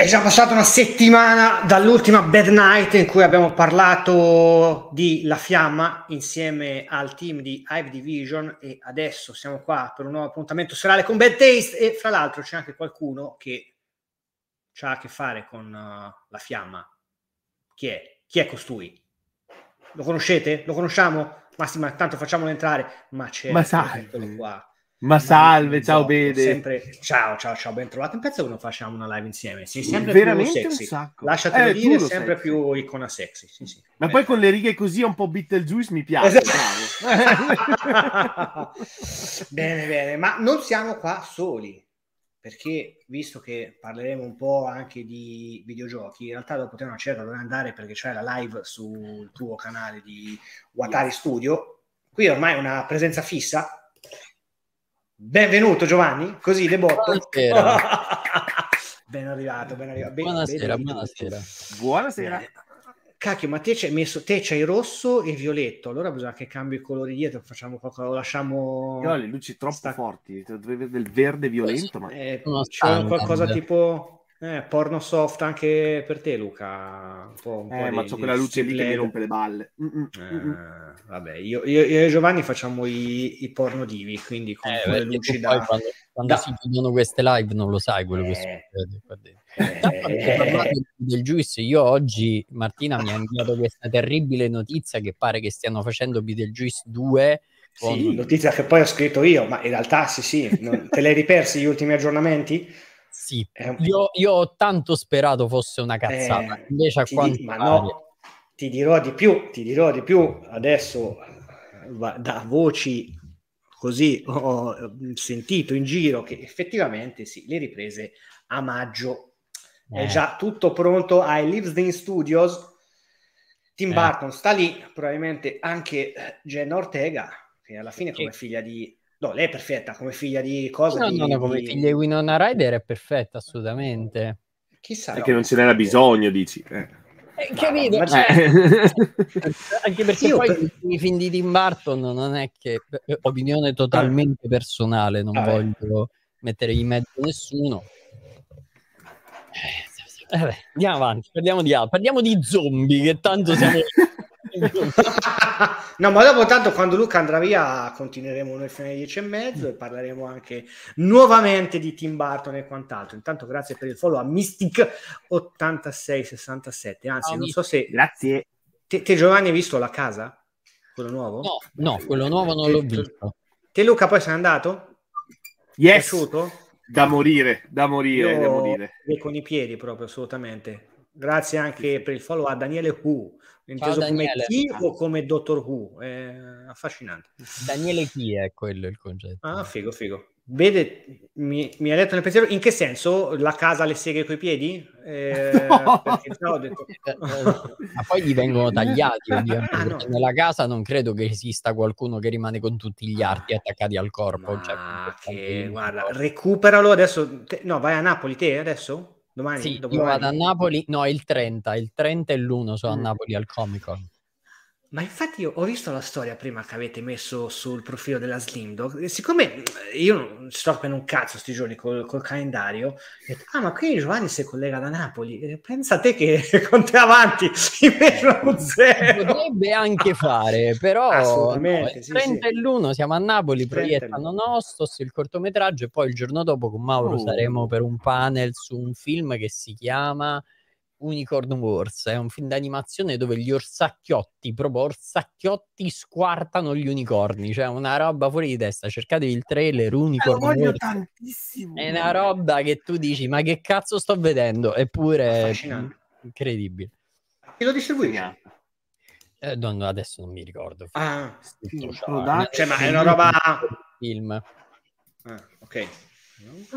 È già passata una settimana dall'ultima Bad Night in cui abbiamo parlato di La Fiamma insieme al team di Hive Division e adesso siamo qua per un nuovo appuntamento serale con Bad Taste e fra l'altro c'è anche qualcuno che ha a che fare con uh, La Fiamma. Chi è? Chi è costui? Lo conoscete? Lo conosciamo? Massima, tanto facciamolo entrare. Ma c'è Ma sai, qua ma salve, ciao Bede. Sempre... Ciao, ciao, ciao, ben trovato. Un pezzo che non facciamo una live insieme. Sei sempre Veramente più sexy. Lasciatelo eh, dire, sempre sexy. più icona sexy. Sì, sì. Ma Beh. poi con le righe così un po' Beetlejuice mi piace. Esatto. bene, bene. Ma non siamo qua soli. Perché visto che parleremo un po' anche di videogiochi, in realtà dopo te una certa dovrei andare perché c'è la live sul tuo canale di Watari Studio. Qui ormai è una presenza fissa, Benvenuto Giovanni, così debotto. Buonasera. ben arrivato, ben arrivato. Ben, buonasera, ben buonasera. Buonasera. Cacchio, ma te c'hai messo, te c'hai rosso e violetto, allora bisogna che cambi i colori dietro, facciamo qualcosa, lo lasciamo... No, le luci troppo sta... forti, dovrebbe del verde violento, ma... Eh, c'è qualcosa tipo eh, porno soft anche per te, Luca. Un po', un eh, po ma c'ho quella luce lì che mi rompe le balle. Eh, vabbè, io, io, io, e Giovanni facciamo i, i porno divi, quindi con eh, le luci da... Quando, quando da... si chiudono queste live non lo sai quello che eh. succede. Eh. del Juice, io oggi Martina mi ha inviato questa terribile notizia che pare che stiano facendo Beetlejuice 2 con... Sì, notizia che poi ho scritto io, ma in realtà sì, sì, non... te l'hai ripersi gli ultimi aggiornamenti? Sì, io, io, ho tanto sperato fosse una cazzata, eh, invece a quanto di... no, ti dirò di più, ti dirò di più, adesso da voci così ho sentito in giro che effettivamente sì, le riprese a maggio eh. è già tutto pronto ai Livesden Studios. Tim eh. Burton sta lì, probabilmente anche Jenna Ortega, che alla fine come figlia di No, lei è perfetta come figlia di cosa? No, di, no, no, come di... figlia di Winona Ryder è perfetta, assolutamente. Chissà. Perché no. non ce n'era bisogno, dici. Eh. Eh, capito? Ma, cioè, eh. anche perché Io poi per... i film di Tim Burton non è che eh, opinione totalmente personale, non ah, voglio mettere in mezzo nessuno. Eh, vabbè, andiamo avanti, parliamo di parliamo di zombie, che tanto siamo no, ma dopo tanto quando Luca andrà via continueremo noi fino alle 10 e mezzo e parleremo anche nuovamente di Tim Burton e quant'altro. Intanto grazie per il follow a Mystic8667. Anzi, oh, non so se... Grazie. Te, te, Giovanni hai visto la casa? Quello nuovo? No, no quello nuovo non te, l'ho visto. Te Luca poi sei andato? Yes. Piaciuto? Da morire, da morire, Io, da morire. Con i piedi proprio, assolutamente. Grazie anche per il follow a Daniele Hu inteso come chi o come Dottor Who? È affascinante. Daniele chi è quello il concetto. Ah, figo, figo. Vede, mi, mi ha detto nel pensiero, in che senso? La casa le seghe coi piedi? Eh, no. no, detto... Ma poi gli vengono tagliati, ah, no. nella casa non credo che esista qualcuno che rimane con tutti gli arti attaccati al corpo. Cioè, che, guarda, recuperalo adesso. Te, no, vai a Napoli te adesso? Domani? Sì, io vado a Napoli, no, il 30, il 30 e l'1 sono mm. a Napoli al Comic Con. Ma infatti io ho visto la storia prima che avete messo sul profilo della Slim Dog. Siccome io non sto appena un cazzo sti giorni col, col calendario, detto, ah ma qui Giovanni si collega da Napoli. pensa te che con te avanti invece non zero. Potrebbe anche fare, però Assolutamente, no, sì, 30 sì. e l'1 siamo a Napoli, proiettano Nostos, il cortometraggio e poi il giorno dopo con Mauro oh. saremo per un panel su un film che si chiama Unicorn Wars è un film d'animazione dove gli orsacchiotti, proprio orsacchiotti, squartano gli unicorni, cioè una roba fuori di testa. Cercatevi il trailer Unicorn eh, Wars. Tantissimo. È una roba che tu dici, ma che cazzo sto vedendo? Eppure è incredibile. E lo distribuisce? Eh, no, adesso non mi ricordo. Ah, cioè, ma è una roba... Film. Ah, ok.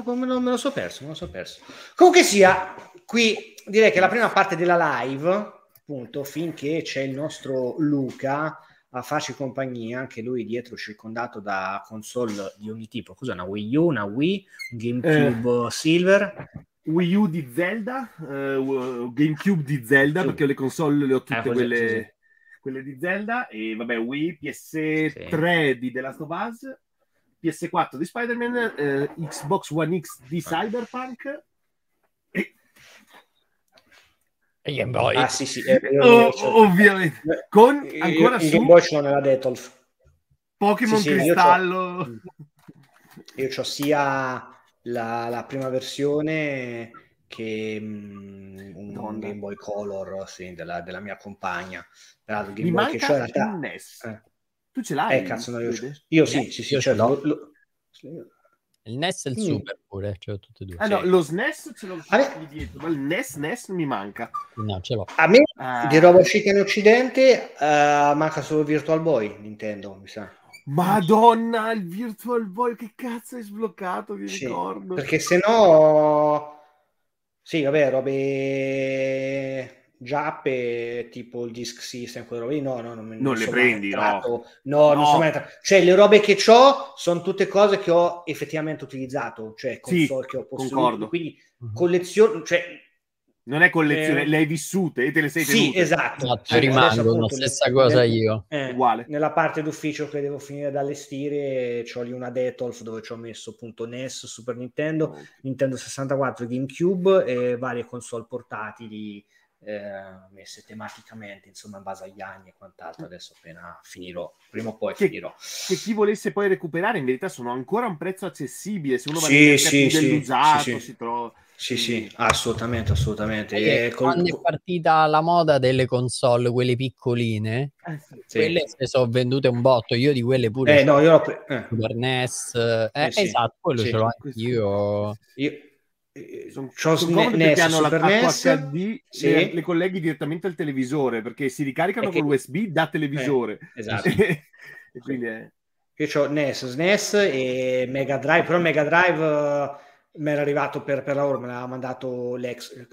Non me, lo, me lo so perso, me lo so perso. Comunque sia, qui direi che la prima parte della live, appunto, finché c'è il nostro Luca a farci compagnia, anche lui dietro circondato da console di ogni tipo. Cos'è una Wii U, una Wii, un GameCube eh, Silver? Wii U di Zelda, uh, GameCube di Zelda, sì. perché le console le ho tutte eh, quelle, sì, sì. quelle, di Zelda, e vabbè, Wii, PS3 di The Last of Us, PS4 di Spider-Man, eh, Xbox One X di Cyberpunk E Game Boy. Ah sì sì. Eh, oh, ovviamente. Con ancora io, su... Game Boy ce l'ho nella Detolf. Pokémon sì, sì, Cristallo. Io ho sia la, la, prima versione che um, un Donda. Game Boy Color sì, della, della, mia compagna. Tra l'altro, Game Mi Boy che c'è in realtà... NES. Eh. Tu ce l'hai? Eh, cazzo, no, io, io sì, sì, sì, ce l'ho. Lo, il NES e il mm. Super pure, ce l'ho tutti e due. Ah, no, lo SNES ce l'ho ah, dietro, ma il NES, NES mi manca. No, ce l'ho. A me uh... di roba uscita in Occidente uh, manca solo Virtual Boy, Nintendo, mi sa. Madonna, il Virtual Boy, che cazzo hai sbloccato, mi sì, ricordo. Perché se no... Sì, vabbè, robe giappe tipo il disk system, quelle robe no, no, non, non, non le prendi, no. no. No, non sono mai entrato. Cioè, le robe che ho sono tutte cose che ho effettivamente utilizzato, cioè console sì, che ho posseduto, quindi mhm. collezione, cioè non è collezione, eh, le hai vissute e te le sei tenute. Sì, esatto. No, cioè, rimangono, stessa le, cosa io. Eh, Uguale. Nella parte d'ufficio che devo finire da allestire, ho lì una Detolf dove ci ho messo appunto NES, Super Nintendo. Nintendo 64, GameCube e varie console portatili eh, messe tematicamente, insomma, in base agli anni e quant'altro. Adesso appena finirò, prima o poi che, finirò. Che chi volesse poi recuperare, in verità sono ancora a un prezzo accessibile. Se uno va sì, sì, sì, dell'usato, sì, si trova. Sì, sì, assolutamente, assolutamente. E quando col... è partita la moda delle console, quelle piccoline, eh, sì. quelle se sono vendute un botto. Io di quelle pure. Eh, no, io pre- eh. Super NES. Eh, eh, sì. Esatto, quello ce l'ho anch'io. Io sono, sono sono hanno la HD, sì. le, le, colleghi direttamente al televisore perché si ricaricano che... con l'USB da televisore. Eh, esatto. e quindi è... Io ho NES, SNES e Mega Drive, però Mega Drive mi era arrivato per, per lavoro, me l'ha mandato l'ex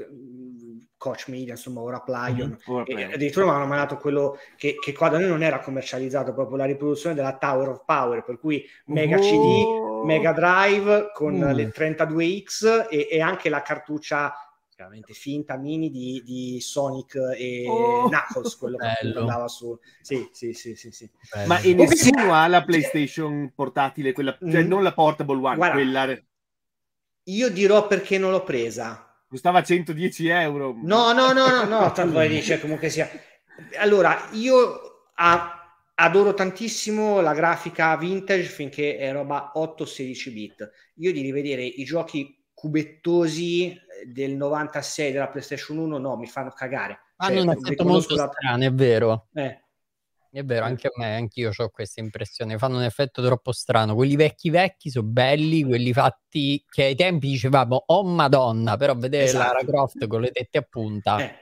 Coach Media, insomma, ora Plyon. Mm-hmm. addirittura mi hanno mandato quello che, che, qua da noi non era commercializzato, proprio la riproduzione della Tower of Power, per cui Mega oh. CD, Mega Drive con mm. le 32X e, e anche la cartuccia chiaramente finta mini di, di Sonic e oh, Knuckles, quello bello. che andava su. Sì, sì, sì, sì, sì. Ma e nessuno ha la PlayStation portatile, quella, cioè mm. non la portable one, Guarda, quella io dirò perché non l'ho presa. Costava 110 euro. No, no, no, no, no, tanto poi dice comunque sia. Allora, io a, adoro tantissimo la grafica vintage finché è roba 8-16 bit. Io di rivedere i giochi cubettosi del 96 della PlayStation 1 no, mi fanno cagare. Hanno cioè, un effetto molto la... strano, è vero. Eh, è vero, anche a me, anch'io ho questa impressione. Fanno un effetto troppo strano. Quelli vecchi vecchi sono belli, quelli fatti che ai tempi dicevamo oh madonna, però vedere esatto. Lara Croft con le tette a punta eh.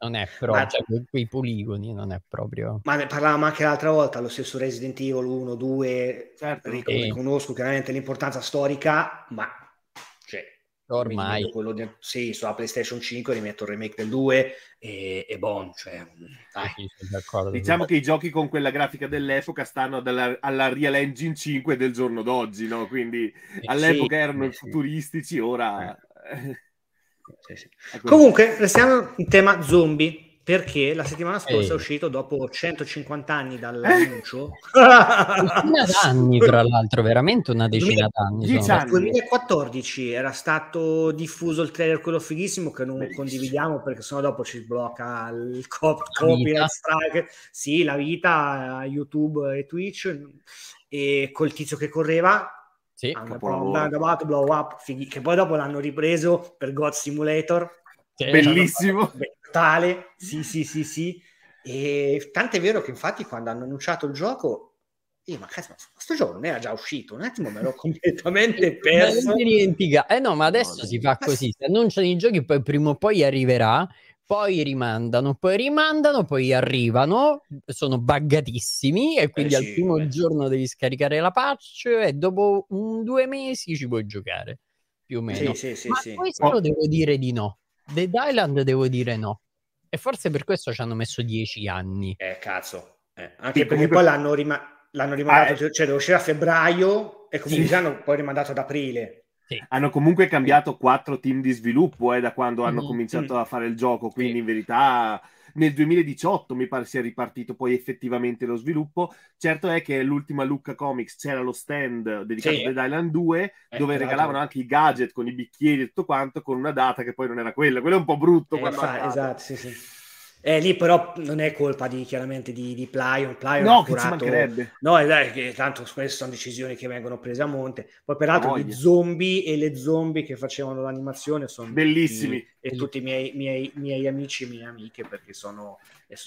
non è proprio, ma... cioè, quei poligoni non è proprio. Ma ne parlavamo anche l'altra volta, lo stesso Resident Evil 1, 2, certo, riconosco chiaramente l'importanza storica, ma Ormai. Quello de- sì, sulla PlayStation 5 rimetto il remake del 2 e, e bon, cioè, dai. Diciamo che i giochi con quella grafica dell'epoca stanno dalla, alla Real Engine 5 del giorno d'oggi, no? Quindi eh, all'epoca sì, erano eh, futuristici, ora... Eh. Sì, sì. Comunque, restiamo in tema zombie perché la settimana scorsa Ehi. è uscito dopo 150 anni dall'annuncio. Decina d'anni, tra l'altro, veramente una decina d'anni. Nel 2014 era stato diffuso il trailer, quello fighissimo, che non Bellissimo. condividiamo perché sennò dopo ci sblocca il cop- copyright strike. Sì, la vita, YouTube e Twitch, e col tizio che correva. Sì, about, blow up, fighi, che poi dopo l'hanno ripreso per God Simulator. Sì, Bellissimo. Totale, sì, sì, sì, sì. E tant'è vero che infatti quando hanno annunciato il gioco, io, ma cazzo, ma questo gioco non era già uscito, un attimo me l'ho completamente perso. Eh no, ma adesso no, si fa così, si annunciano i giochi, poi prima o poi arriverà, poi rimandano, poi rimandano, poi arrivano, sono buggatissimi e quindi eh sì, al primo beh. giorno devi scaricare la patch e dopo un, due mesi ci puoi giocare, più o meno. Sì, sì, sì, ma sì. questo oh. devo dire di no. Dead Island devo dire no. E forse per questo ci hanno messo dieci anni. Eh, cazzo. Eh, anche sì, perché comunque... poi l'hanno, rima- l'hanno rimandato, ah, cioè deve uscire a febbraio e comunque sì. hanno poi rimandato ad aprile. Sì. Hanno comunque cambiato quattro team di sviluppo eh, da quando hanno mm, cominciato mm. a fare il gioco, quindi in verità nel 2018 mi pare sia ripartito poi effettivamente lo sviluppo. Certo è che l'ultima Lucca Comics c'era lo stand dedicato sì. a Dead Island 2 eh, dove regalavano anche i gadget con i bicchieri e tutto quanto con una data che poi non era quella. Quello è un po' brutto. Eh, fa, esatto, sì, sì. Eh, lì però non è colpa di, chiaramente di, di Plyon. Plyon no, che curato... No, dai, che tanto queste sono decisioni che vengono prese a monte. Poi peraltro gli zombie e le zombie che facevano l'animazione sono bellissimi. Tutti, e tutti i miei, miei, miei amici e mie amiche perché sono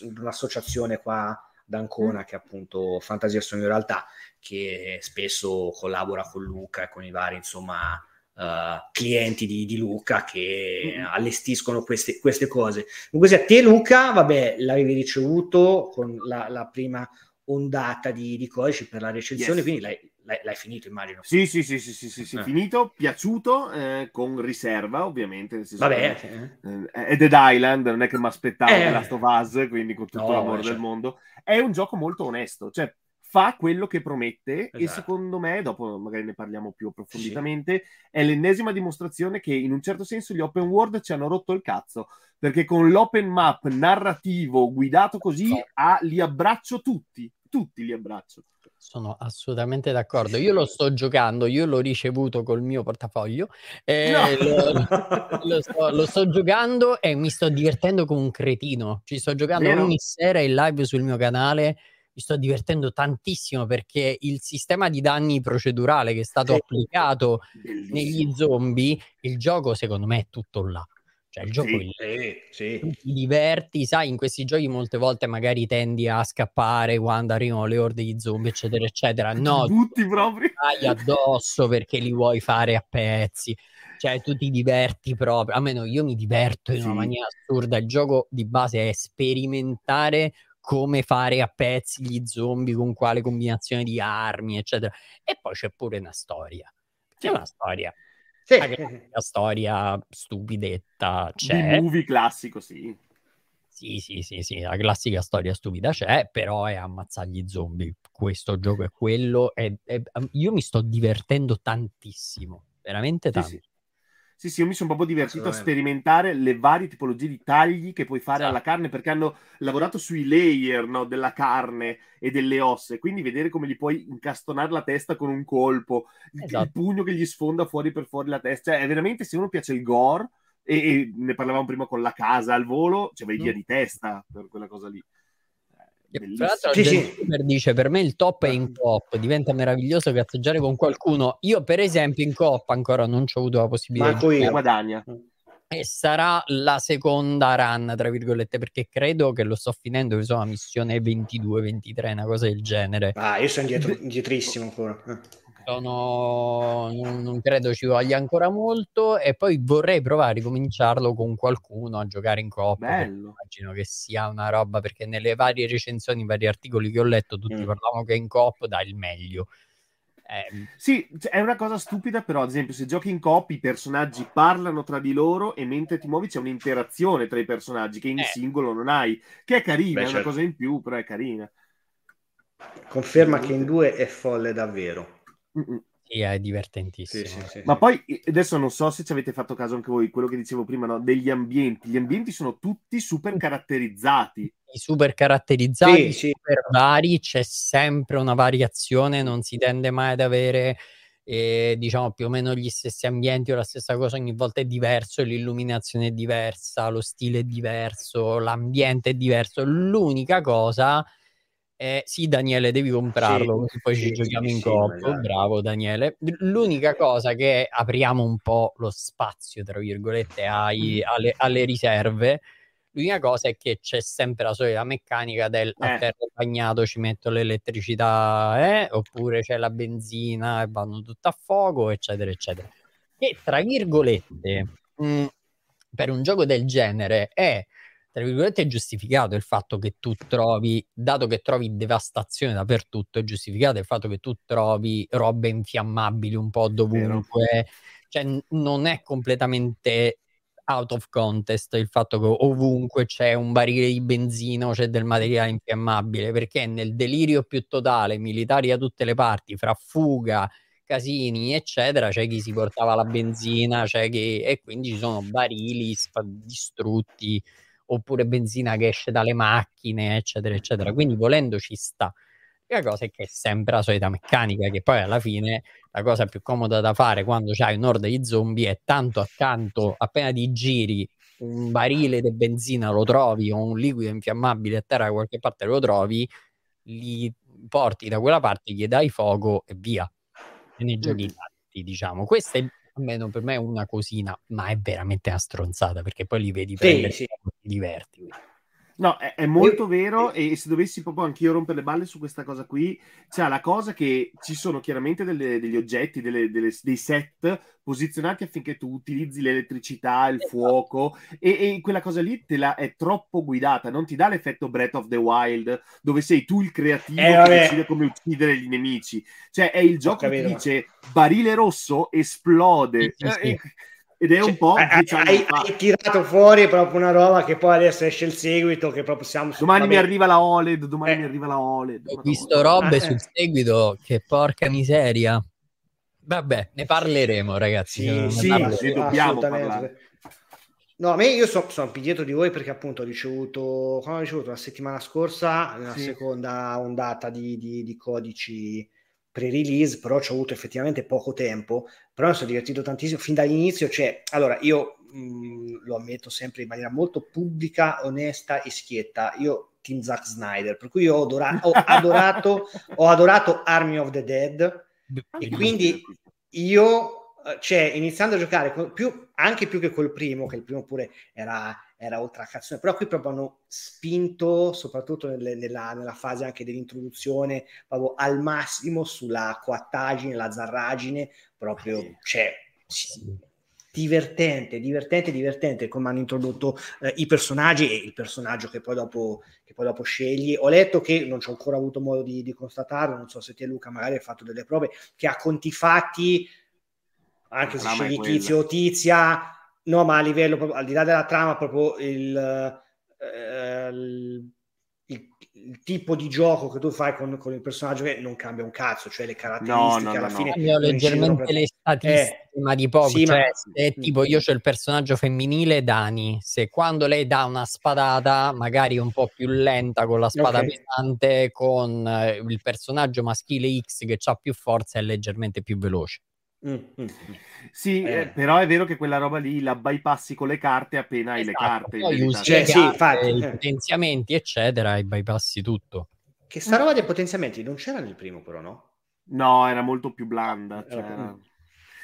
un'associazione qua d'Ancona mm. che è appunto Fantasia Sogno Realtà che spesso collabora con Luca e con i vari insomma Uh, clienti di, di, Luca che mm-hmm. allestiscono queste, queste cose. Comunque, a te, Luca, vabbè, l'avevi ricevuto con la, la prima ondata di, di, codici per la recensione, yes. quindi l'hai, l'hai, l'hai, finito, immagino. Sì, sì, sì, sì, sì, sì, sì eh. finito, piaciuto, eh, con riserva, ovviamente. Vabbè, che, eh, è Dead Island, non è che mi aspettavo eh. Last of Us, quindi con tutto no, l'amore cioè. del mondo. È un gioco molto onesto, cioè fa quello che promette esatto. e secondo me, dopo magari ne parliamo più approfonditamente, sì. è l'ennesima dimostrazione che in un certo senso gli open world ci hanno rotto il cazzo, perché con l'open map narrativo guidato così no. ah, li abbraccio tutti, tutti li abbraccio. Sono assolutamente d'accordo. Io lo sto giocando, io l'ho ricevuto col mio portafoglio, no. lo, lo, sto, lo, sto, giocando e mi sto divertendo come un cretino. Ci sto giocando Vero? ogni sera in live sul mio canale mi sto divertendo tantissimo perché il sistema di danni procedurale che è stato applicato Bellissimo. negli zombie, il gioco secondo me è tutto là. Cioè, il gioco sì, è sì, sì. ti diverti, sai, in questi giochi molte volte magari tendi a scappare quando arrivano le orde di zombie, eccetera, eccetera. No, tutti proprio. Stai addosso perché li vuoi fare a pezzi. Cioè, tu ti diverti proprio. Almeno io mi diverto in una maniera assurda. Il gioco di base è sperimentare come fare a pezzi gli zombie, con quale combinazione di armi, eccetera. E poi c'è pure una storia. C'è una storia. Sì. Una storia stupidetta c'è. Un movie classico, sì. Sì, sì, sì, sì, la classica storia stupida c'è, però è ammazzare gli zombie. Questo gioco è quello. È, è, io mi sto divertendo tantissimo, veramente tanto. Sì, sì. Sì, sì, io mi sono proprio divertito a sperimentare le varie tipologie di tagli che puoi fare sì. alla carne perché hanno lavorato sui layer no, della carne e delle ossa, quindi vedere come gli puoi incastonare la testa con un colpo, esatto. il pugno che gli sfonda fuori per fuori la testa, cioè è veramente se uno piace il gore e, e ne parlavamo prima con la casa al volo, cioè vai mm. via di testa per quella cosa lì. Tra l'altro, sì, sì. dice: Per me il top è in coop, diventa meraviglioso cazzeggiare con qualcuno. Io, per esempio, in coop ancora non ho avuto la possibilità Ma di guadagna. E sarà la seconda run, tra virgolette, perché credo che lo sto finendo. Che sono a missione 22-23, una cosa del genere. Ah, io sono indietro, indietrissimo ancora. Eh. Sono... Non, non, credo ci voglia ancora molto e poi vorrei provare a ricominciarlo con qualcuno a giocare in coppia. Immagino che sia una roba perché nelle varie recensioni, i vari articoli che ho letto, tutti mm. parlavano che in coop dà il meglio. Eh, sì, è una cosa stupida, però, ad esempio, se giochi in coop i personaggi parlano tra di loro e mentre ti muovi c'è un'interazione tra i personaggi che in eh. singolo non hai, che è carina, Beh, è una certo. cosa in più, però è carina. Conferma che in due è folle davvero. Sì, è divertentissimo. Sì, sì, sì, Ma poi adesso non so se ci avete fatto caso anche voi, quello che dicevo prima, no? degli ambienti. Gli ambienti sono tutti super caratterizzati. Super caratterizzati, super vari, c'è sempre una variazione, non si tende mai ad avere eh, diciamo più o meno gli stessi ambienti o la stessa cosa ogni volta è diverso, l'illuminazione è diversa, lo stile è diverso, l'ambiente è diverso. L'unica cosa eh, sì, Daniele, devi comprarlo, sì, poi sì, ci giochiamo sì, in coppia. Bravo, Daniele. L'unica cosa che apriamo un po' lo spazio, tra virgolette, ai, alle, alle, riserve. L'unica cosa è che c'è sempre la solita meccanica del eh. a terra bagnato ci metto l'elettricità, eh? oppure c'è la benzina e vanno tutto a fuoco, eccetera, eccetera. Che tra virgolette, mh, mm, per un gioco del genere è tra virgolette, è giustificato il fatto che tu trovi, dato che trovi devastazione dappertutto, è giustificato il fatto che tu trovi robe infiammabili un po' dovunque. Vero. Cioè, non è completamente out of contest il fatto che ovunque c'è un barile di benzina o c'è del materiale infiammabile, perché nel delirio più totale, militari da tutte le parti, fra fuga, casini, eccetera, c'è chi si portava la benzina, c'è chi... e quindi ci sono barili sp- distrutti oppure benzina che esce dalle macchine, eccetera, eccetera. Quindi volendo ci sta. La cosa è che è sempre la solita meccanica, che poi alla fine la cosa più comoda da fare quando c'hai un'orda di zombie è tanto accanto, appena ti giri, un barile di benzina lo trovi o un liquido infiammabile a terra da qualche parte lo trovi, li porti da quella parte, gli dai fuoco e via. E ne giochi tanti, diciamo. Questa è almeno per me una cosina, ma è veramente una stronzata perché poi li vedi prendere sì, sì. Diverti. No, è, è molto vero e se dovessi proprio anch'io rompere le balle su questa cosa qui, c'è la cosa che ci sono chiaramente delle, degli oggetti, delle, delle, dei set posizionati affinché tu utilizzi l'elettricità, il esatto. fuoco e, e, quella cosa lì te la è troppo guidata, non ti dà l'effetto Breath of the Wild dove sei tu il creativo eh, che decide come uccidere gli nemici. Cioè è il gioco che dice barile rosso esplode. Sì, sì, sì. Eh, ed è un cioè, po' diciamo, hai, hai, tirato fuori proprio una roba che poi adesso esce il seguito che proprio siamo domani mi arriva la OLED domani eh. mi arriva la OLED ho visto robe eh. sul seguito che porca miseria vabbè ne parleremo ragazzi sì, sì, parleremo. sì dobbiamo parlare No, a me io so, sono più dietro di voi perché appunto ho ricevuto, quando ho ricevuto la settimana scorsa, la sì. seconda ondata di, di, di codici pre-release, però ci ho avuto effettivamente poco tempo, però mi sono divertito tantissimo fin dall'inizio, cioè, allora, io mh, mm, lo ammetto sempre in maniera molto pubblica, onesta e schietta, io Team Zack Snyder, per cui ho, adora- ho adorato, ho adorato Army of the Dead, e quindi io eh, cioè, iniziando a giocare con, più, anche più che col primo, che il primo pure era, era oltre a cazzone, però qui proprio hanno spinto, soprattutto nelle, nella, nella, fase anche dell'introduzione, proprio al massimo sulla coattagine, la zarragine, proprio, ah, cioè, divertente, divertente, divertente come hanno introdotto eh, i personaggi e il personaggio che poi, dopo, che poi dopo scegli. Ho letto che, non ci ho ancora avuto modo di, di constatarlo, non so se te Luca magari hai fatto delle prove, che a conti fatti anche se scegli tizio o tizia, no, ma a livello proprio, al di là della trama, proprio il, eh, il, il, tipo di gioco che tu fai con, con, il personaggio che non cambia un cazzo, cioè le caratteristiche no, no, alla no, fine. Io leggermente per... le statistiche, eh, ma di poco. Sì, cioè, ma... se, tipo io c'ho il personaggio femminile Dani, se quando lei dà una spadata, magari un po' più lenta con la spada okay. pesante, con eh, il personaggio maschile X che ha più forza è leggermente più veloce. Mm, mm, mm. Sì, eh. Eh, però è vero che quella roba lì la bypassi con le carte appena hai esatto. le carte. Poi cioè, sì, infatti, i potenziamenti, eccetera, e bypassi tutto. Che sta roba dei potenziamenti non c'era nel primo, però, no? No, era molto più blanda. Cioè...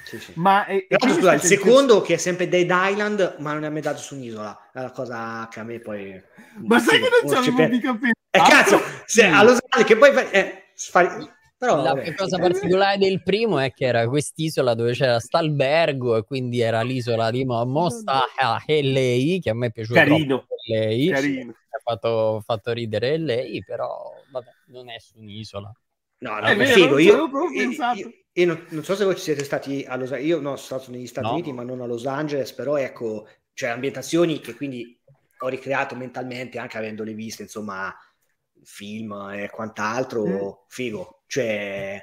Sì, sì. Ma è, però, scusa, il secondo che è sempre Dead Island, ma non è ambientato su un'isola. È la cosa che a me poi. Ma sai che non c'avevo per... mica pensato? Eh, cazzo, se, a Los Angeles, che poi eh, fai, però, la vabbè. cosa particolare del primo è che era quest'isola dove c'era st'albergo e quindi era l'isola di Momo sta a lei che a me è piaciuto carino lei carino. ha fatto, fatto, ridere lei però vabbè non è su un'isola no no è vero, figo io, io, io, io non, non, so se voi ci siete stati a Los Angeles io no sono stato negli Stati no. Uniti ma non a Los Angeles però ecco cioè ambientazioni che quindi ho ricreato mentalmente anche avendole viste insomma film e quant'altro mm. figo cioè,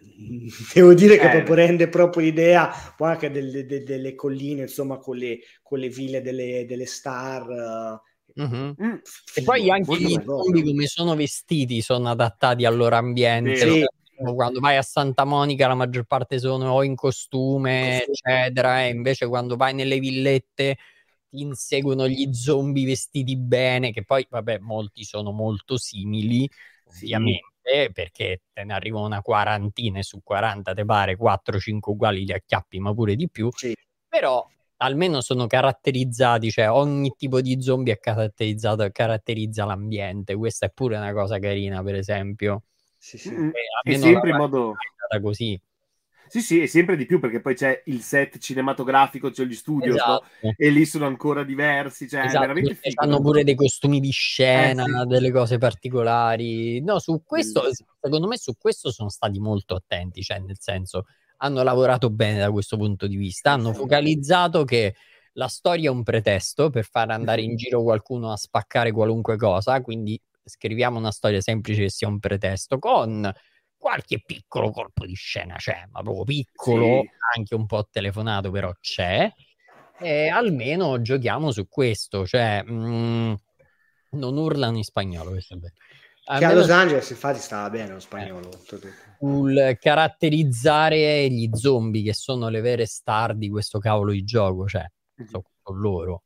devo dire che eh. proprio rende proprio l'idea poi anche delle, delle, delle colline, insomma, con le, con le ville delle, delle star. Mm-hmm. Mm, e poi anche gli zombie come sono vestiti sono adattati al loro ambiente. Sì. Quando vai a Santa Monica la maggior parte sono o in costume, eccetera, e invece quando vai nelle villette ti inseguono gli zombie vestiti bene, che poi, vabbè, molti sono molto simili, ovviamente perché te ne arriva una quarantina e su 40 te pare 4-5 uguali li acchiappi, ma pure di più. Sì. Però almeno sono caratterizzati, cioè ogni tipo di zombie è caratterizzato e caratterizza l'ambiente. Questa è pure una cosa carina, per esempio. Sì, sì. Mm, è sempre in modo così. Sì, sì, e sempre di più perché poi c'è il set cinematografico, c'è gli studios esatto. no? e lì sono ancora diversi. Cioè, esatto. veramente figo. Hanno pure dei costumi di scena, eh, sì. delle cose particolari. No, su questo, secondo me, su questo sono stati molto attenti, cioè, nel senso, hanno lavorato bene da questo punto di vista. Hanno focalizzato che la storia è un pretesto per far andare in giro qualcuno a spaccare qualunque cosa, quindi scriviamo una storia semplice che sia un pretesto con qualche piccolo colpo di scena c'è, ma proprio piccolo, sì. anche un po' telefonato, però c'è. E almeno giochiamo su questo, cioè mh, mm, non urlano in spagnolo, questo è bello. Che a Los Angeles infatti stava bene lo spagnolo. Eh, sul caratterizzare gli zombie che sono le vere star di questo cavolo di gioco, cioè, sono loro.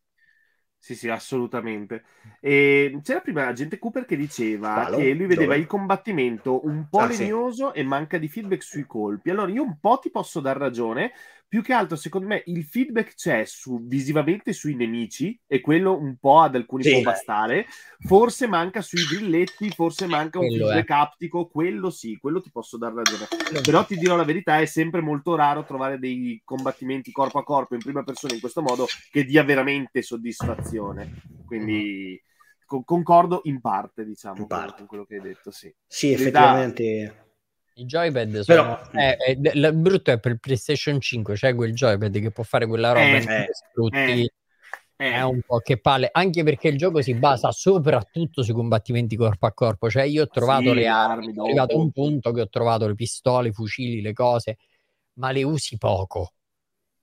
Sì, sì, assolutamente. E c'era prima l'agente Cooper che diceva Valo, che lui vedeva dove? il combattimento un po' ah, legnoso sì. e manca di feedback sui colpi. Allora io un po' ti posso dar ragione, più che altro, secondo me, il feedback c'è su, visivamente sui nemici e quello un po' ad alcuni sì. può bastare. Forse manca sui grilletti, forse manca un quello feedback è. aptico, quello sì, quello ti posso dar ragione. Però ti dirò la verità, è sempre molto raro trovare dei combattimenti corpo a corpo in prima persona in questo modo che dia veramente soddisfazione. Quindi concordo in parte, diciamo, in parte. con quello che hai detto, sì. Sì, effettivamente... Da i joypad sono... Però... Eh, eh, il brutto è per il PlayStation 5, c'è quel joypad che può fare quella roba eh, eh, sfrutti. Eh, è un po' che palle, anche perché il gioco si basa soprattutto sui combattimenti corpo a corpo. Cioè, io ho trovato sì, le armi, ho arrivato a un punto che ho trovato le pistole, i fucili, le cose, ma le usi poco.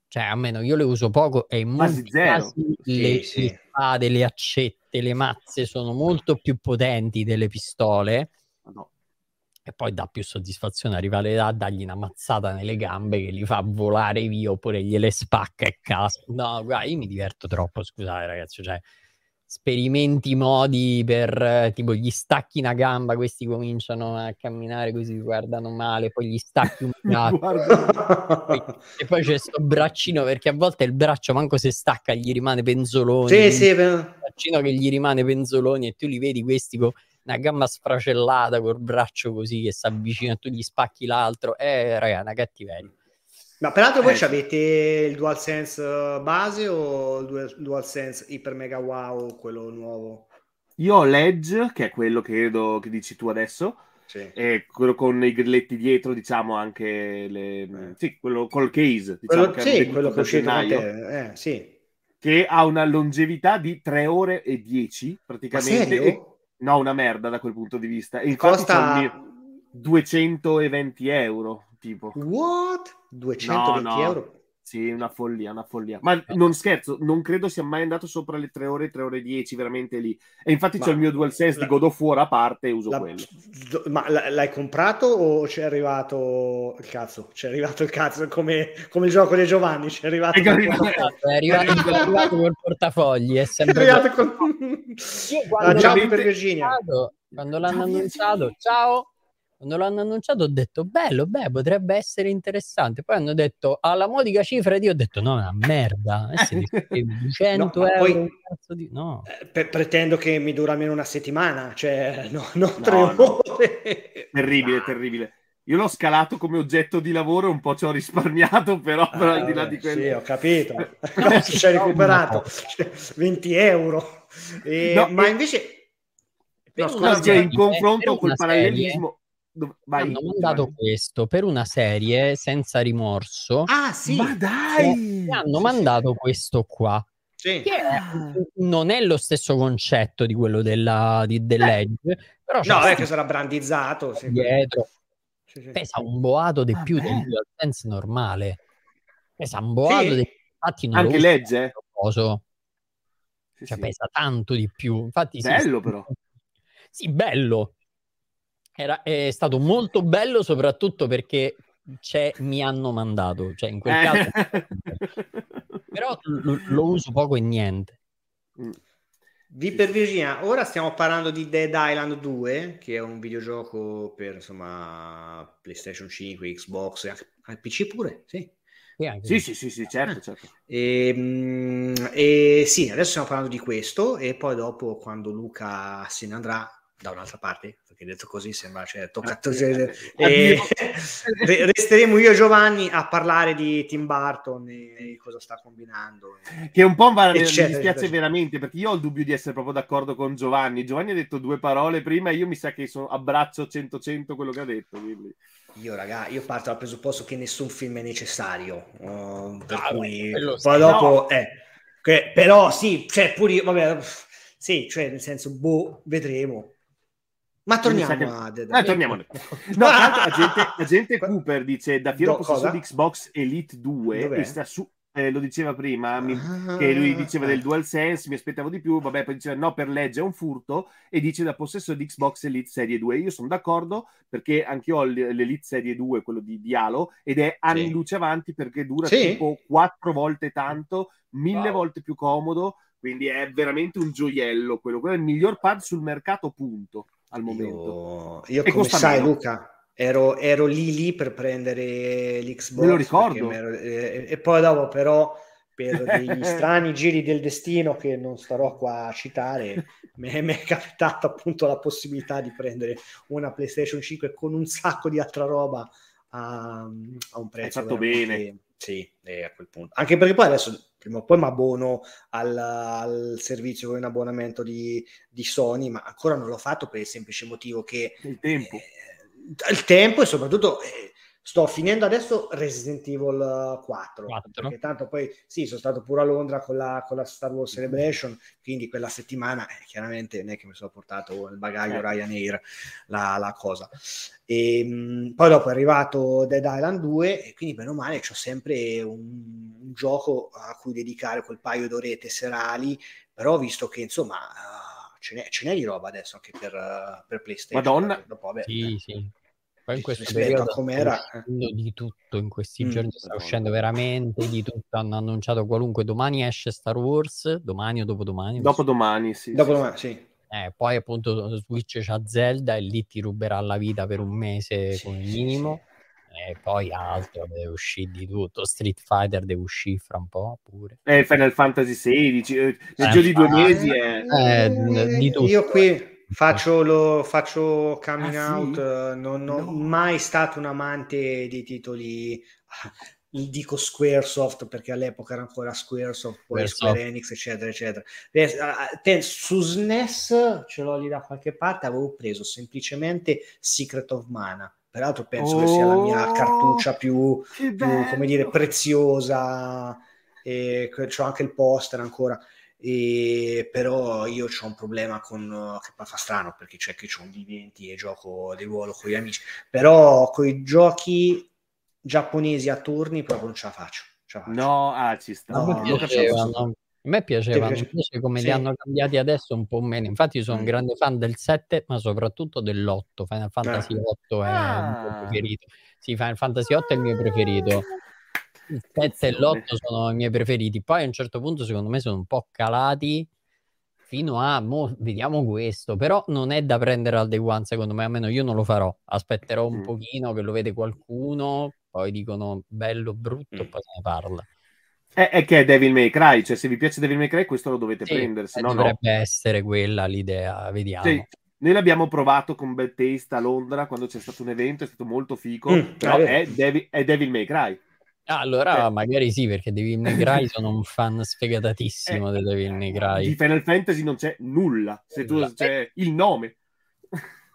Cioè, almeno io le uso poco e in molti casi le, sì, le spade, le accette, le mazze sono molto più potenti delle pistole. No e poi dà più soddisfazione arrivare là a dargli una mazzata nelle gambe che li fa volare via oppure gliele spacca e casca. No, guarda, io mi diverto troppo, scusate ragazzi, cioè sperimenti modi per tipo gli stacchi una gamba, questi cominciano a camminare così, guardano male, poi gli stacchi un braccio e poi c'è sto braccino perché a volte il braccio manco se stacca gli rimane penzoloni. Sì, sì, il braccino che gli rimane penzoloni e tu li vedi questi con una gamba sfracellata col braccio così che si avvicina tu gli spacchi l'altro. Eh, raga, una cattiveria. Ma peraltro voi eh. avete il DualSense base o il DualSense Hyper Mega Wow, quello nuovo? Io ho l'Edge, che è quello che credo che dici tu adesso, sì. e quello con i grilletti dietro, diciamo anche le... eh. sì, quello col case, diciamo quello, sì, quello che uscito con te, eh, sì. che ha una longevità di 3 ore e 10 praticamente. E No, una merda da quel punto di vista. E infatti Costa 220 euro, tipo. What? 220 no, no. euro? Sì, una follia, una follia. Ma non scherzo, non credo sia mai andato sopra le 3 ore, 3 ore e 10, veramente lì. E infatti ma c'è il mio DualSense la, di God of War a parte e uso la, quello. Ma l'hai comprato o c'è arrivato il cazzo? C'è arrivato il cazzo come, come il gioco di Giovanni, c'è arrivato, è arrivato, è arrivato, è arrivato col portafogli, è sempre... È arrivato con... Io quando, ciao per Virginia. Quando l'hanno annunciato, ciao, quando l'hanno annunciato ho detto bello, beh, potrebbe essere interessante. Poi hanno detto alla modica cifra io ho detto no, è una merda. Eh, 200 no, euro. Poi, di... no. Eh, pretendo che mi dura almeno una settimana, cioè no, non tre no, ore. Terribile, terribile. Io l'ho scalato come oggetto di lavoro, un po' ci ho risparmiato, però, però al di là di quello... Sì, ho capito. ci hai recuperato 20 euro. E, ma invece... No, scusa, in confronto col parallelismo... Vai, hanno mandato vai. questo per una serie senza rimorso. Ah, sì, ma dai! hanno mandato questo qua. Sì. Che ah. non è lo stesso concetto di quello della, di, dell'Edge, però no, è che sarà brandizzato sì. dietro. Sì, sì. Pesa un boato di più del DualSense normale. Pesa un boato di infatti non anche legge. Cioè, pesa tanto di più. Infatti, bello però. Sì, bello. Era, è stato molto bello soprattutto perché mi hanno mandato, cioè in quel eh. caso... però lo, lo, uso poco e niente. Mm. Vi per Virginia, ora stiamo parlando di Dead Island 2, che è un videogioco per insomma PlayStation 5, Xbox, al PC pure, sì. Sì, sì, sì, sì, certo, certo. E, ehm, e, sì, adesso stiamo parlando di questo e poi dopo quando Luca se ne andrà da un'altra parte, perché detto così sembra, cioè, toccato, cioè, e, resteremo io e Giovanni a parlare di Tim Burton e, cosa sta combinando. E, che un po' va, mi dispiace veramente, perché io ho il dubbio di essere proprio d'accordo con Giovanni. Giovanni ha detto due parole prima e io mi sa che sono, abbraccio 100-100 quello che ha detto. Quindi. Io, raga, io parto dal presupposto che nessun film è necessario, uh, per ah, cui poi dopo... No. Eh, che, però sì, cioè, pure vabbè, sì, cioè, nel senso, boh, vedremo ma torniamo che... a Dead eh, torniamo. No, tanto, agente, agente Cooper dice da fiero possesso di Xbox Elite 2 e sta su eh, lo diceva prima, mi, ah, che lui diceva del DualSense, mi aspettavo di più, vabbè, poi diceva no, per legge è un furto, e dice da possesso di Xbox Elite Serie 2. Io sono d'accordo perché anche io ho l'Elite Serie 2, quello di Dialo, ed è anni sì. luce avanti perché dura sì. tipo quattro volte tanto, mille wow. volte più comodo, quindi è veramente un gioiello quello, quello è il miglior pad sul mercato, punto, al momento. Io, io come sai meno. Luca ero, ero, lì lì per prendere l'Xbox. Me lo ricordo. Ero, e, e, poi dopo però per degli strani giri del destino che non starò qua a citare, mi è capitata appunto la possibilità di prendere una PlayStation 5 con un sacco di altra roba a, a un prezzo. Hai fatto bene. Sì, a quel punto. Anche perché poi adesso prima o poi mi abbono al, al, servizio con un abbonamento di, di, Sony, ma ancora non l'ho fatto per il semplice motivo che... Il tempo. Eh, il tempo e soprattutto eh, sto finendo adesso Resident Evil 4, 4. perché tanto poi sì, sono stato pure a Londra con la, con la Star Wars Celebration, quindi quella settimana eh, chiaramente non è che mi sono portato nel bagaglio eh. Ryanair la, la cosa. E, mh, mm, poi dopo è arrivato Dead Island 2 e quindi bene o male ho sempre un, un, gioco a cui dedicare quel paio d'orette serali, però visto che insomma... Uh, ce n'è, ce n'è, di roba adesso anche per, uh, per PlayStation. Madonna. Dopo, vabbè, sì, eh. sì. Poi in questo periodo com'era di tutto, in questi mm, giorni sta uscendo veramente di tutto, hanno annunciato qualunque, domani esce Star Wars, domani o dopodomani? Dopodomani, sì. Dopodomani, sì. Eh, poi appunto Switch c'ha Zelda e lì ti ruberà la vita per un mese sì, come minimo. Sì. E poi altro deve uscire di tutto. Street Fighter deve uscire fra un po' pure. Eh, Final Fantasy XVI, eh, nel eh, giro di due mesi è... Eh, di tutto. Io qui Faccio, lo, faccio coming ah, out, sì? non ho no. mai stato un amante di titoli, dico Squaresoft perché all'epoca era ancora Squaresoft, poi Square Enix, eccetera, eccetera. Su SNES, ce l'ho lì da qualche parte, avevo preso semplicemente Secret of Mana. Peraltro penso oh, che sia la mia oh, cartuccia più, più come dire, preziosa. E c'ho anche il poster ancora e però io ho un problema con che fa strano perché c'è che ho un D20 e gioco di ruolo con gli amici però con i giochi giapponesi a turni proprio non ce la faccio, ce la faccio. no ah ci sta no, no, a me piacevano invece come sì. li hanno cambiati adesso un po' meno infatti io sono mm. un grande fan del 7 ma soprattutto dell'8 Final Fantasy eh. 8 è ah. il mio ah. preferito sì Final Fantasy 8 è il mio preferito il 7 e l'8 sono i miei preferiti. Poi a un certo punto, secondo me, sono un po' calati fino a mo, vediamo questo. Però non è da prendere al day one, secondo me. Almeno io non lo farò. Aspetterò un mm. pochino che lo vede qualcuno. Poi dicono bello, brutto, mm. poi se ne parla. È, è, che è Devil May Cry, cioè se vi piace Devil May Cry questo lo dovete sì, prendere, se no dovrebbe no. essere quella l'idea, vediamo. Sì. Noi l'abbiamo provato con Bad Taste a Londra quando c'è stato un evento, è stato molto fico, mm, però è, Devil, è Devil May Cry. Allora eh. magari sì, perché Devil May Cry sono un fan sfegatatissimo eh, di Devil May Cry. Di Final Fantasy non c'è nulla, se tu c'è il nome.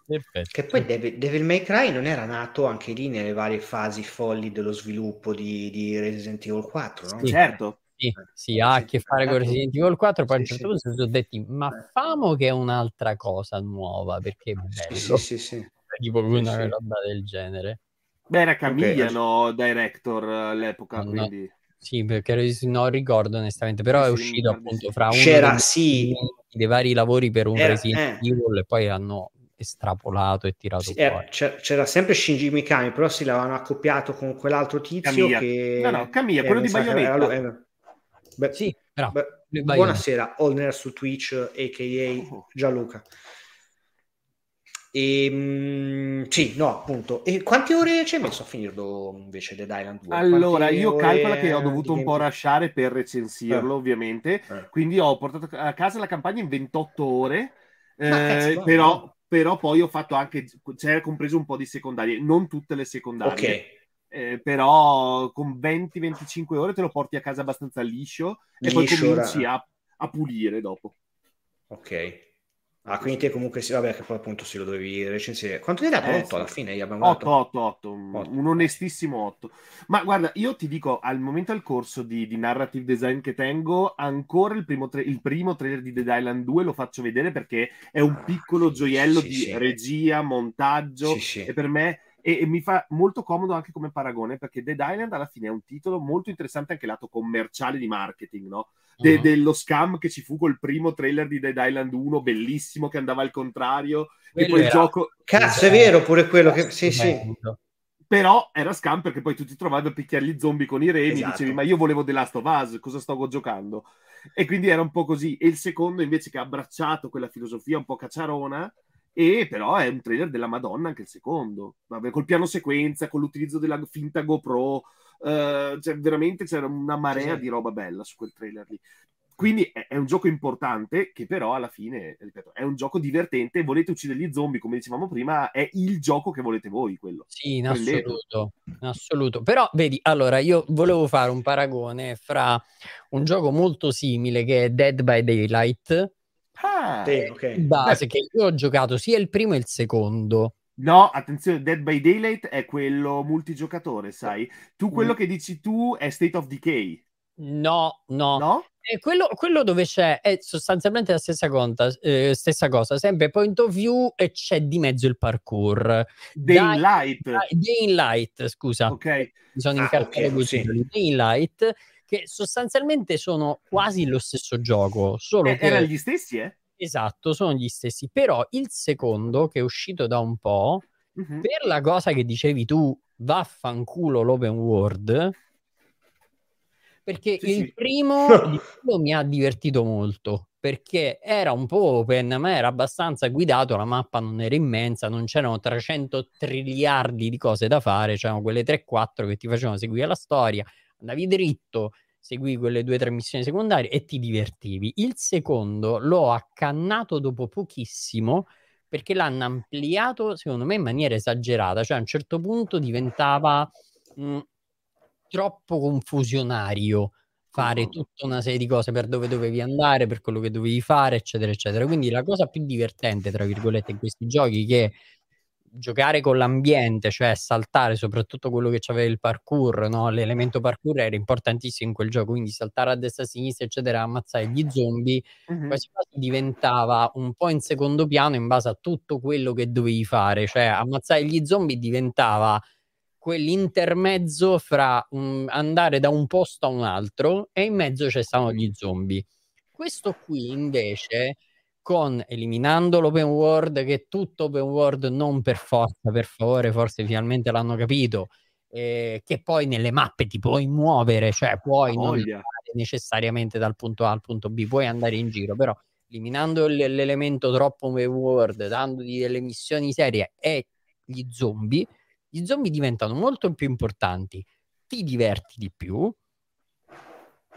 Perfetto. Che poi Devil, Devil, May Cry non era nato anche lì nelle varie fasi folli dello sviluppo di, di Resident Evil 4, no? Sì, certo. Sì, sì, ha a che fare con Resident Evil 4, poi a un certo punto si sono detti, ma eh. famo che è un'altra cosa nuova, perché è bello. Sì, sì, sì. Tipo una roba del genere. Beh, era Camigliano okay. director all'epoca, no, quindi... Sì, perché non ricordo onestamente, però sì, è uscito appunto fra uno C'era, dei, sì. dei vari lavori per un era, Resident eh. Evil e poi hanno estrapolato e tirato sì, fuori. C'era, c'era, sempre Shinji Mikami, però si l'avevano accoppiato con quell'altro tizio Camilla. che... No, no, Camilla, quello di Bayonetta. Era... Beh, sì, però, beh, buonasera, Olner su Twitch, a.k.a. Oh. Gianluca. E, ehm, sì, no, appunto. E quante ore ci hai messo a finirlo invece Dead Island 2? Allora, io calcolo che ho dovuto un po' lasciare per recensirlo, eh. ovviamente. Eh. Quindi ho portato a casa la campagna in 28 ore. Eh, cazzo, però, no. però, poi ho fatto anche, c'era compreso un po' di secondarie, non tutte le secondarie. Ok. Eh, però con 20-25 ore te lo porti a casa abbastanza liscio, liscio e poi cominci a, a pulire dopo. Ok. Ah, quindi te comunque sì, vabbè, che poi appunto sì, lo dovevi recensire. Quanto gli hai dato? 8 eh, sì. alla fine? Gli abbiamo 8, 8, 8, un onestissimo 8. Ma guarda, io ti dico, al momento al corso di, di narrative design che tengo, ancora il primo, tra- il primo, trailer di Dead Island 2 lo faccio vedere perché è un piccolo gioiello sì, di regia, montaggio, e per me e, e, mi fa molto comodo anche come paragone perché Dead Island alla fine è un titolo molto interessante anche lato commerciale di marketing, no? De, uh-huh. Dello scam che ci fu col primo trailer di Dead Island 1, bellissimo, che andava al contrario. Quello e poi il gioco. Cazzo, è vero pure quello che. Sì, sì. Però era scam perché poi tu ti trovavi a picchiare gli zombie con i remi esatto. dicevi, ma io volevo The Last of Us, cosa stavo giocando? E quindi era un po' così. E il secondo invece che ha abbracciato quella filosofia un po' cacciarona e però è un trailer della Madonna anche il secondo, Vabbè, col piano sequenza, con l'utilizzo della finta GoPro, uh, cioè veramente c'era una marea sì. di roba bella su quel trailer lì. Quindi è, è, un gioco importante che però alla fine, ripeto, è un gioco divertente, volete uccidere gli zombie come dicevamo prima, è il gioco che volete voi quello. Sì, in assoluto, in assoluto. Però vedi, allora io volevo fare un paragone fra un gioco molto simile che è Dead by Daylight, Ah, sì, okay. base che io ho giocato sia il primo e il secondo. No, attenzione, Dead by Daylight è quello multigiocatore, sai? Tu quello mm. che dici tu è State of Decay. No, no. No? Eh, quello, quello, dove c'è è sostanzialmente la stessa, conta, eh, stessa, cosa, sempre point of view e c'è di mezzo il parkour. Daylight. Daylight, scusa. Ok. Mi sono ah, incartato okay, sì. Daylight che sostanzialmente sono quasi lo stesso gioco. Solo eh, che... Erano gli stessi, eh? Esatto, sono gli stessi. Però il secondo, che è uscito da un po', uh-huh. per la cosa che dicevi tu, vaffanculo l'open world, perché sì, il, sì. Primo, il primo mi ha divertito molto perché era un po' open, ma era abbastanza guidato, la mappa non era immensa, non c'erano 300 triliardi di cose da fare, c'erano quelle 3-4 che ti facevano seguire la storia, andavi dritto, seguivi quelle due o tre missioni secondarie e ti divertivi. Il secondo l'ho accannato dopo pochissimo perché l'hanno ampliato, secondo me, in maniera esagerata. Cioè, a un certo punto diventava mh, mm, troppo confusionario fare tutta una serie di cose per dove dovevi andare, per quello che dovevi fare, eccetera, eccetera. Quindi la cosa più divertente, tra virgolette, in questi giochi che giocare con l'ambiente, cioè saltare soprattutto quello che aveva il parkour, no? l'elemento parkour era importantissimo in quel gioco, quindi saltare a destra a sinistra, eccetera, ammazzare gli zombie, uh-huh. quasi quasi diventava un po' in secondo piano in base a tutto quello che dovevi fare, cioè ammazzare gli zombie diventava quell'intermezzo fra um, andare da un posto a un altro e in mezzo ci stavano gli zombie. Questo qui invece con eliminando l'open world, che è tutto open world non per forza, per favore, forse finalmente l'hanno capito, eh, che poi nelle mappe ti puoi muovere, cioè puoi oh, non andare necessariamente dal punto A al punto B, puoi andare in giro, però eliminando l- l'elemento troppo open world, dandogli delle missioni serie e gli zombie, gli zombie diventano molto più importanti, ti diverti di più,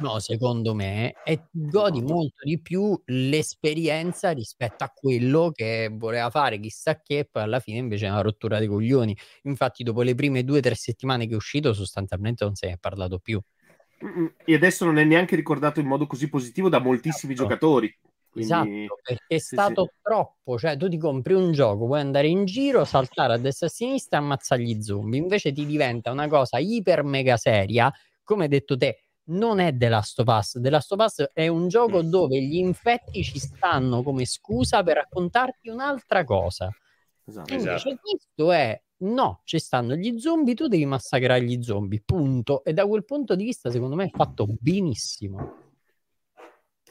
No, secondo me, e godi molto di più l'esperienza rispetto a quello che voleva fare chissà che, poi alla fine invece è una rottura dei coglioni. Infatti, dopo le prime due o tre settimane che è uscito, sostanzialmente non se ne è parlato più. E adesso non è neanche ricordato in modo così positivo da moltissimi esatto. giocatori. Quindi... Esatto, perché è sì, stato sì. troppo, cioè tu ti compri un gioco, puoi andare in giro, saltare a destra e a sinistra e ammazzare gli zombie, invece ti diventa una cosa iper mega seria, come hai detto te, non è The Last of Us. The Last of Us è un gioco mm. dove gli infetti ci stanno come scusa per raccontarti un'altra cosa. Esatto. Invece esatto. questo è no, ci stanno gli zombie, tu devi massacrare gli zombie, punto. E da quel punto di vista, secondo me, è fatto benissimo.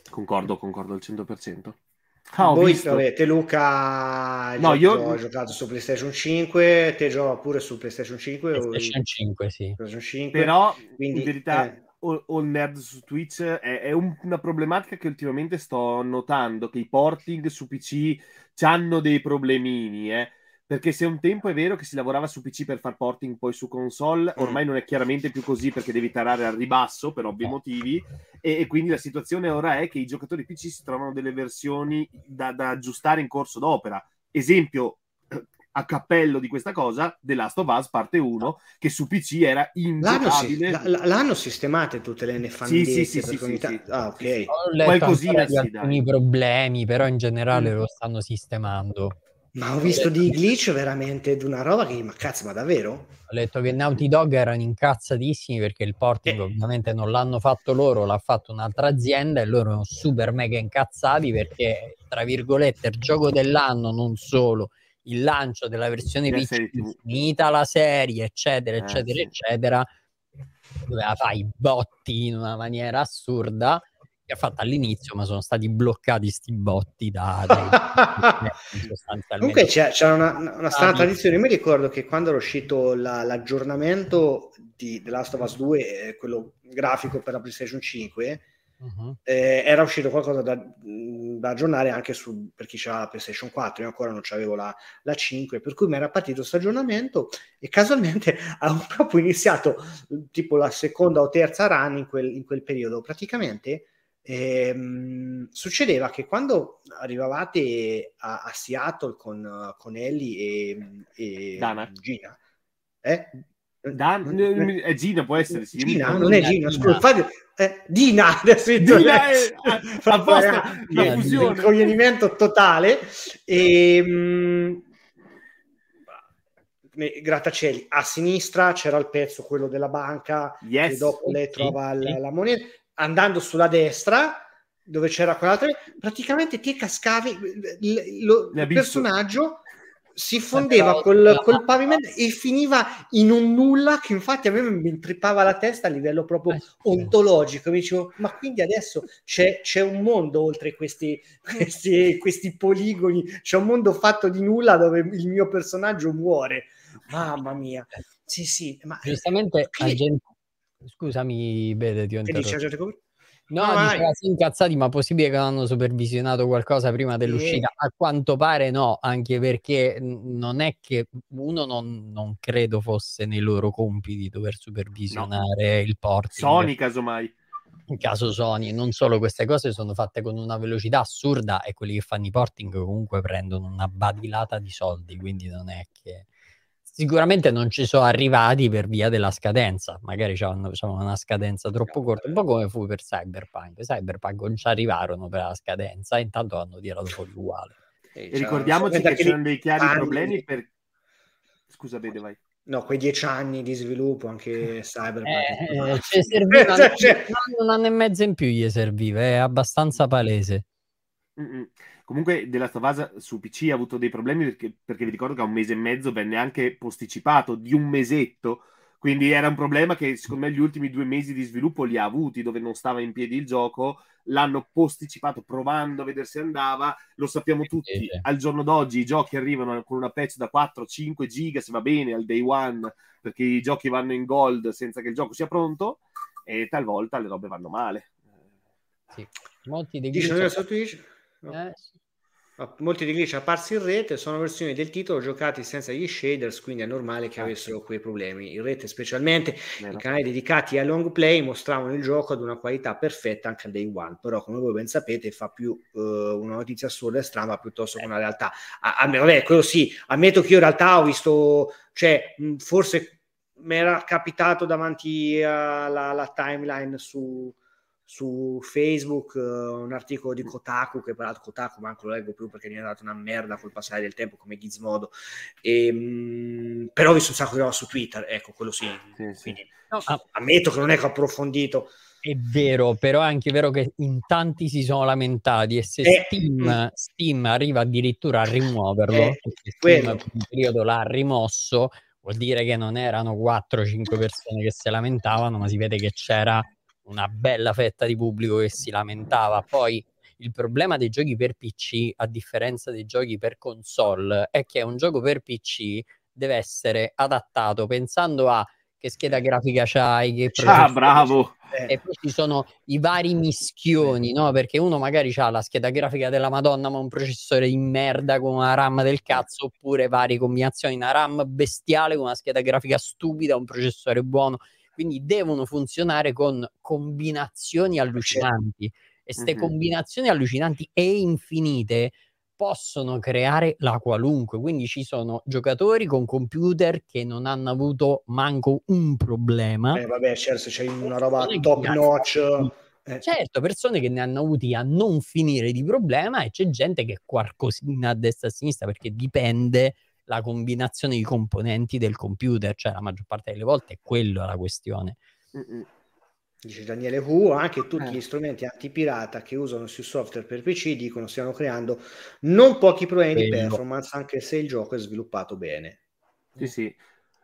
Concordo, concordo al 100%. Ah, Voi visto. avete Luca no, io ho giocato su PlayStation 5, te gioca pure su PlayStation 5 PlayStation o... 5, sì. PlayStation 5, però quindi, in verità eh o, nerd su Twitch è, è un, una problematica che ultimamente sto notando, che i porting su PC hanno dei problemini, eh. Perché se un tempo è vero che si lavorava su PC per far porting poi su console, mm. ormai non è chiaramente più così perché devi tarare al ribasso per ovvi motivi e, e quindi la situazione ora è che i giocatori PC si trovano delle versioni da, da aggiustare in corso d'opera. Esempio, a cappello di questa cosa, The Last of Us parte 1, che su PC era ingiocabile. L'hanno, si, l'hanno sistemate tutte le nefandezze. Sì, sì, sì, sì, sì, Ah, ok. Qualcosina sì, alcuni problemi, però in generale mm. lo stanno sistemando. Ma ho visto di glitch veramente di una roba che, ma cazzo, ma davvero? Ho letto che Naughty Dog erano incazzatissimi perché il porting eh. ovviamente non l'hanno fatto loro, l'ha fatto un'altra azienda e loro sono super mega incazzati perché, tra virgolette, il gioco dell'anno non solo il lancio della versione PC, finita la serie, eccetera, eccetera, eh, eccetera, doveva fare i botti in una maniera assurda che ha fatto all'inizio, ma sono stati bloccati sti botti da, da Comunque c'è, c'è una, una strana tradizione. Mi ricordo che quando era uscito la, l'aggiornamento di The Last of Us 2, eh, quello grafico per la PlayStation 5, uh-huh. eh, era uscito qualcosa da, da aggiornare anche su, per chi c'era la PlayStation 4. Io ancora non c'avevo la, la 5, per cui mi era partito questo aggiornamento e casualmente avevo proprio iniziato tipo la seconda o terza run in quel, in quel periodo. Praticamente Ehm, succedeva che quando arrivavate a, a Seattle con, con Ellie e, e Gina, eh? Dan, è eh, Gina, può essere sì. Gina, non è Gina, scusa, fate, eh, Dina, adesso Dina è, apposta, la fusione. Il coglionimento totale. E, ehm, mh, grattacieli a sinistra c'era il pezzo quello della banca yes. e dopo lei trova la, la moneta andando sulla destra dove c'era quell'altra praticamente ti cascavi il, lo, il personaggio si fondeva col, col, pavimento e finiva in un nulla che infatti a me mi intrippava la testa a livello proprio eh, ontologico. Mi dicevo, ma quindi adesso c'è, c'è un mondo oltre questi, questi, questi, poligoni, c'è un mondo fatto di nulla dove il mio personaggio muore. Mamma mia, sì, sì, ma giustamente che... gente Scusami, Bede, ti ho interrotto. No, no diceva sì, incazzati, ma possibile che non hanno supervisionato qualcosa prima dell'uscita? A quanto pare no, anche perché non è che uno non, non credo fosse nei loro compiti dover supervisionare no. il porting. Sony, casomai. In caso Sony, non solo queste cose sono fatte con una velocità assurda e quelli che fanno i porting comunque prendono una badilata di soldi, quindi non è che sicuramente non ci sono arrivati per via della scadenza, magari c'erano una scadenza troppo corta, un po' come fu per Cyberpunk. Cyberpunk non ci arrivarono per la scadenza, intanto hanno tirato fuori uguale. E, e ricordiamoci che c'erano dei chiari anni... problemi per... Scusa, vede, vai. No, quei dieci anni di sviluppo, anche Cyberpunk. Eh, eh, serviva cioè... un anno e mezzo in più gli serviva, è abbastanza palese. Mm-mm. Comunque della Stavasa su PC ha avuto dei problemi perché, perché, vi ricordo che a un mese e mezzo venne anche posticipato di un mesetto, quindi era un problema che secondo me gli ultimi due mesi di sviluppo li ha avuti dove non stava in piedi il gioco, l'hanno posticipato provando a vedere se andava, lo sappiamo tutti, al giorno d'oggi i giochi arrivano con una patch da 4-5 giga se va bene al day one perché i giochi vanno in gold senza che il gioco sia pronto e talvolta le robe vanno male. Sì. Molti dei eh, sì. Molti di glitch apparsi in rete sono versioni del titolo giocati senza gli shaders, quindi è normale che ah, avessero quei problemi. In rete, specialmente Beh, i canali dedicati ai long play, mostravano il gioco ad una qualità perfetta anche al day one. Però, come voi ben sapete, fa più uh, una notizia assurda e strana piuttosto che una realtà. A, a vabbè, quello sì, ammetto che io in realtà ho visto, cioè, forse mi era capitato davanti alla, alla timeline su su Facebook uh, un articolo di Kotaku che peraltro Kotaku manco lo leggo più perché è diventato una merda col passare del tempo come Gizmodo. E, mh, mm, però ho visto un sacco di roba su Twitter ecco quello sì, sì, sì. Quindi, no, ah, ammetto che non è che ho approfondito. È vero, però è anche vero che in tanti si sono lamentati e se eh, Steam, mm. Steam, arriva addirittura a rimuoverlo, eh, Steam per un periodo l'ha rimosso, vuol dire che non erano 4-5 persone che si lamentavano, ma si vede che c'era una bella fetta di pubblico che si lamentava. Poi il problema dei giochi per PC, a differenza dei giochi per console, è che un gioco per PC deve essere adattato pensando a che scheda grafica c'hai, che ah, bravo. E poi ci sono i vari mischioni, no? Perché uno magari ha la scheda grafica della Madonna, ma un processore di merda con una RAM del cazzo, oppure varie combinazioni, una RAM bestiale con una scheda grafica stupida, un processore buono quindi devono funzionare con combinazioni allucinanti e queste mm-hmm. combinazioni allucinanti e infinite possono creare la qualunque. Quindi ci sono giocatori con computer che non hanno avuto manco un problema. Eh, vabbè, certo, c'è una roba top notch. Eh. Certo, persone che ne hanno avuti a non finire di problema e c'è gente che qualcosina a destra e a sinistra perché dipende la combinazione di componenti del computer, cioè la maggior parte delle volte è quello la questione. Dice Daniele Hu, anche tutti eh. gli strumenti antipirata che usano sui software per PC dicono stiano creando non pochi problemi di performance anche se il gioco è sviluppato bene. Sì, sì.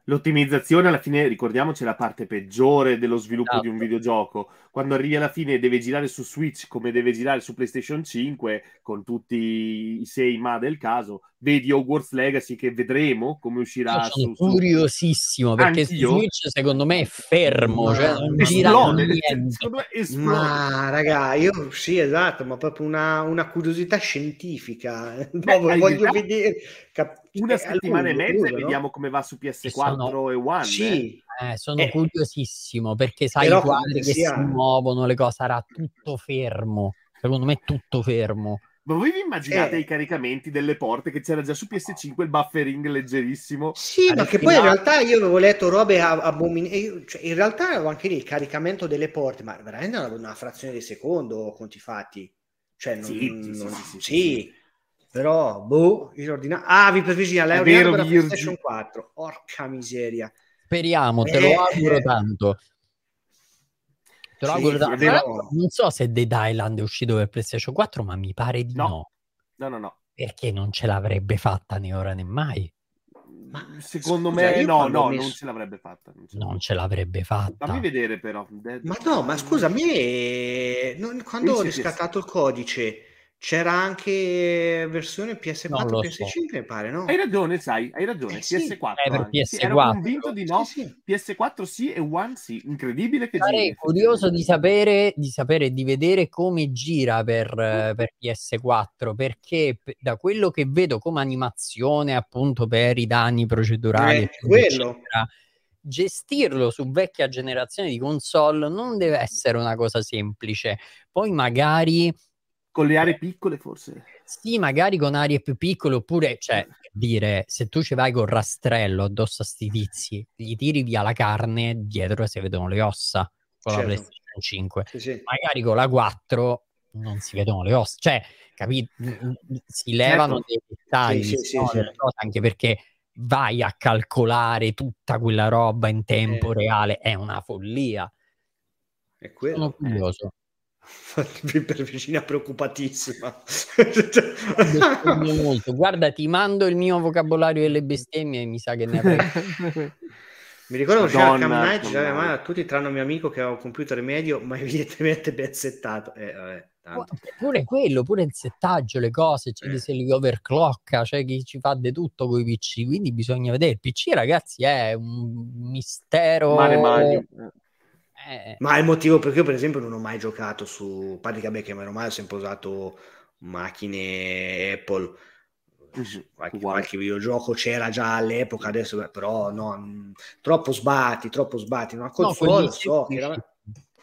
L'ottimizzazione alla fine, ricordiamoci, è la parte peggiore dello sviluppo esatto. di un esatto. videogioco. Quando arrivi alla fine e deve girare su Switch come deve girare su PlayStation 5, con tutti i 6 ma del caso, vedi Hogwarts Legacy che vedremo come uscirà. Io sono su, curiosissimo perché Anch'io. su Switch secondo me è fermo, ma, cioè non gira niente. Ma raga, io sì, esatto, ma proprio una, una curiosità scientifica. Beh, no, voglio vedere. Cap- una settimana e mezza e vediamo come va su PS4 sono, e One. Sì, eh. Eh, sono eh. curiosissimo perché sai i quadri che sia... si muovono, le cose sarà tutto fermo. Secondo me è tutto fermo. Ma voi vi immaginate eh. i caricamenti delle porte che c'era già su PS5 il buffering leggerissimo? Sì, ma che poi in realtà io avevo letto robe abominevoli. Cioè, in realtà avevo anche lì il caricamento delle porte, ma veramente una, una frazione di secondo, conti fatti. Cioè, non, sì, non, sì, sì, sì, però, boh, il ordinato. Ah, vi preferisci lei ordinato per la PlayStation 4. Porca miseria. Speriamo, te lo eh. auguro tanto. Te lo sì, auguro tanto. Non so se Dead Island è uscito per PlayStation 4, ma mi pare di no. No, no, no. no. Perché non ce l'avrebbe fatta né ora né mai. Ma secondo scusa, me no, no, messo... non ce l'avrebbe fatta. Non ce, non ce l'avrebbe fatta. Fammi vedere però. Ma no, ma scusa, a me quando ho riscattato il codice c'era anche versione PS4 e PS5, so. mi pare, no? Hai ragione, sai, hai ragione. Eh, PS4. Eh, PS4. Sì, ero convinto di no. Sì, sì. PS4 sì e One sì. Incredibile che Sarei giri. curioso di sapere, di sapere, di vedere come gira per, per, PS4, perché da quello che vedo come animazione, appunto, per i danni procedurali, eh, quello. gestirlo su vecchia generazione di console non deve essere una cosa semplice. Poi magari con le aree piccole forse? Sì, magari con aree più piccole, oppure, cioè, dire, se tu ci vai col rastrello addosso a sti tizi, gli tiri via la carne, dietro si vedono le ossa con certo. la PlayStation 5. Sì, sì. Magari con la 4 non si vedono le ossa, cioè, capito? Si levano certo. dei dettagli, sì, no, cose, anche perché vai a calcolare tutta quella roba in tempo eh. reale, è una follia. È quello. Sono curioso. Eh per vicina preoccupatissima. molto. Guarda, ti mando il mio vocabolario delle bestemmie e mi sa che ne avrei. Mi ricordo che c'era Cam Night, cioè, ma tutti tranne un mio amico che aveva un computer medio, ma evidentemente ben settato. Eh, vabbè, pure quello, pure il settaggio, le cose, c'è cioè, chi se li overclocka, c'è chi ci fa di tutto con i PC, quindi bisogna vedere. Il PC, ragazzi, è un mistero. Mare, mare. Eh. Ma il motivo perché io, per esempio, non ho mai giocato su. A che, beh, che meno male ho sempre usato macchine Apple. Qualche, qualche, videogioco c'era già all'epoca, adesso però no, troppo sbatti, troppo sbatti. Una console no, so che era...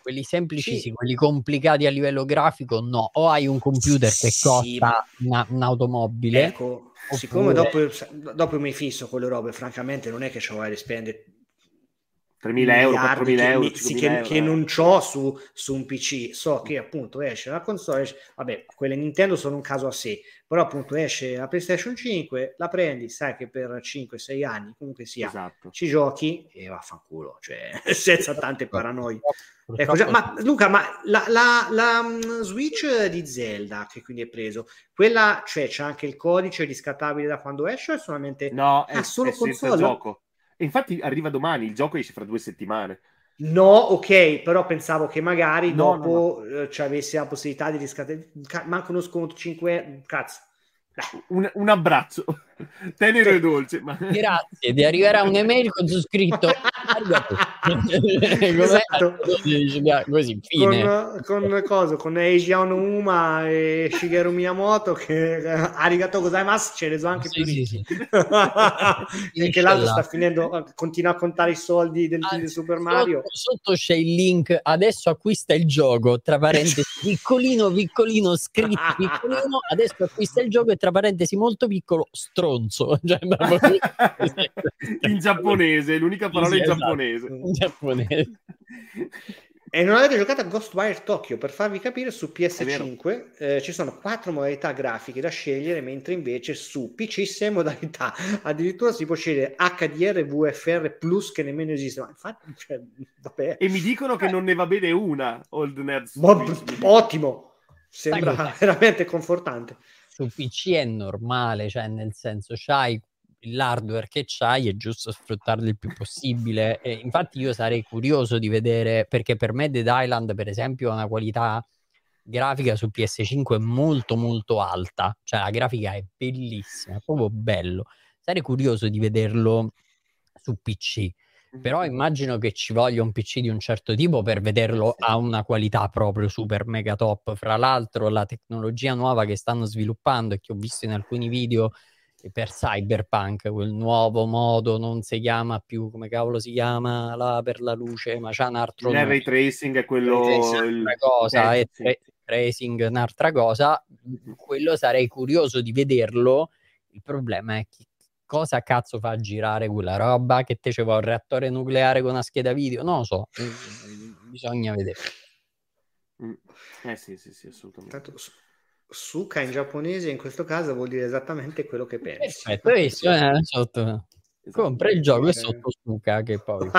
quelli semplici sì. sì. quelli complicati a livello grafico no, o hai un computer che sì, costa una, un'automobile. Ecco, oppure... siccome dopo, dopo mi fisso con le robe, francamente non è che ci vuoi spendere 3.000 euro, 4.000 euro, che, sì, che, euro, che non ho su, su, un PC. So che appunto esce la console, esce, vabbè, quelle Nintendo sono un caso a sé, però appunto esce la PlayStation 5, la prendi, sai che per 5-6 anni comunque sia, esatto. ci giochi e vaffanculo, cioè senza tante paranoie. Ecco, già, ma Luca, ma la, la, la, mm, Switch di Zelda che quindi è preso, quella, cioè c'è anche il codice riscattabile da quando esce o è solamente no, è, ah, solo è console? gioco e infatti arriva domani, il gioco esce fra due settimane. No, ok, però pensavo che magari no, dopo no, no. Eh, ci avessi la possibilità di riscattare. Manca uno sconto 5 cazzo. Un, un, abbraccio tenero e dolce. Ma... Grazie, ti arriverà un'email con su scritto esatto. così, fine. Con, con, cosa? con Eiji Onuma e Shigeru Miyamoto che arigato gozaimasu ci ha reso anche sì, più sì, sì. che l'altro sta finendo continua a contare i soldi del ah, di Super Mario sotto, sotto c'è il link adesso acquista il gioco tra parentesi piccolino piccolino scritto piccolino adesso acquista il gioco e tra parentesi molto piccolo stronzo cioè, in giapponese l'unica parola in esatto. Giapponese in giapponese E non avete giocato a Ghostwire Tokyo, per farvi capire, su PS5 eh, ci sono quattro modalità grafiche da scegliere, mentre invece su PC sei modalità. Addirittura si può scegliere HDR VFR Plus che nemmeno esiste. Ma infatti, cioè, e mi dicono che non ne va bene una, Old Nerds. ottimo, sembra veramente confortante. Su PC è normale, cioè nel senso c'hai l'hardware che c'hai è giusto sfruttarlo il più possibile. E infatti io sarei curioso di vedere, perché per me Dead Island, per esempio, ha una qualità grafica su PS5 molto molto alta, cioè la grafica è bellissima, è proprio bello. Sarei curioso di vederlo su PC. Però immagino che ci voglia un PC di un certo tipo per vederlo a una qualità proprio super mega top. Fra l'altro, la tecnologia nuova che stanno sviluppando e che ho visto in alcuni video per Cyberpunk, quel nuovo modo, non si chiama più come cavolo si chiama là per la luce, ma c'è un altro. Il ray tracing è quello. Un'altra cosa, è tra- tracing un'altra cosa. Quello sarei curioso di vederlo. Il problema è che cosa cazzo fa girare quella roba? Che te ci va un reattore nucleare con una scheda video? Non lo so, bisogna vedere. Mm. Eh sì, sì, sì, assolutamente. Tanto, Suka in giapponese in questo caso vuol dire esattamente quello che pensi. Perfetto, visto, eh, sotto. Esatto. Compra il gioco e sotto Suka che poi...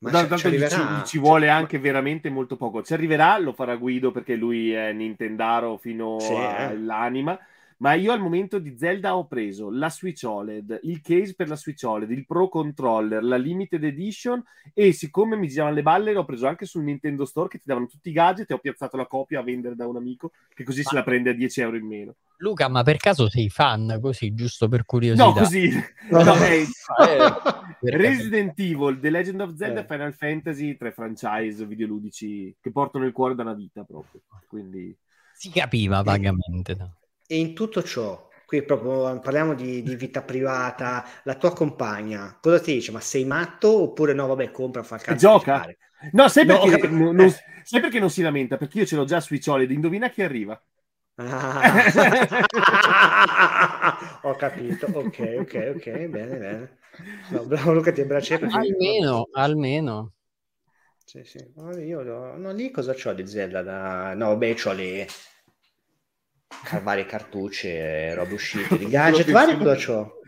Ma da, ci, ci, ci, vuole anche veramente molto poco. Ci arriverà, lo farà Guido perché lui è Nintendaro fino sì, all'anima. Eh ma io al momento di Zelda ho preso la Switch OLED, il case per la Switch OLED, il Pro Controller, la Limited Edition e siccome mi giravano le balle l'ho preso anche sul Nintendo Store che ti davano tutti i gadget e ho piazzato la copia a vendere da un amico che così ma... se la prende a 10 euro in meno. Luca, ma per caso sei fan così, giusto per curiosità? No, così. No, è... eh, Resident Evil, The Legend of Zelda, eh. Final Fantasy, tre franchise videoludici che portano il cuore da una vita proprio. Quindi... Si capiva vagamente. No? E in tutto ciò, qui proprio parliamo di, di, vita privata, la tua compagna, cosa ti dice? Ma sei matto oppure no? Vabbè, compra, fa il cazzo. Gioca. No, sai perché, no, non, sai perché non si lamenta? Perché io ce l'ho già sui Oled, indovina chi arriva. Ah. Ho capito, ok, ok, ok, bene, bene. No, bravo Luca, ti abbraccio. Almeno, almeno. Sì, sì. Io, no, lì cosa c'ho di Zelda? Da... No, beh, c'ho le varie cartucce, robe uscite, di gadget vari cosa c'ho?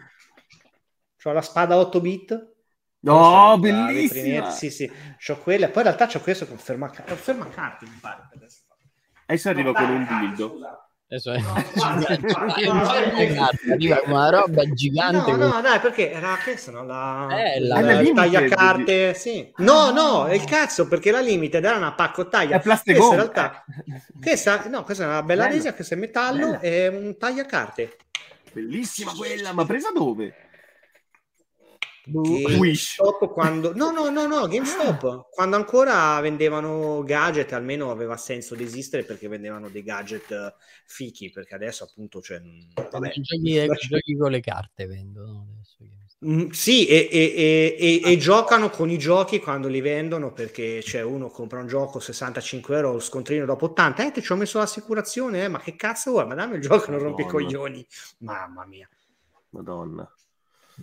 C'ho la spada 8 bit. No, bellissima! Sì, sì, c'ho quella. Poi in realtà c'ho questo con ferma, ferma carte, mi pare. Adesso arrivo con un dildo. Adesso è una roba gigante. No, no, dai, perché era questa, no? La, eh, la, la, la tagliacarte, sì. No, no, è il cazzo, perché la limited era una paccottaglia. La plastica in realtà, questa, no, questa è una bella Bello. resa, questa è metallo, Bella. è un tagliacarte. Bellissima quella, ma presa dove? GameStop quando no no no no GameStop quando ancora vendevano gadget almeno aveva senso di esistere perché vendevano dei gadget uh, fichi perché adesso appunto cioè, vabbè. Giochi, giochi con le carte vendono adesso. Mm, sì, e, e, e, e, giocano con i giochi quando li vendono perché c'è uno compra un gioco 65 euro, lo scontrino dopo 80, eh, ti ci ho messo l'assicurazione, eh, ma che cazzo vuoi? Ma dammi il gioco, non rompi i coglioni. Mamma mia. Madonna.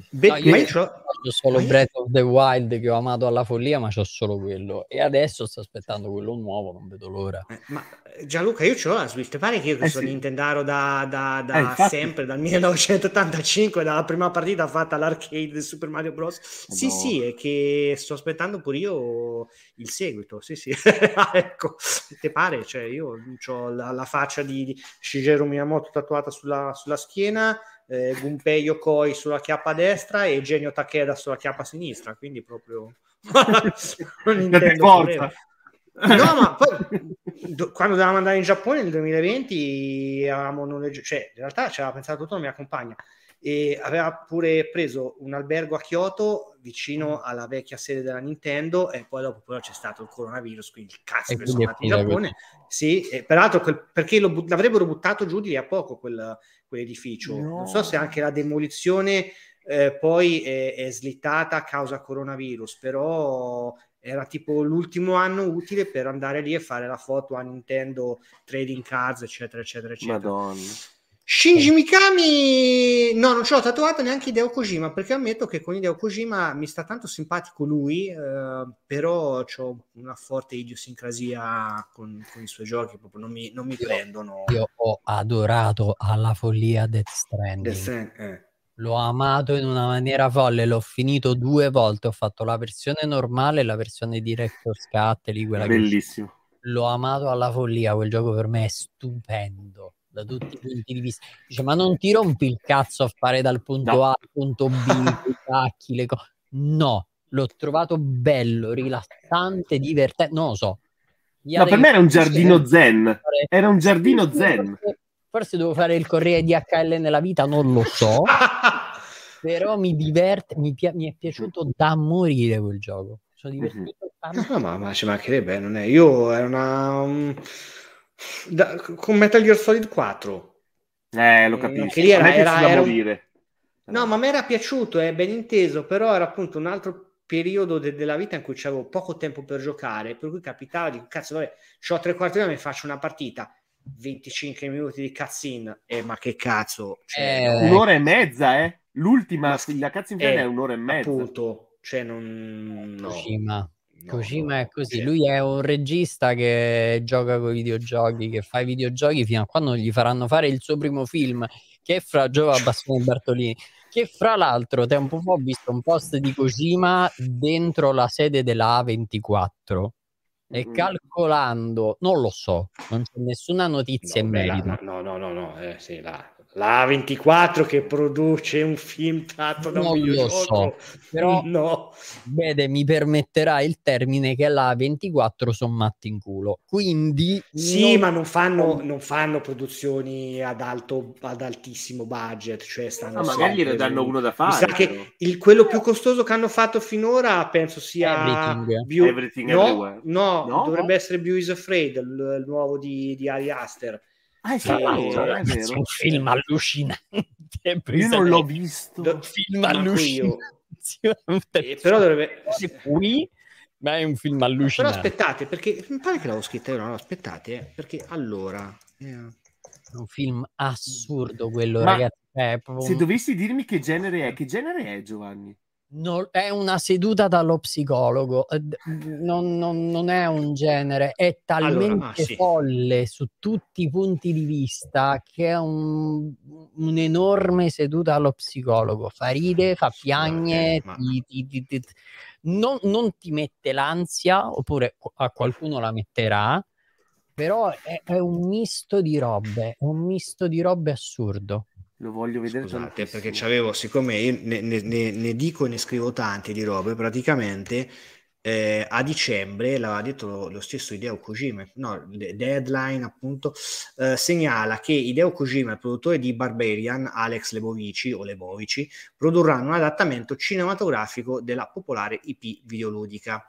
Be- no, io c'ho... solo Breath of the Wild che ho amato alla follia, ma c'ho solo quello. E adesso sto aspettando quello nuovo, non vedo l'ora. Eh, ma Gianluca, io ce l'ho la Switch. Pare che io che eh sono sì. Nintendaro da, da, da eh, infatti... sempre, dal 1985, dalla prima partita fatta all'arcade del Super Mario Bros. Oh, sì, no. sì, è che sto aspettando pure io il seguito. Sì, sì. ecco, te pare? Cioè, io ho la, la faccia di, di Shigeru Miyamoto tatuata sulla, sulla schiena eh, Gunpei Yokoi sulla chiappa destra e Genio Takeda sulla chiappa sinistra, quindi proprio non intendo No, ma poi do, quando dovevamo andare in Giappone nel 2020 avevamo noleggio, cioè in realtà ci aveva pensato tutto la mia compagna e aveva pure preso un albergo a Kyoto vicino alla vecchia sede della Nintendo e poi dopo però c'è stato il coronavirus quindi il cazzo che sono andati in Giappone sì, e peraltro quel, perché lo, l'avrebbero buttato giù di lì a poco quel, quell'edificio. No. Non so se anche la demolizione eh, poi è, è, slittata a causa coronavirus, però era tipo l'ultimo anno utile per andare lì e fare la foto a Nintendo Trading Cards, eccetera, eccetera, eccetera. Madonna. Shinji Mikami, no, non ce l'ho tatuato neanche Hideo Kojima perché ammetto che con Hideo Kojima mi sta tanto simpatico lui, eh, però ho una forte idiosincrasia con, con, i suoi giochi, proprio non mi, non mi io, prendono. Io ho adorato alla follia Death Stranding. Death Strand, eh. L'ho amato in una maniera folle, l'ho finito due volte, ho fatto la versione normale e la versione Director's Cut, lì quella Bellissimo. Che... L'ho amato alla follia, quel gioco per me è stupendo da tutti i punti di vista. Dice, ma non ti rompi il cazzo a fare dal punto no. A al punto B, i tacchi, le cose. No, l'ho trovato bello, rilassante, divertente, non lo so. Ma per me era un giardino zen. Era un giardino zen. Forse, forse devo fare il corriere di HL nella vita, non lo so. però mi diverte, mi, pi- mi, è piaciuto da morire quel gioco. Sono divertito. Mm-hmm. No, ma, ma ci mancherebbe, non è. Io era una. Um da, con Metal Gear Solid 4. Eh, lo capisco. Che lì era, era, era un... No, ma mi era piaciuto, è ben inteso, però era appunto un altro periodo de- della vita in cui avevo poco tempo per giocare, per cui capitava di cazzo, vabbè, ho tre quarti d'ora, mi faccio una partita, 25 minuti di cutscene, eh, ma che cazzo, cioè, eh, un'ora e mezza, eh? L'ultima, ma, la cutscene eh, è un'ora e mezza. Appunto, cioè non... No. Kojima. Kojima è così, lui è un regista che gioca con i videogiochi, che fa i videogiochi fino a quando gli faranno fare il suo primo film, che è fra Giova Bassone Bartolini, che fra l'altro tempo fa ho visto un post di Kojima dentro la sede della A24 e mm. calcolando, non lo so, non c'è nessuna notizia no, in merito. No, no, no, no, eh, sì, là, la 24 che produce un film tratto da non un lo so però no. vede mi permetterà il termine che la 24 sono matti in culo. Quindi sì non... ma non fanno, non fanno produzioni ad alto ad altissimo budget cioè stanno no, magari ne danno uno da fare mi sa che il, quello più costoso che hanno fatto finora penso sia Everything, View... Everything no, no, no, dovrebbe essere View is Afraid il, il nuovo di, di Ari Aster Ah, è, è, è un film allucinante. Io non l'ho visto. Un film allucinante. Eh, però dovrebbe... Qui, ma è un film allucinante. Però aspettate, perché mi pare che l'avevo scritto io, no, aspettate, eh, perché allora... Eh... È un film assurdo quello, ma ragazzi. Se dovessi dirmi che genere è, che genere è Giovanni? No, è una seduta dallo psicologo, non, non, non è un genere, è talmente allora, ah, sì. folle su tutti i punti di vista che è un, un'enorme seduta allo psicologo. Fa ride, fa piagne, ma... ti, ti, ti, non, non, ti mette l'ansia, oppure a qualcuno la metterà, però è, è un misto di robe, un misto di robe assurdo. Lo voglio vedere Scusate, perché c'avevo, siccome io ne, ne, ne, dico e ne scrivo tante di robe, praticamente eh, a dicembre, l'aveva detto lo, stesso Hideo Kojima, no, Deadline appunto, eh, segnala che Hideo Kojima, il produttore di Barbarian, Alex Lebovici o Lebovici, produrranno un adattamento cinematografico della popolare IP videoludica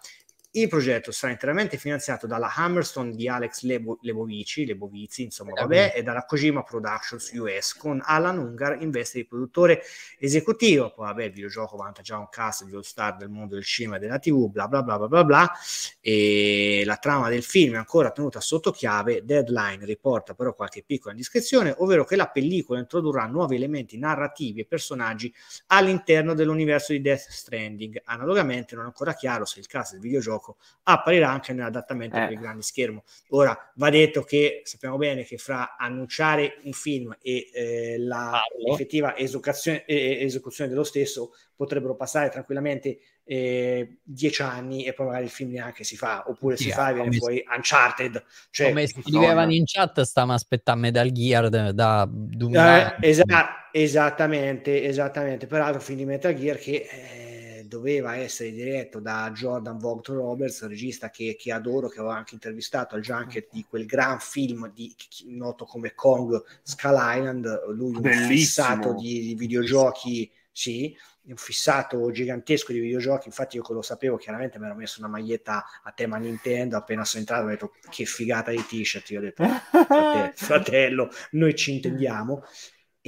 il progetto sarà interamente finanziato dalla Hammerstone di Alex Lebo- Lebovici, Lebovici, insomma, vabbè, e dalla Kojima Productions US con Alan Ungar in veste di produttore esecutivo. Poi, vabbè, il videogioco vanta già un cast di all-star del mondo del cinema e della TV, bla bla bla bla bla bla. E la trama del film è ancora tenuta sotto chiave. Deadline riporta però qualche piccola indiscrezione, ovvero che la pellicola introdurrà nuovi elementi narrativi e personaggi all'interno dell'universo di Death Stranding. Analogamente, non è ancora chiaro se il cast del videogioco gioco apparirà anche nell'adattamento eh. per il grande schermo. Ora va detto che sappiamo bene che fra annunciare un film e eh, la Parlo. effettiva esecuzione, eh, esecuzione, dello stesso potrebbero passare tranquillamente eh, dieci anni e poi magari il film neanche si fa, oppure si fa e viene poi Uncharted. Cioè, come scrivevano no, in chat, stiamo aspettando Metal Gear da, da 2000 eh, esa- esattamente, esattamente. Peraltro film di Metal Gear che eh, doveva essere diretto da Jordan Vogt Roberts, regista che, che, adoro, che avevo anche intervistato al Junket di quel gran film di, noto come Kong Skull Island, lui un Bellissimo. fissato di, di videogiochi, sì, un fissato gigantesco di videogiochi. Infatti, io che lo sapevo, chiaramente mi ero messo una maglietta a tema Nintendo. Appena sono entrato, ho detto che figata di t-shirt. Io ho detto, fratello, fratello noi ci intendiamo.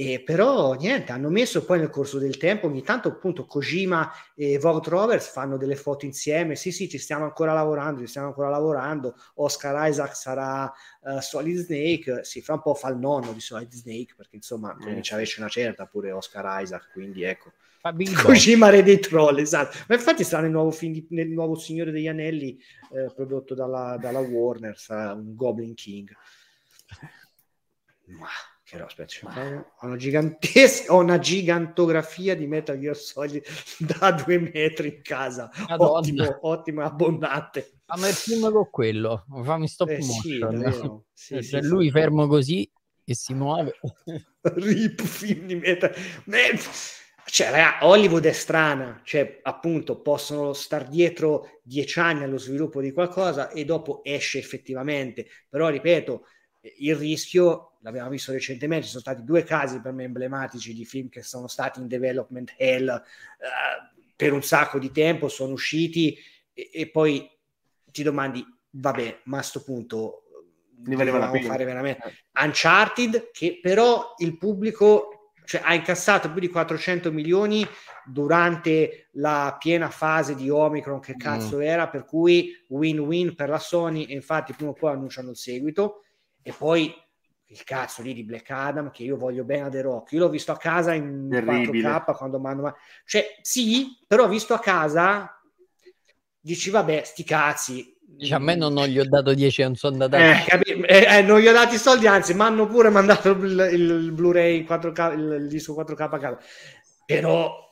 E però niente, hanno messo poi nel corso del tempo, ogni tanto appunto Kojima e Vogt Rovers fanno delle foto insieme, sì sì ci stiamo ancora lavorando, ci stiamo ancora lavorando, Oscar Isaac sarà uh, Solid Snake, si fa un po' fa il nonno di Solid Snake perché insomma mm. comincia a averci una certa pure Oscar Isaac, quindi ecco. Kojima Re dei Troll, esatto. Ma infatti sarà nel nuovo, film di, nel nuovo Signore degli Anelli eh, prodotto dalla, dalla Warner, sarà un Goblin King. Ma però aspetta, ho una gigantesca, ho una gigantografia di Metal Gear Solid da due metri in casa. Madonna. Ottimo, ottimo, abbondante. Ma il film con quello, fammi stop eh, motion. Sì, sì, sì, lui fermo così e si muove. Rip film di Metal. Cioè, raga, Hollywood è strana, cioè, appunto, possono star dietro dieci anni allo sviluppo di qualcosa e dopo esce effettivamente. Però, ripeto, il rischio, l'abbiamo visto recentemente, ci sono stati due casi per me emblematici di film che sono stati in development hell uh, per un sacco di tempo, sono usciti e, e poi ti domandi, vabbè, ma a questo punto ne valeva fare veramente eh. Uncharted che però il pubblico cioè, ha incassato più di 400 milioni durante la piena fase di Omicron che mm. cazzo mm. era per cui win-win per la Sony e infatti prima o poi annunciano il seguito e poi il cazzo lì di Black Adam che io voglio bene a The Rock. Io l'ho visto a casa in Terribile. 4K quando mando cioè sì però visto a casa dici vabbè sti cazzi. Dice, a me non, non, gli ho dato 10 non sono andato eh, capi- eh, eh, non gli ho dato i soldi anzi mi hanno pure mandato il, il Blu-ray 4K il, il disco 4K a casa. Però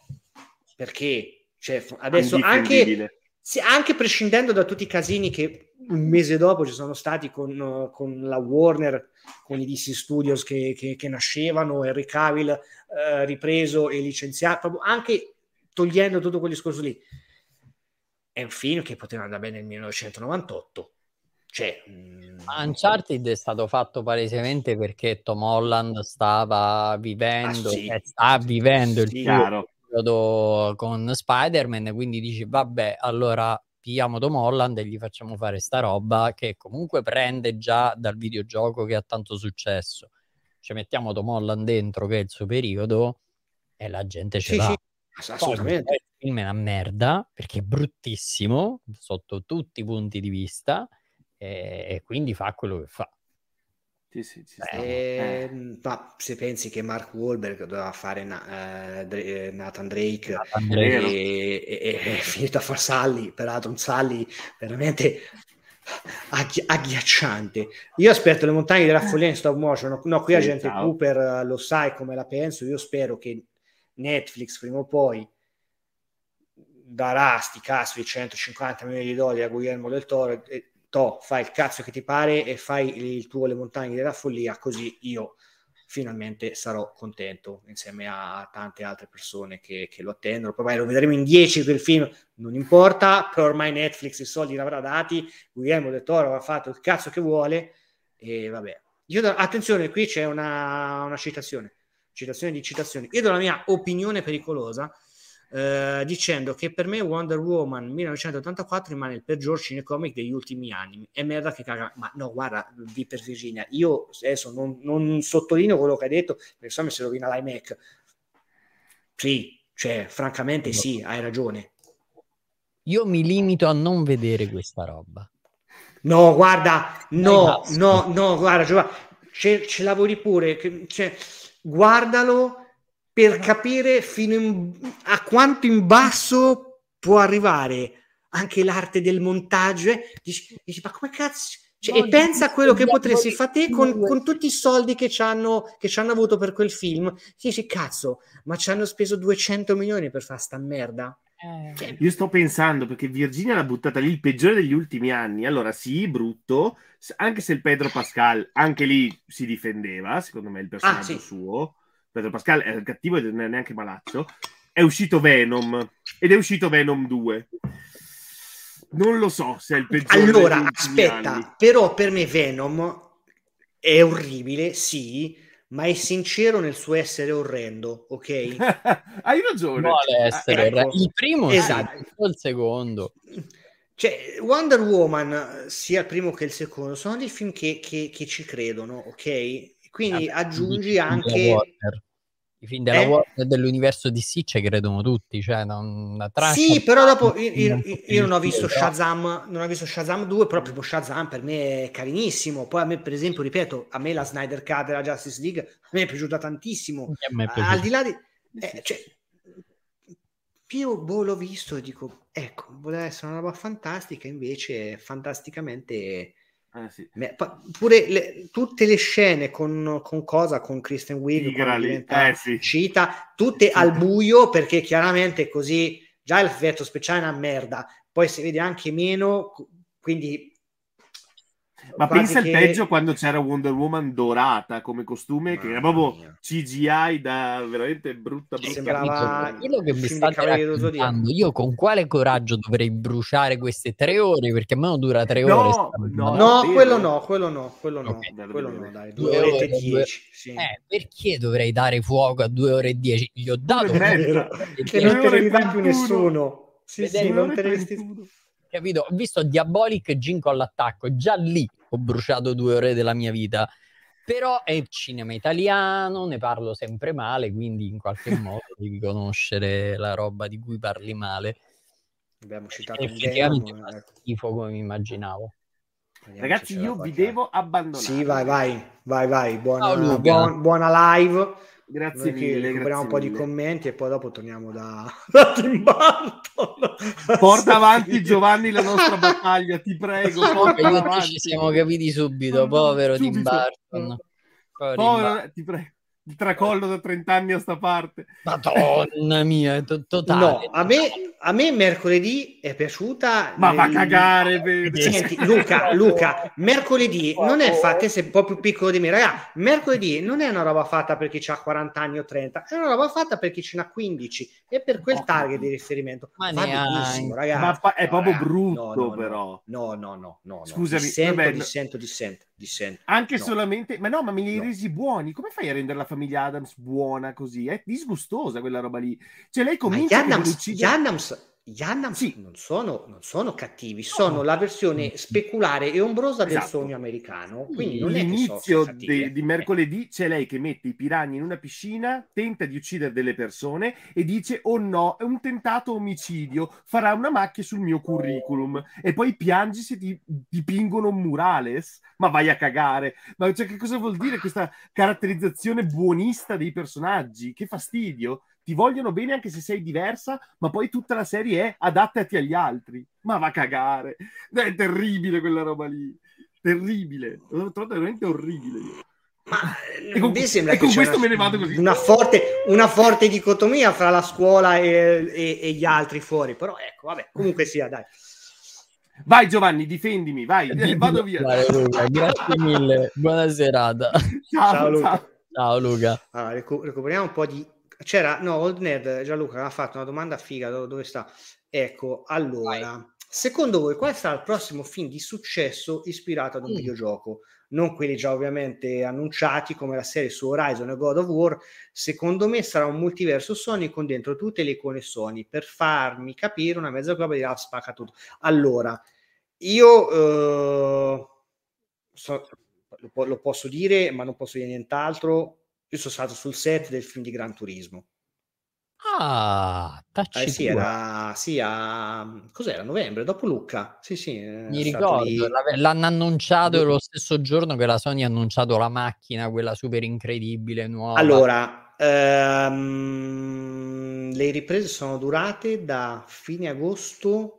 perché? Cioè, adesso anche sì, anche prescindendo da tutti i casini che un mese dopo ci sono stati con, con la Warner, con i DC Studios che, che, che nascevano, Henry Cavill eh, ripreso e licenziato, anche togliendo tutto quel discorso lì. È un film che poteva andare bene nel 1998. Cioè. Mm, Uncharted è stato fatto palesemente perché Tom Holland stava vivendo, ah, sì. eh, sta vivendo il sì, periodo con Spider-Man, quindi dici vabbè, allora pigliamo Tom Holland e gli facciamo fare sta roba che comunque prende già dal videogioco che ha tanto successo. Ci mettiamo Tom Holland dentro che è il suo periodo e la gente ce sì, l'ha. Sì, assolutamente. il film è una merda perché è bruttissimo sotto tutti i punti di vista e, e quindi fa quello che fa. Sì, sì, eh, ma se pensi che Mark Wahlberg doveva fare na- uh, Nathan Drake, Nathan e, e, e, è finito a far Sally, peraltro un Sally veramente agghi- agghiacciante. Io aspetto le montagne della follia in stop motion, no, qui sì, gente ciao. Cooper lo sai come la penso, io spero che Netflix prima o poi darà sti cazzo di 150 milioni di dollari a Guillermo del Toro e to, fai il cazzo che ti pare e fai il tuo Le montagne della follia, così io finalmente sarò contento insieme a tante altre persone che, che lo attendono. Poi lo vedremo in 10 quel film, non importa, però ormai Netflix i soldi li avrà dati, Guillermo del Toro avrà fatto il cazzo che vuole e vabbè. Io do, attenzione, qui c'è una, una citazione, citazione di citazioni. Io do la mia opinione pericolosa eh, dicendo che per me Wonder Woman 1984 rimane il peggior cinecomic degli ultimi anni. È merda che caga. Ma no, guarda, vi per Virginia, io adesso non, non sottolineo quello che hai detto, perché se no mi si rovina l'iMac. Sì, cioè, francamente sì, hai ragione. Io mi limito a non vedere questa roba. No, guarda, no, no, no, guarda, ce, ce lavori pure, cioè, guardalo per capire fino in, a quanto in basso può arrivare anche l'arte del montaggio. Eh? Dici, dici, ma come cazzo? Cioè, no, e pensa a quello che potresti fare te con, con, tutti i soldi che ci hanno, avuto per quel film. Dici, cazzo, ma ci hanno speso 200 milioni per fare sta merda. Eh. Cioè, Io sto pensando perché Virginia l'ha buttata lì il peggiore degli ultimi anni. Allora, sì, brutto, anche se il Pedro Pascal anche lì si difendeva, secondo me, il personaggio ah, sì. suo. Pedro Pascal è cattivo e non è neanche malaccio, è uscito Venom ed è uscito Venom 2. Non lo so se è il peggiore. Allora, aspetta, anni. però per me Venom è orribile, sì, ma è sincero nel suo essere orrendo, ok? Hai ragione. Vuole essere ecco. il primo esatto. il secondo. Cioè, Wonder Woman, sia il primo che il secondo, sono dei film che, che, che ci credono, ok? Quindi aggiungi anche I film della eh? Warner dell'universo DC ci credono tutti, cioè non, Sì, però dopo io, io, io, non ho visto Shazam, non ho visto Shazam 2, però proprio Shazam per me è carinissimo. Poi a me, per esempio, ripeto, a me la Snyder Cut della Justice League a me è piaciuta tantissimo. È. Al di là di eh, cioè, io boh, l'ho visto e dico, ecco, voleva essere una roba fantastica, invece fantasticamente eh, sì. Pure le, tutte le scene con, con cosa con Kristen Wiig eh, sì. cita tutte sì. al buio perché chiaramente così già l'effetto speciale è una merda poi si vede anche meno quindi ma pensa che... al peggio quando c'era Wonder Woman dorata come costume, Mamma che era proprio mia. CGI da veramente brutta brutta. Sembrava quello che mi state raccontando. Io con quale coraggio dovrei bruciare queste tre ore? Perché a me non dura tre no, ore. No, no quello no, quello no, quello no, okay. quello no, dai, due, due ore e dieci. Sì. Eh, perché dovrei dare fuoco a due ore e dieci? Gli ho dato che non te ne dà più nessuno. Sì, sì, non te ne capito? Ho visto Diabolic Gin con l'attacco, già lì ho bruciato due ore della mia vita. Però è cinema italiano, ne parlo sempre male, quindi in qualche modo devi conoscere la roba di cui parli male. Abbiamo citato effettivamente fa ecco. schifo come mi immaginavo. Vediamo Ragazzi, io vi devo abbandonare. Sì, vai, vai, vai, vai. Buona, buona, buona live. Grazie mille. Recuperiamo un po' mille. di commenti e poi dopo torniamo da, da Tim Burton. Porta avanti Giovanni la nostra battaglia, ti prego. Porta avanti. Ci siamo capiti subito, povero subito. Tim Burton. Povero, ti prego il tracollo da 30 anni a sta parte. Madonna mia, è to- totale. No, a me, a me mercoledì è piaciuta. Ma nel... va a cagare. Senti, Luca, Luca, mercoledì non è fatta, sei un po' più piccolo di me, raga, mercoledì non è una roba fatta per chi ha 40 anni o 30, è una roba fatta per chi ce n'ha 15 e per quel target di riferimento. Ma benissimo, ragazzi. Ma fa- è proprio no, brutto, no, no, però. No, no, no, no. Scusami. Dissento, vabbè, dissento, dissento, dissento. Anche solamente... Ma no, ma me li hai resi buoni. Come fai a rendere la famiglia Adams buona così, è disgustosa quella roba lì. Cioè lei comincia Ma gli Adams, gli Adams sì. non, sono, non, sono, cattivi, sono no. la versione speculare e ombrosa esatto. del sogno americano. Quindi L'inizio so di, di, mercoledì c'è lei che mette i piragni in una piscina, tenta di uccidere delle persone e dice: Oh no, è un tentato omicidio, farà una macchia sul mio curriculum. E poi piangi se ti dipingono un murales. Ma vai a cagare. Ma cioè, che cosa vuol dire questa caratterizzazione buonista dei personaggi? Che fastidio ti vogliono bene anche se sei diversa, ma poi tutta la serie è adattati agli altri. Ma va a cagare. È terribile quella roba lì. Terribile. L'ho trovato veramente orribile. Ma e con, sembra e con questo una, me ne vado così. Una forte, una forte dicotomia fra la scuola e, e, e, gli altri fuori. Però ecco, vabbè, comunque sia, dai. Vai Giovanni, difendimi, vai, vado via. Luca, grazie mille, buona serata. Ciao, ciao Luca. Ciao, ciao Luca. Allora, recuperiamo un po' di c'era, no, Old Nerd, Gianluca aveva fatto una domanda figa, dove, sta? Ecco, allora, Vai. secondo voi qual sarà il prossimo film di successo ispirato ad un mm. videogioco? Non quelli già ovviamente annunciati come la serie su Horizon e God of War, secondo me sarà un multiverso Sony con dentro tutte le icone Sony, per farmi capire una mezza globa di ah, spacca tutto. Allora, io eh, so, lo, lo posso dire, ma non posso dire nient'altro, io sono stato sul set del film di Gran Turismo. Ah, tacci eh, sì, era, sì, a, cos'era? Novembre, dopo Lucca. Sì, sì. Mi ricordo, lì... l'hanno annunciato lo stesso giorno che la Sony ha annunciato la macchina, quella super incredibile, nuova. Allora, ehm, le riprese sono durate da fine agosto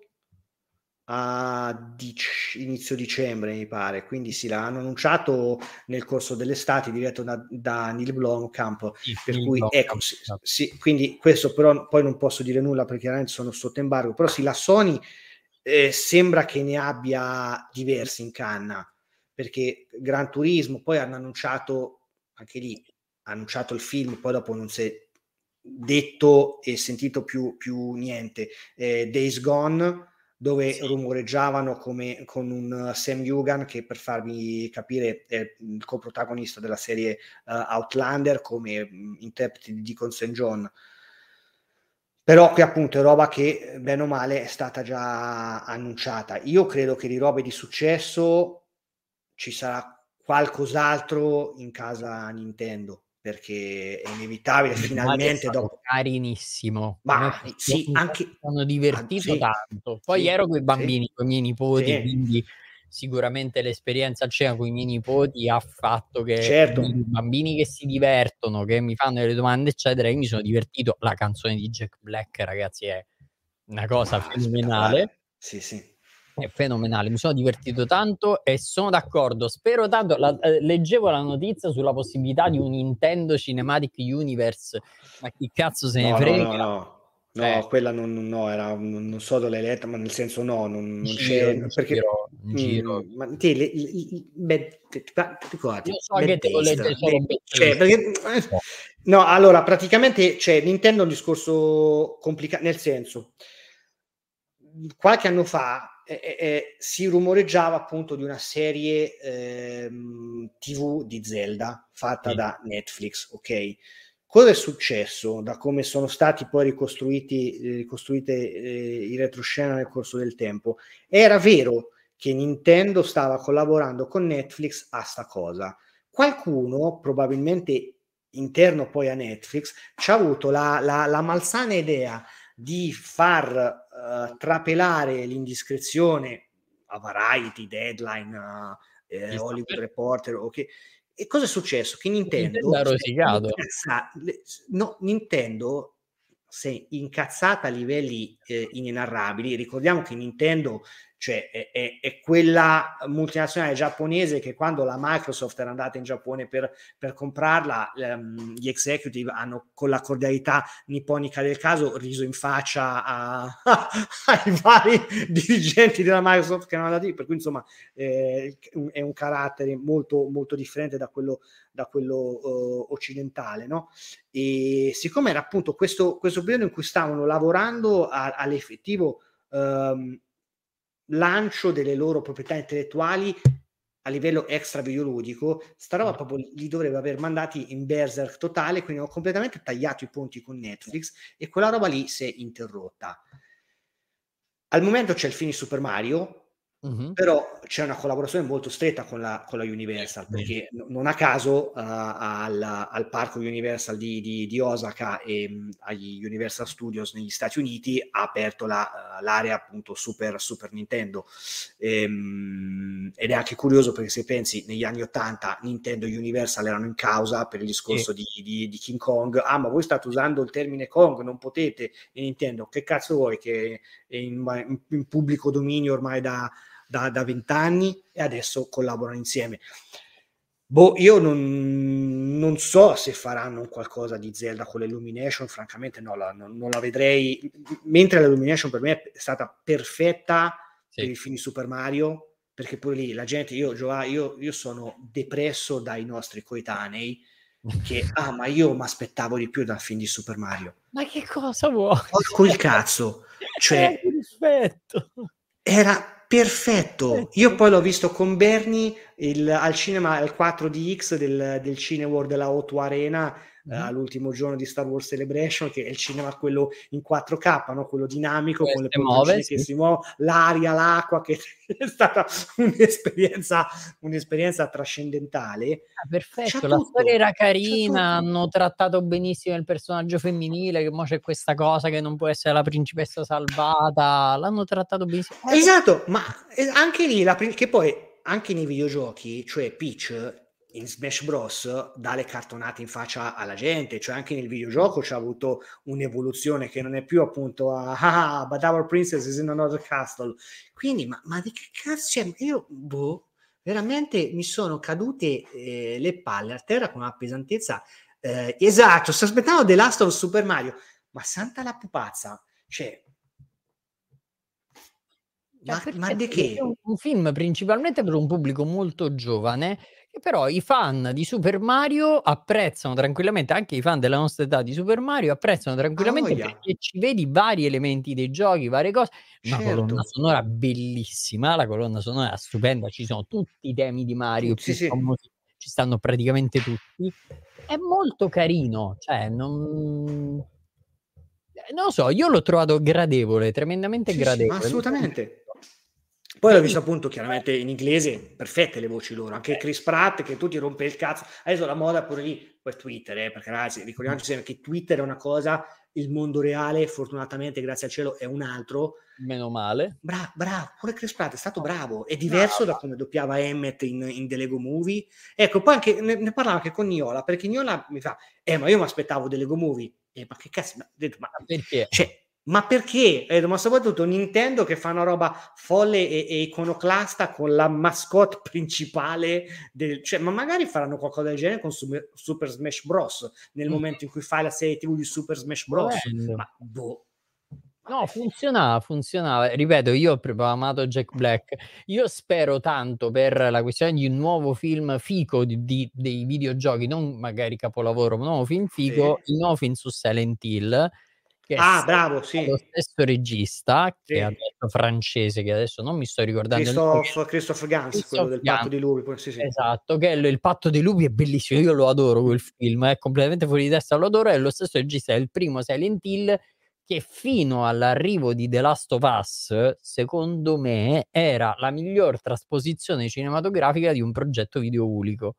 a dic- inizio dicembre, mi pare. Quindi sì, l'hanno annunciato nel corso dell'estate, diretto da, da Neil Blomkamp. Sì, per Neil cui, Blomkamp. ecco, sì, esatto. sì, quindi questo però poi non posso dire nulla perché chiaramente sono sotto embargo. Però sì, la Sony eh, sembra che ne abbia diversi in canna perché Gran Turismo poi hanno annunciato anche lì, annunciato il film, poi dopo non si è detto e sentito più, più niente. Eh, Days Gone dove sì. rumoreggiavano come con un Sam Yugan che per farvi capire è il coprotagonista della serie uh, Outlander come mh, interprete di Deacon St. John però qui appunto è roba che bene o male è stata già annunciata io credo che di robe di successo ci sarà qualcos'altro in casa Nintendo perché è inevitabile finalmente dopo carinissimo ma sì anche sono divertito sì, tanto. Poi sì, ero con i bambini sì, con i miei nipoti quindi sicuramente l'esperienza al cena con i miei nipoti ha fatto che certo. i bambini che si divertono che mi fanno delle domande eccetera io mi sono divertito. La canzone di Jack Black ragazzi è una cosa ah, fenomenale. sì sì è fenomenale, mi sono divertito tanto e sono d'accordo. Spero tanto. La, eh, leggevo la notizia sulla possibilità di un Nintendo Cinematic Universe, ma chi cazzo se ne no, frega? No, no, no. No, eh. quella non, no, era, non so dove l'hai letta, ma nel senso no, non, non c'è, perché giro, mm, giro. ma te, le, le, beh, Io so che te lo legge solo cioè, perché, no, allora, praticamente, cioè, Nintendo è un discorso complicato, nel senso, qualche anno fa eh, eh, si rumoreggiava appunto di una serie eh, TV di Zelda fatta sì. da Netflix, ok? Cosa è successo da come sono stati poi ricostruiti, ricostruite eh, i retroscena nel corso del tempo? Era vero che Nintendo stava collaborando con Netflix a sta cosa. Qualcuno, probabilmente interno poi a Netflix, ci ha avuto la, la, la malsana idea di far uh, trapelare l'indiscrezione a Variety, Deadline, uh, eh, Hollywood Reporter, okay. E cosa è successo? Che Nintendo... Nintendo, no, Nintendo si è incazzata a livelli eh, inenarrabili. Ricordiamo che Nintendo cioè è, è, è, quella multinazionale giapponese che quando la Microsoft era andata in Giappone per, per comprarla, ehm, gli executive hanno con la cordialità nipponica del caso riso in faccia a, ai vari dirigenti della Microsoft che erano andati, per cui insomma eh, è un carattere molto, molto differente da quello, da quello uh, occidentale. No? E siccome era appunto questo, questo periodo in cui stavano lavorando a, all'effettivo... Um, lancio delle loro proprietà intellettuali a livello extra videoludico, sta roba proprio li dovrebbe aver mandati in berserk totale, quindi ho completamente tagliato i ponti con Netflix e quella roba lì si è interrotta. Al momento c'è il fine Super Mario, Uh-huh. Però c'è una collaborazione molto stretta con la, con la Universal, perché n- non a caso uh, al, al, parco Universal di, di, di Osaka e um, agli Universal Studios negli Stati Uniti ha aperto la, uh, l'area appunto Super, Super Nintendo. E, um, ed è anche curioso perché se pensi negli anni 80 Nintendo e Universal erano in causa per il discorso sì. di, di, King Kong. Ah, ma voi state usando il termine Kong, non potete. E Nintendo, che cazzo vuoi che è in, in, in pubblico dominio ormai da da vent'anni e adesso collaborano insieme. Boh, io non, non, so se faranno qualcosa di Zelda con l'Illumination, francamente no, la, non, non, la vedrei, mentre l'Illumination per me è stata perfetta sì. per i film di Super Mario, perché poi lì la gente, io, io, io sono depresso dai nostri coetanei, che ah ma io mi aspettavo di più dal film di Super Mario. Ma che cosa vuoi? Il cazzo, cioè... rispetto. Era perfetto. Io poi l'ho visto con Bernie il, al cinema al 4DX del, del Cineworld della O2 Arena mm-hmm. all'ultimo giorno di Star Wars Celebration, che è il cinema quello in 4K, no? quello dinamico, eh, con le muove, che si muovono, l'aria, l'acqua, che è stata un'esperienza, un'esperienza trascendentale. Ah, perfetto, la storia era carina, hanno trattato benissimo il personaggio femminile, che mo c'è questa cosa che non può essere la principessa salvata, l'hanno trattato benissimo. Esatto, ma anche lì, la, che poi anche nei videogiochi, cioè Peach in Smash Bros. dà le cartonate in faccia alla gente, cioè anche nel videogioco c'è avuto un'evoluzione che non è più appunto a, ah, but our princess is in another castle. Quindi, ma, ma di che cazzo c'è? Io, boh, veramente mi sono cadute eh, le palle a terra con una pesantezza. Eh, esatto, sto aspettando The Last of Super Mario, ma santa la pupazza, cioè ma, ma di che? È un, film principalmente per un pubblico molto giovane però i fan di Super Mario apprezzano tranquillamente, anche i fan della nostra età di Super Mario apprezzano tranquillamente oh, perché ci vedi vari elementi dei giochi, varie cose. Una certo. colonna sonora bellissima, la colonna sonora stupenda, ci sono tutti i temi di Mario, sì, sì. Famosi, ci stanno praticamente tutti. È molto carino, cioè non... Non lo so, io l'ho trovato gradevole, tremendamente sì, gradevole. assolutamente. Poi l'ho visto appunto chiaramente in inglese, perfette le voci loro, anche Chris Pratt che tu ti rompe il cazzo. Adesso la moda pure lì, poi Twitter, eh, perché ragazzi, ricordiamoci sempre che Twitter è una cosa, il mondo reale, fortunatamente, grazie al cielo, è un altro. Meno male. Bravo, bravo, pure Chris Pratt è stato bravo, è diverso bravo. da come doppiava Emmet in, in The Lego Movie. Ecco, poi anche, ne, ne parlavo anche con Niola, perché Niola mi fa, eh, ma io mi aspettavo The Lego Movie. Eh, ma che cazzo, ma, detto, ma perché? Cioè, ma perché? Eh, ma soprattutto Nintendo che fa una roba folle e, e iconoclasta con la mascotte principale del... Cioè, ma magari faranno qualcosa del genere con Super, Smash Bros. nel mm. momento in cui fai la serie TV di Super Smash Bros. Bello. Ma boh. No, funzionava, funzionava. Ripeto, io ho proprio amato Jack Black. Io spero tanto per la questione di un nuovo film fico di, di, dei videogiochi, non magari capolavoro, ma un nuovo film fico, sì. il nuovo film su Silent Hill che ah, bravo, sì. lo stesso regista sì. che ha detto francese, che adesso non mi sto ricordando. Christophe, Christophe Gans, quello del Gans. Patto dei Lupi. Sì, sì. Esatto, che il, il Patto dei Lupi è bellissimo, io lo adoro quel film, è completamente fuori di testa, lo adoro, è lo stesso regista, è il primo Silent Hill che fino all'arrivo di The Last of Us, secondo me, era la miglior trasposizione cinematografica di un progetto video unico.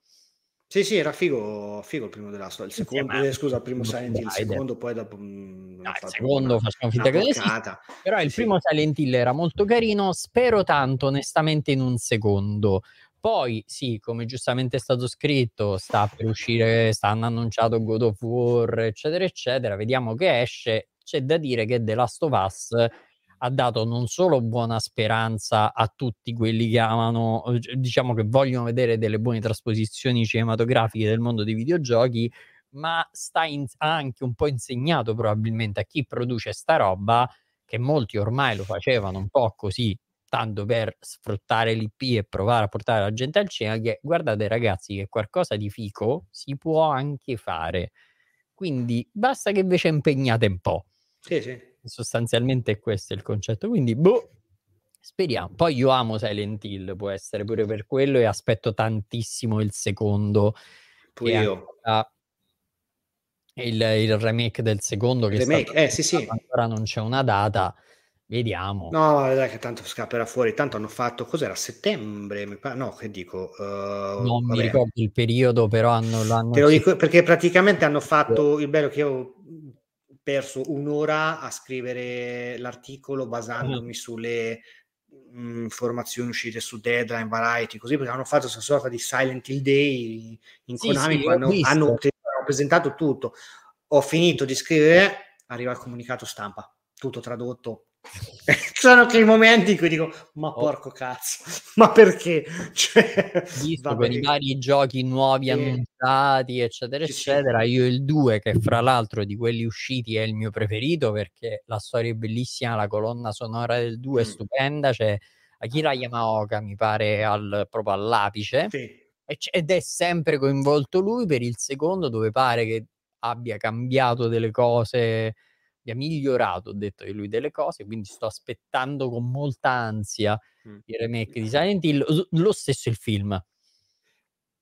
Sì, sì, era figo, figo il primo della storia. Il secondo, eh, scusa, il primo Silent Hill, il secondo poi dopo... Mh, mm, no, il secondo facciamo finta che esista, però il sì. primo Silent Hill era molto carino, spero tanto onestamente in un secondo. Poi, sì, come giustamente è stato scritto, sta per uscire, stanno annunciato God of War, eccetera, eccetera. Vediamo che esce. C'è da dire che The Last of Us ha dato non solo buona speranza a tutti quelli che amano, diciamo che vogliono vedere delle buone trasposizioni cinematografiche del mondo dei videogiochi, ma in, ha anche un po' insegnato probabilmente a chi produce sta roba, che molti ormai lo facevano un po' così, tanto per sfruttare l'IP e provare a portare la gente al cinema, che guardate ragazzi che qualcosa di fico si può anche fare. Quindi basta che invece impegnate un po'. Sì, sì sostanzialmente è questo il concetto. Quindi, boh, speriamo. Poi io amo Silent Hill, può essere pure per quello, e aspetto tantissimo il secondo. Pure io. Il, il, remake del secondo, che remake, eh, sì, sì. ancora non c'è una data. Vediamo. No, dai, che tanto scapperà fuori. Tanto hanno fatto, cos'era? Settembre? Mi pare, no, che dico? Uh, non vabbè. mi ricordo il periodo, però hanno... L'hanno Te lo dico perché praticamente hanno fatto il bello che io perso un'ora a scrivere l'articolo basandomi sulle mh, informazioni uscite su Deadline, Variety, così perché hanno fatto questa sorta di Silent Hill Day in sì, Konami, sì, hanno, hanno, hanno presentato tutto. Ho finito di scrivere, arriva il comunicato stampa, tutto tradotto, sono quei momenti in cui dico ma oh. porco cazzo ma perché cioè, visto con i vari giochi nuovi sì. annunciati eccetera sì, eccetera sì. io il 2 che fra l'altro di quelli usciti è il mio preferito perché la storia è bellissima la colonna sonora del 2 è mm. stupenda c'è Akira Yamaoka mi pare al, proprio all'apice ed è sempre coinvolto lui per il secondo dove pare che abbia cambiato delle cose mi ha migliorato, ho detto di lui delle cose, quindi sto aspettando con molta ansia mm. il remake di Silent Hill, lo stesso il film.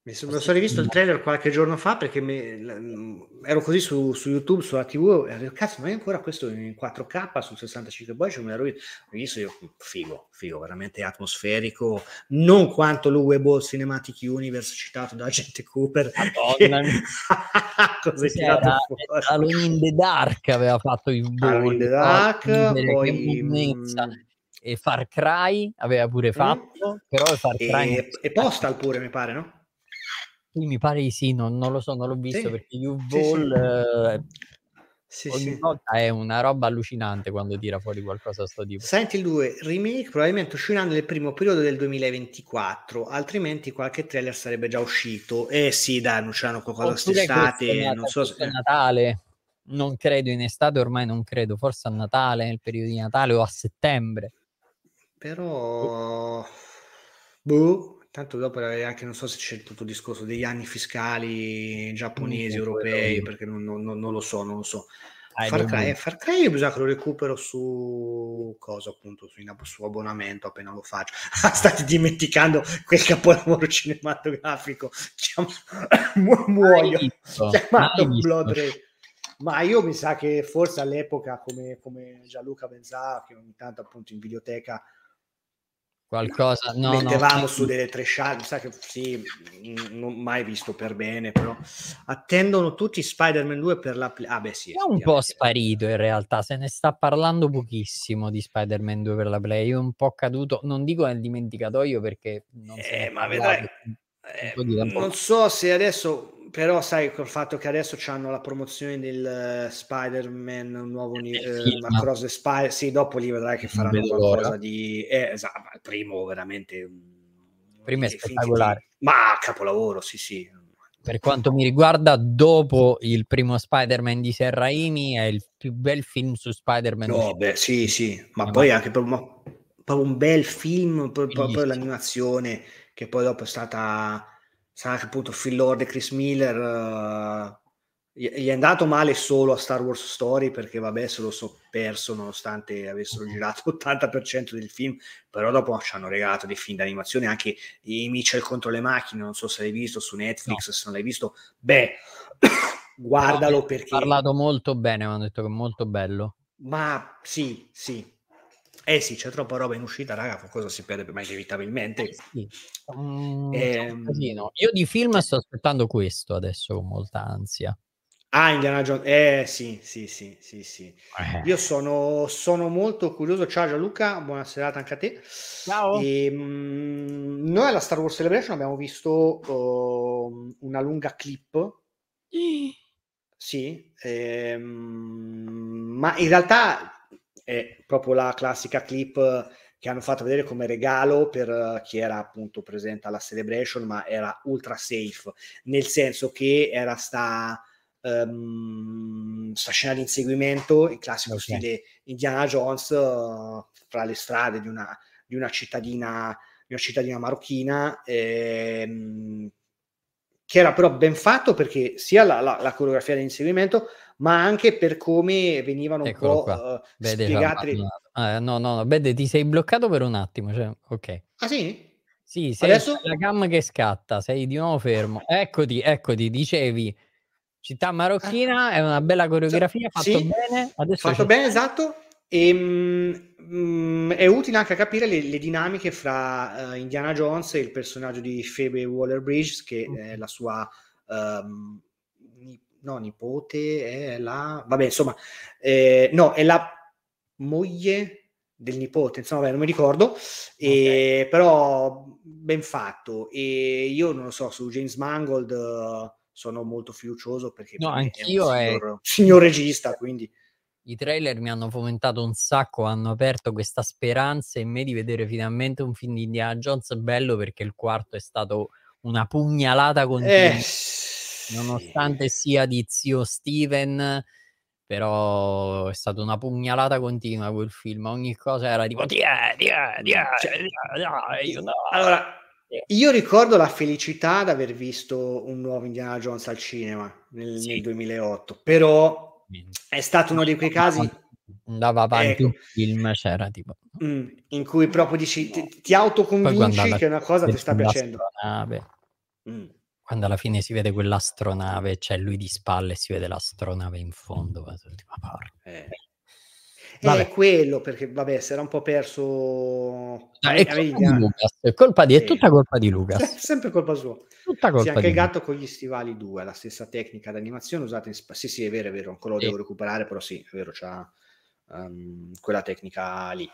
Mi sono, sono rivisto il trailer qualche giorno fa perché mi, mhmm, ero così su, su, YouTube, sulla TV, e ho detto, cazzo, ma è ancora questo in 4K sul 65 pollici? Me l'ero visto io, figo, figo, veramente atmosferico, non quanto l'Uwebo Cinematic Universe citato da Agente Cooper. Madonna, tirato fuori? Alone in the Dark aveva fatto il Alone in the Dark, poi... Mhmm e Far Cry aveva pure mm. fatto, mm. però Far Cry... E, e Postal pure, mi pare, no? Sì, mi pare di sì, non, non lo so, non l'ho visto sì. perché U-Ball sì, eh, ogni volta è una roba allucinante quando tira fuori qualcosa sto tipo. Senti il 2 remake probabilmente uscirà nel primo periodo del 2024, altrimenti qualche trailer sarebbe già uscito. Eh sì, dai, annunciano qualcosa quest'estate, non so se... Natale. Non credo in estate, ormai non credo, forse a Natale, nel periodo di Natale o a settembre. Però... Boh, Tanto dopo anche, non so se c'è tutto il discorso degli anni fiscali giapponesi, mm, europei, perché non, non, non, lo so, non lo so. Far Cry, Far Cry bisogna che lo recupero su cosa appunto su, su abbonamento appena lo faccio. State dimenticando quel capolavoro cinematografico chiamato muoio chiamato Blood Ray. Ma io mi sa che forse all'epoca, come, come Gianluca pensava, che ogni tanto appunto in videoteca qualcosa no, mettevamo no, su delle tresciate sa che sì non mai visto per bene però attendono tutti Spider-Man 2 per la ah beh sì è un po' sparito in realtà se ne sta parlando pochissimo di Spider-Man 2 per la Play io un po' caduto non dico nel dimenticatoio perché non eh, ma vedrai eh, non so se adesso però sai col fatto che adesso hanno la promozione del uh, Spider-Man nuovo uh, Across the Spider sì dopo lì vedrai che faranno qualcosa di eh, esatto, il primo veramente il primo è spettacolare di... ma capolavoro sì sì. Per quanto mi riguarda dopo il primo Spider-Man di Sam Raimi è il più bel film su Spider-Man no beh sì sì ma eh, poi ma... anche proprio, proprio un bel film proprio l'animazione che poi dopo è stata sarà che appunto Phil Lord e Chris Miller uh, gli è andato male solo a Star Wars Story perché vabbè se lo so perso nonostante avessero girato l'80% del film però dopo ci hanno regalato dei film d'animazione anche i Mitchell contro le macchine non so se l'hai visto su Netflix no. se non l'hai visto beh guardalo no, perché ha parlato molto bene mi hanno detto che è molto bello. Ma sì sì eh sì, c'è troppa roba in uscita, raga, qualcosa si perde ma inevitabilmente. Eh sì. Um, ehm... Io di film sto aspettando questo adesso con molta ansia. Ah, Indiana Jones, eh sì, sì, sì, sì, sì. Eh. Io sono, sono, molto curioso. Ciao Gianluca, buona serata anche a te. Ciao. E, um, noi alla Star Wars Celebration abbiamo visto uh, una lunga clip. Sì, ehm, ma in realtà è proprio la classica clip che hanno fatto vedere come regalo per chi era appunto presente alla celebration, ma era ultra safe, nel senso che era sta, um, sta scena di inseguimento, il classico okay. stile Indiana Jones, uh, fra le strade di una, di una cittadina di una cittadina marocchina ehm, che era però ben fatto perché sia la, la, la coreografia dell'inseguimento ma anche per come venivano un Eccolo po' uh, Bede, spiegate. Ah, no, no, no, Bede, ti sei bloccato per un attimo. Cioè, ok. Ah sì? Sì, sei Adesso... la cam che scatta, sei di nuovo fermo. Eccoti, eccoti, dicevi città marocchina, è una bella coreografia, fatto sì, bene. Adesso fatto bene, esatto. E, mh, mm, è utile anche a capire le, le dinamiche fra uh, Indiana Jones e il personaggio di Phoebe Waller-Bridge, che mm. è la sua um, no, nipote, è la... Vabbè, insomma, eh, no, è la moglie del nipote, insomma, vabbè, non mi ricordo, okay. però ben fatto. E io non lo so, su James Mangold uh, sono molto fiducioso perché no, anch'io è signor, è... signor regista, quindi... I trailer mi hanno fomentato un sacco, hanno aperto questa speranza in me di vedere finalmente un film di Indiana Jones bello perché il quarto è stato una pugnalata continua. Eh, nonostante sia di zio Steven, però è stata una pugnalata continua quel film, ogni cosa era tipo ti è, ti è, ti è, io no. Allora, io ricordo la felicità di aver visto un nuovo Indiana Jones al cinema nel, sì. nel 2008, però è stato uno di quei casi andava avanti ecco, un film c'era tipo mm, in cui proprio dici ti, ti autoconvinci che una cosa ti sta piacendo. mm quando alla fine si vede quell'astronave, c'è lui di spalle e si vede l'astronave in fondo. Eh. È quello perché, vabbè, si era un po' perso. No, è, colpa di Lucas, è, colpa di, è tutta colpa di Lucas. sempre colpa sua. Tutta colpa sì, anche il gatto con gli stivali 2, la stessa tecnica d'animazione usata in. Sì, sì, è vero, è vero, ancora lo sì. devo recuperare, però sì, è vero, c'ha um, quella tecnica lì.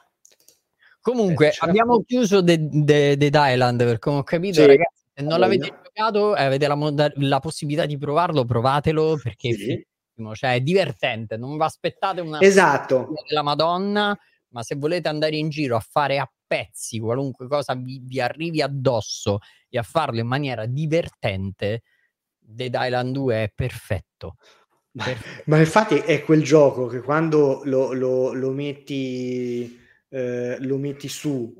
Comunque, eh, abbiamo chiuso The, The, The Island per come ho capito, sì. ragazzi. Se non l'avete giocato e avete la, moda- la, possibilità di provarlo, provatelo perché sì. cioè, è divertente. Non vi aspettate una esatto. della Madonna, ma se volete andare in giro a fare a pezzi qualunque cosa vi, vi arrivi addosso e a farlo in maniera divertente, Dead Island 2 è perfetto. perfetto. Ma, infatti è quel gioco che quando lo, lo, lo metti eh, lo metti su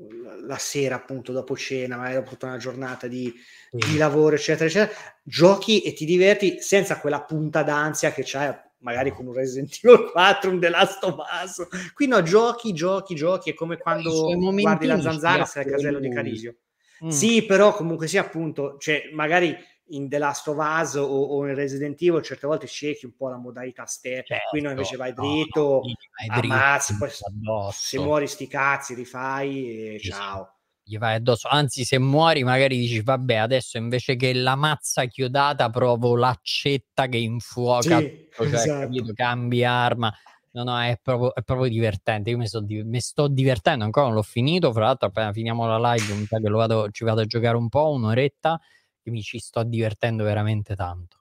la sera appunto dopo cena, magari dopo tutta una giornata di, mm. di, lavoro, eccetera, eccetera, giochi e ti diverti senza quella punta d'ansia che c'hai magari con un Resident Evil 4, un The Last of Us. Qui no, giochi, giochi, giochi, è come quando guardi la zanzara sei al casello di Carisio. Mm. Sì, però comunque sia appunto, cioè magari in The Last of Us o, o in Resident Evil certe volte cerchi un po' la modalità step certo, qui no invece vai dritto, no, vai dritto ammazzi, poi addosso. se muori sti cazzi rifai e sì, ciao gli vai addosso. Anzi, se muori, magari dici: Vabbè, adesso invece che la mazza chiodata, provo l'accetta che infuoca. Sì, cioè, esatto. capito? Cambi arma. No, no, è proprio, è proprio divertente. Io mi, so, mi, sto divertendo, ancora non l'ho finito. Fra l'altro, appena finiamo la live, mi sa che vado, ci vado a giocare un po', un'oretta, e mi ci sto divertendo veramente tanto.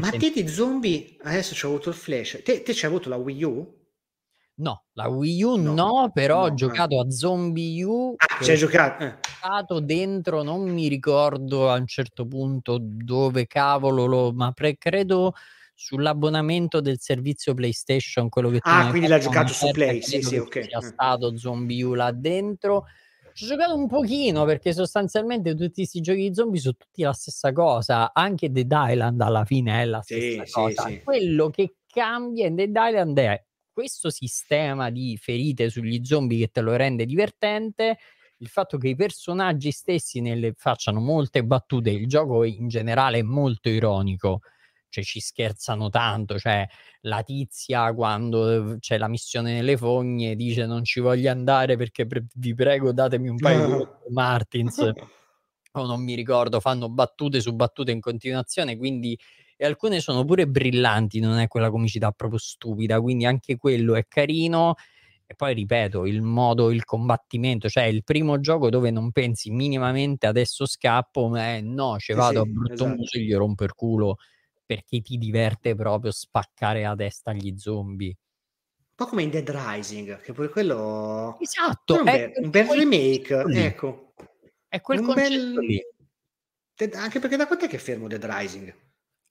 Ma senti... te di zombie, adesso c'è avuto il flash, te, te c'hai avuto la Wii U? No, la Wii U no, no però no, ho giocato no. a Zombie U. Ah, ci hai giocato? Eh. Stato dentro, non mi ricordo a un certo punto dove cavolo lo, ma pre- credo sull'abbonamento del servizio PlayStation, quello che Ah, quindi l'hai giocato su Play, sì, sì, ok. Sia stato Zombie U là dentro. Ci ho giocato un pochino perché sostanzialmente tutti questi giochi di zombie sono tutti la stessa cosa. Anche Dead Island alla fine è la stessa sì, cosa. Sì, sì. Quello che cambia in Dead Island è questo sistema di ferite sugli zombie che te lo rende divertente, il fatto che i personaggi stessi ne facciano molte battute, il gioco in generale è molto ironico, cioè ci scherzano tanto, cioè la tizia quando c'è la missione nelle fogne dice non ci voglio andare perché pre- vi prego datemi un paio di Martins o non mi ricordo, fanno battute su battute in continuazione, quindi e alcune sono pure brillanti, non è quella comicità proprio stupida, quindi anche quello è carino. E poi ripeto, il modo, il combattimento, cioè il primo gioco dove non pensi minimamente adesso scappo, ma è no, ci vado sì, a brutto esatto. muso e gli rompo il culo perché ti diverte proprio spaccare a testa gli zombie. Un po' come in Dead Rising, che poi quello... Esatto, è un bel, remake, lì. ecco. È quel un bel... lì. Anche perché da quant'è che è fermo Dead Rising?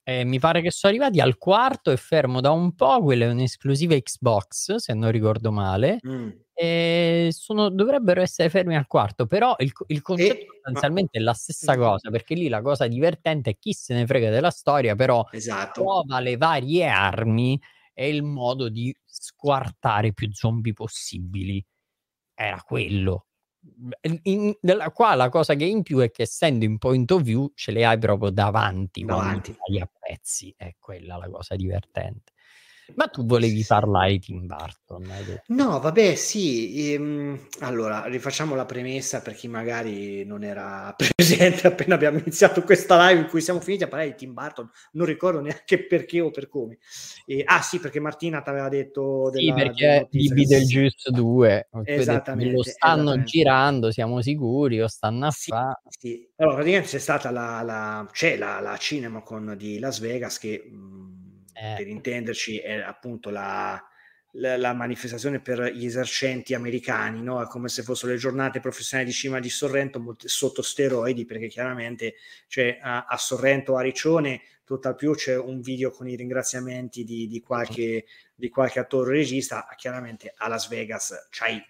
Eh, mi pare che sono arrivati al quarto e fermo da un po'. Quella è un'esclusiva Xbox, se non ricordo male. Mm. E sono, dovrebbero essere fermi al quarto, però il, il concetto e, sostanzialmente ma... è la stessa mm. cosa, perché lì la cosa divertente è chi se ne frega della storia, però esatto. trova le varie armi e il modo di squartare più zombie possibili. Era quello. In, in, qua la cosa che è in più è che essendo in point of view ce le hai proprio davanti, davanti. a pezzi, è quella la cosa divertente. Ma tu volevi parlare di Tim Burton? No, vabbè, sì. Ehm, allora, rifacciamo la premessa per chi magari non era presente appena abbiamo iniziato questa live in cui siamo finiti a parlare di Tim Burton. Non ricordo neanche perché o per come. E, ah, sì, perché Martina ti aveva detto. Della, sì, perché di Beetlejuice 2 esattamente, lo stanno esattamente. girando, siamo sicuri, o stanno a sì, fare. Sì. Allora, praticamente c'è stata la, la, c'è la, la CinemaCon di Las Vegas che. Mh, eh. per intenderci, è appunto la, la, la, manifestazione per gli esercenti americani, no? È come se fossero le giornate professionali di cima di Sorrento sotto steroidi, perché chiaramente cioè, a, a Sorrento, a Riccione, tutt'al più c'è un video con i ringraziamenti di, di, qualche, di qualche attore regista, chiaramente a Las Vegas c'hai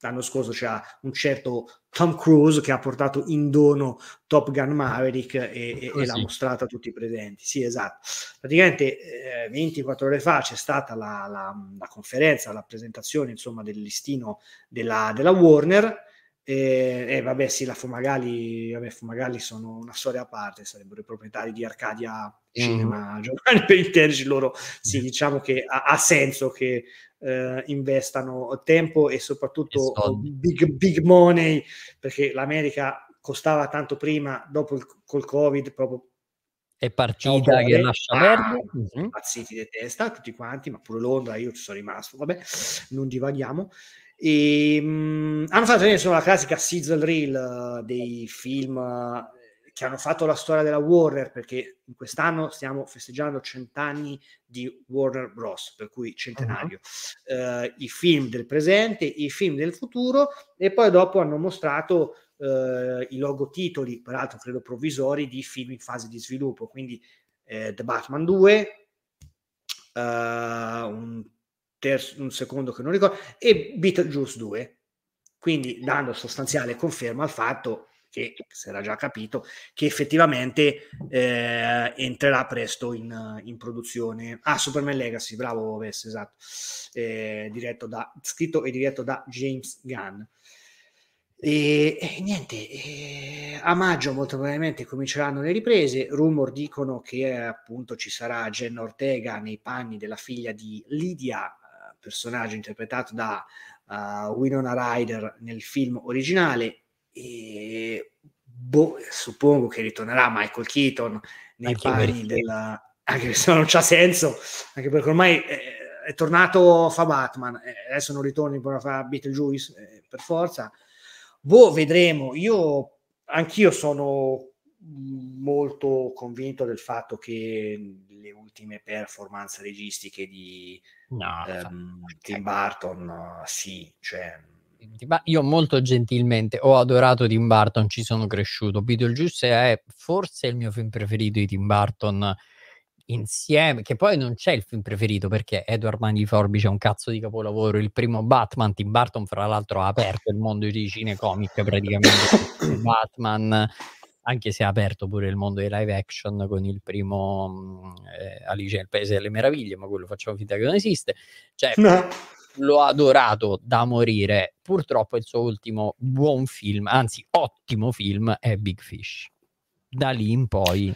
l'anno scorso c'era un certo Tom Cruise che ha portato in dono Top Gun Maverick e, e, oh, e l'ha mostrato a tutti i presenti. Sì, esatto. Praticamente eh, 24 ore fa c'è stata la, la, la, conferenza, la presentazione insomma del listino della, della Warner. E, e, vabbè, sì, la Fumagalli, vabbè, Fumagalli sono una storia a parte, sarebbero i proprietari di Arcadia Cinema, mm. Giovanni per intenderci loro, sì, diciamo che ha, ha senso che eh, investano tempo e soprattutto e big, big money, perché l'America costava tanto prima, dopo il, col Covid, proprio è partita che lascia ah, perdere. Mm-hmm. Impazziti di testa, tutti quanti, ma pure Londra, io ci sono rimasto, vabbè, non divaghiamo. E, mh, mm, hanno fatto insomma la classica sizzle reel uh, dei film uh, che hanno fatto la storia della Warner, perché in quest'anno stiamo festeggiando cent'anni di Warner Bros., per cui centenario, uh-huh. uh, i film del presente, i film del futuro, e poi dopo hanno mostrato i logotitoli, peraltro credo provvisori, di film in fase di sviluppo, quindi The Batman 2, un, terzo, un secondo che non ricordo, e Beetlejuice 2, quindi dando sostanziale conferma al fatto che si era già capito, che effettivamente eh, entrerà presto in, in, produzione. Ah, Superman Legacy, bravo Vess, esatto, eh, diretto da, scritto e diretto da James Gunn. E, e niente, e a maggio molto probabilmente cominceranno le riprese. Rumor dicono che eh, appunto ci sarà Jenna Ortega nei panni della figlia di Lydia, personaggio interpretato da uh, Winona Ryder nel film originale e boh, suppongo che ritornerà Michael Keaton nei anche panni della... anche se non c'ha senso, anche perché ormai è, è tornato fa Batman, adesso non ritorni per fare Beetlejuice eh, per forza. Boh, vedremo. Io anch'io sono molto convinto del fatto che le ultime performance registiche di no, um, Tim Burton, sì, cioè io molto gentilmente ho adorato Tim Burton, ci sono cresciuto. Beetlejuice è forse il mio film preferito di Tim Burton insieme, che poi non c'è il film preferito perché Edward Mani di Forbice è un cazzo di capolavoro, il primo Batman, Tim Burton fra l'altro ha aperto il mondo dei cinecomic praticamente, Batman, anche se ha aperto pure il mondo dei live action con il primo mm, eh, Alice nel Paese delle Meraviglie, ma quello facciamo finta che non esiste. Cioè, no l'ho adorato da morire. Purtroppo il suo ultimo buon film, anzi ottimo film, è Big Fish. Da lì in poi...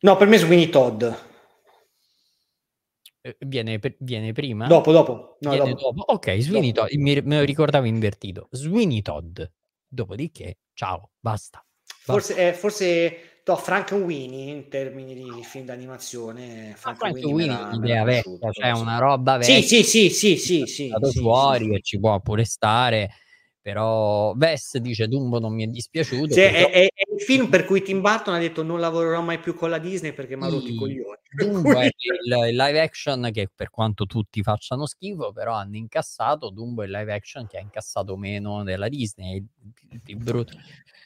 No, per me Sweeney Todd. Eh, viene, viene, prima? Dopo, dopo. No, dopo. dopo. Ok, Sweeney dopo. Todd, mi, me lo ricordavo invertito. Sweeney Todd. Dopodiché, ciao, basta. Forse, eh, forse No, Frankenweenie in termini di film d'animazione. Frankenweenie è un'idea vecchia, cioè una roba vecchia. Sì, sì, sì, sì, sì, sì, sì fuori sì. e ci può pure stare. Però Vess dice Dumbo non mi è dispiaciuto. Cioè, però... è, è, il film per cui Tim Burton ha detto non lavorerò mai più con la Disney perché mi ha rotto i coglioni. Dumbo è il, il, live action che per quanto tutti facciano schifo, però hanno incassato. Dumbo è il live action che ha incassato meno della Disney. Il, il, il brutto.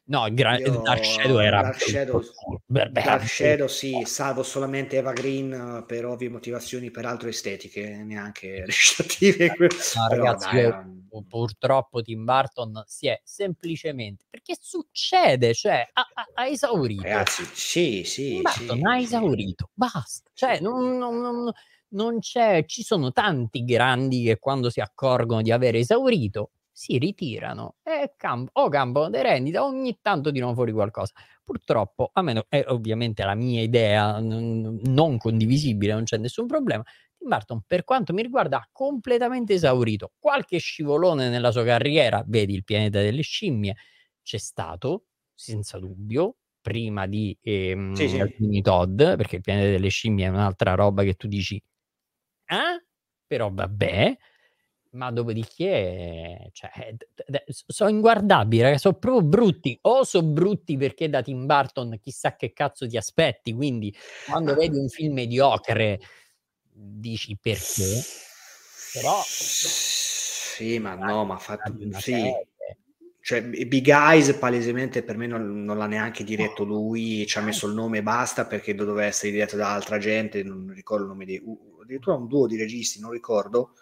No, il gra- Io, Dark Shadow era Dark Shadow, Dark Shadow sì, salvo solamente Eva Green per ovvie motivazioni peraltro estetiche, neanche recitative. No, ragazzi, dai, io, purtroppo Tim Burton si è semplicemente perché succede, cioè ha, ha esaurito. Ragazzi, sì, sì, Tim Burton sì, ha esaurito, basta. Cioè, non, non, non, non c'è, ci sono tanti grandi che quando si accorgono di aver esaurito si ritirano e camp- o campano dei rendita, ogni tanto tirano fuori qualcosa. Purtroppo, a meno è ovviamente la mia idea n- non condivisibile, non c'è nessun problema. Tim Burton, per quanto mi riguarda, ha completamente esaurito qualche scivolone nella sua carriera. Vedi il pianeta delle scimmie, c'è stato senza dubbio. Prima di ehm, sì, sì. Todd, perché il pianeta delle scimmie è un'altra roba che tu dici, eh? Però vabbè, ma dopodiché cioè, d- d- sono inguardabili, ragazzi, sono proprio brutti. O sono brutti perché da Tim Burton chissà che cazzo ti aspetti, quindi quando vedi un film mediocre dici perché, però... Sì, ma no, ma ha fatto... Sì. Cioè, Big Eyes palesemente per me non, non l'ha neanche diretto lui, ci ha messo il nome e basta perché doveva essere diretto da altra gente, non ricordo il nome di... Uh, addirittura un duo di registi, non ricordo.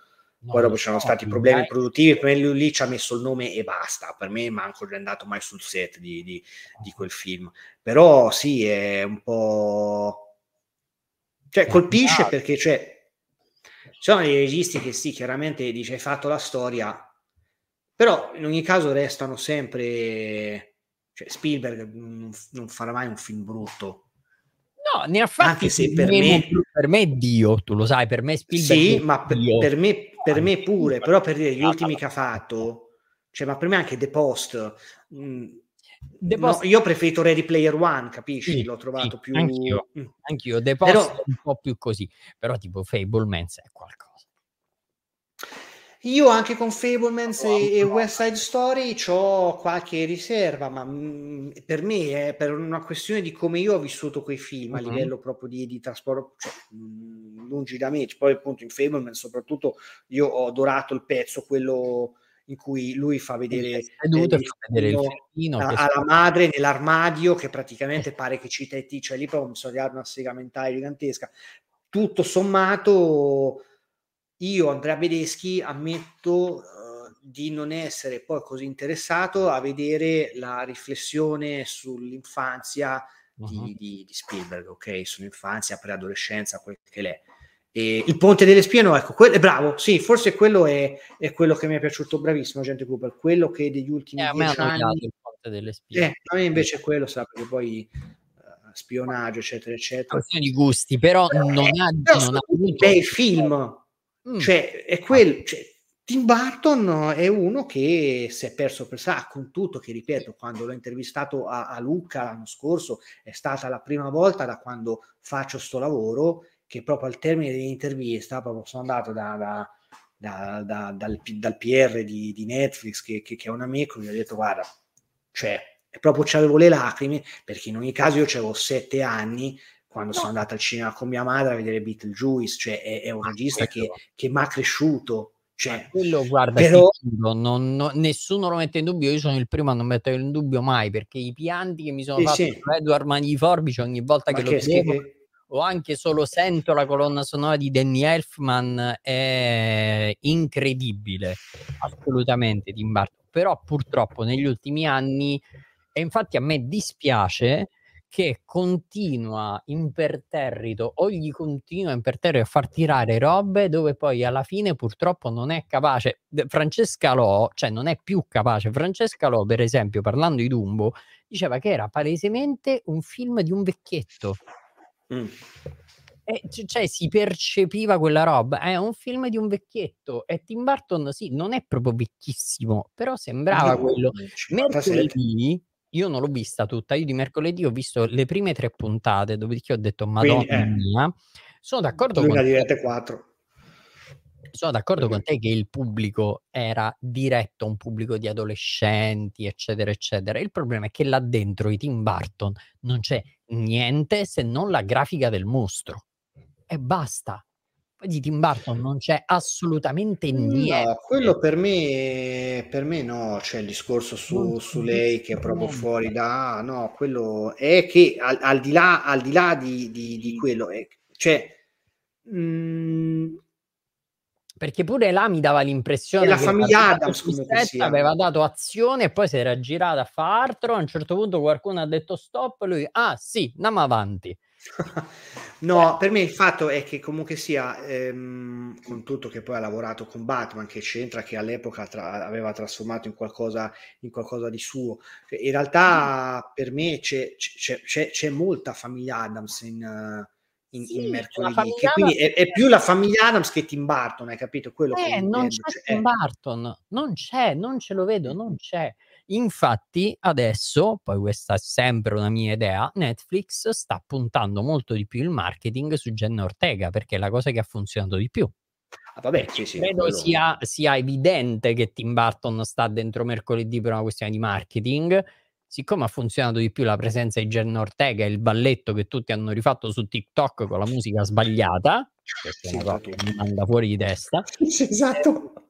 No, Poi dopo c'erano so, stati problemi produttivi, per me lui lì ci ha messo il nome e basta, per me manco è andato mai sul set di, di, di quel film. Però sì, è un po'... Cioè, colpisce perché cioè, sono dei registi che sì, chiaramente dice hai fatto la storia, però in ogni caso restano sempre... Cioè, Spielberg non, non farà mai un film brutto, No, ne ha fatti anche se per me, per me è Dio, tu lo sai, per me Spielberg Sì, ma per, per, me, per me pure, però per dire gli ultimi che ha fatto, cioè, ma per me anche The Post, mh, mm, Post... No, io ho preferito Ready Player One, capisci? Sì, L'ho trovato sì, più... Anch'io, mm. anch'io. The Post però... è un po' più così, però tipo Fablemans è qualcosa. Io anche con Fablemans e, e West Side Story ho qualche riserva, ma mh, mm, per me è per una questione di come io ho vissuto quei film uh-huh. a livello proprio di, di trasporto, cioè, mh, lungi da me. Poi appunto in Fablemans soprattutto io ho adorato il pezzo, quello in cui lui fa vedere, seduto, eh, fa vedere il fino alla madre nell'armadio che praticamente pare che ci tetti, cioè lì proprio mi sono arrivato una sega mentale gigantesca. Tutto sommato io, Andrea Bedeschi, ammetto uh, di non essere poi così interessato a vedere la riflessione sull'infanzia uh-huh. di, di, di, Spielberg, ok? Sull'infanzia, preadolescenza, quel che l'è. E il Ponte delle Spie, no, ecco, quello è bravo, sì, forse quello è, è, quello che mi è piaciuto, bravissimo, Gente Cooper, quello che degli ultimi eh, dieci anni... Il Ponte delle Spie. Eh, a me invece è quello, sa, perché poi uh, spionaggio, eccetera, eccetera. Questione di gusti, però non ha... Però non ha avuto... bei film, Mm. Cioè, è quello, cioè, Tim Burton è uno che si è perso per sa con tutto che ripeto quando l'ho intervistato a, a Lucca l'anno scorso è stata la prima volta da quando faccio sto lavoro che proprio al termine dell'intervista proprio sono andato da, da, da, da dal, dal, PR di, di Netflix che, che, che, è un amico gli ho detto guarda cioè proprio c'avevo le lacrime perché in ogni caso io avevo sette anni quando no. sono andato al cinema con mia madre a vedere Beetlejuice cioè è, è un regista che, che mi ha cresciuto cioè, quello guarda, però... giuro, non, non, nessuno lo mette in dubbio. Io sono il primo a non mettere in dubbio mai perché i pianti che mi sono sì, fatti sì. Edward Magni Forbici ogni volta Ma che, lo che... o anche solo sento la colonna sonora di Danny Elfman è incredibile, assolutamente Tim Burton. Però purtroppo negli ultimi anni, e infatti a me dispiace che continua imperterrito o gli continua imperterrito a far tirare robe dove poi alla fine purtroppo non è capace. Francesca Lo, cioè non è più capace. Francesca Lo, per esempio, parlando di Dumbo, diceva che era palesemente un film di un vecchietto. Mm. E, cioè si percepiva quella roba, è un film di un vecchietto e Tim Burton sì, non è proprio vecchissimo, però sembrava no, quello. Mercoledì io non l'ho vista tutta, io di mercoledì ho visto le prime tre puntate, dopodiché ho detto madonna Quindi, eh, mia, sono d'accordo con te. 4. Sono d'accordo con te che il pubblico era diretto a un pubblico di adolescenti, eccetera, eccetera. Il problema è che là dentro i Tim Burton non c'è niente se non la grafica del mostro. E basta. Di Tim Burton non c'è assolutamente niente. No, quello per me, per me no, c'è il discorso su, su lei che è proprio fuori da... No, quello è che al, al di là, al di, là di, di, di quello, è, cioè... Mh, mm, perché pure là mi dava l'impressione che la famiglia Adams aveva dato azione e poi si era girata a fare altro. A un certo punto qualcuno ha detto stop. Lui, ah sì, andiamo avanti. no, per me il fatto è che comunque sia, ehm, con tutto che poi ha lavorato con Batman, che c'entra, che all'epoca tra- aveva trasformato in qualcosa, in qualcosa di suo, cioè, in realtà per me c'è, c'è, c'è, c'è molta famiglia Adams in, in, sì, in mercoledì, quindi è, è, più la famiglia Adams che Tim Burton, hai capito? Quello eh, che non c'è cioè, Tim Burton, non c'è, non ce lo vedo, non c'è. Infatti, adesso, poi questa è sempre una mia idea, Netflix sta puntando molto di più il marketing su Jenna Ortega perché è la cosa che ha funzionato di più. Ah, vabbè, sì, sì, Credo quello... sia, sia, evidente che Tim Burton sta dentro mercoledì per una questione di marketing. Siccome ha funzionato di più la presenza di Jenna Ortega e il balletto che tutti hanno rifatto su TikTok con la musica sbagliata, che sì, è una cosa che mi manda fuori di testa. Sì, esatto.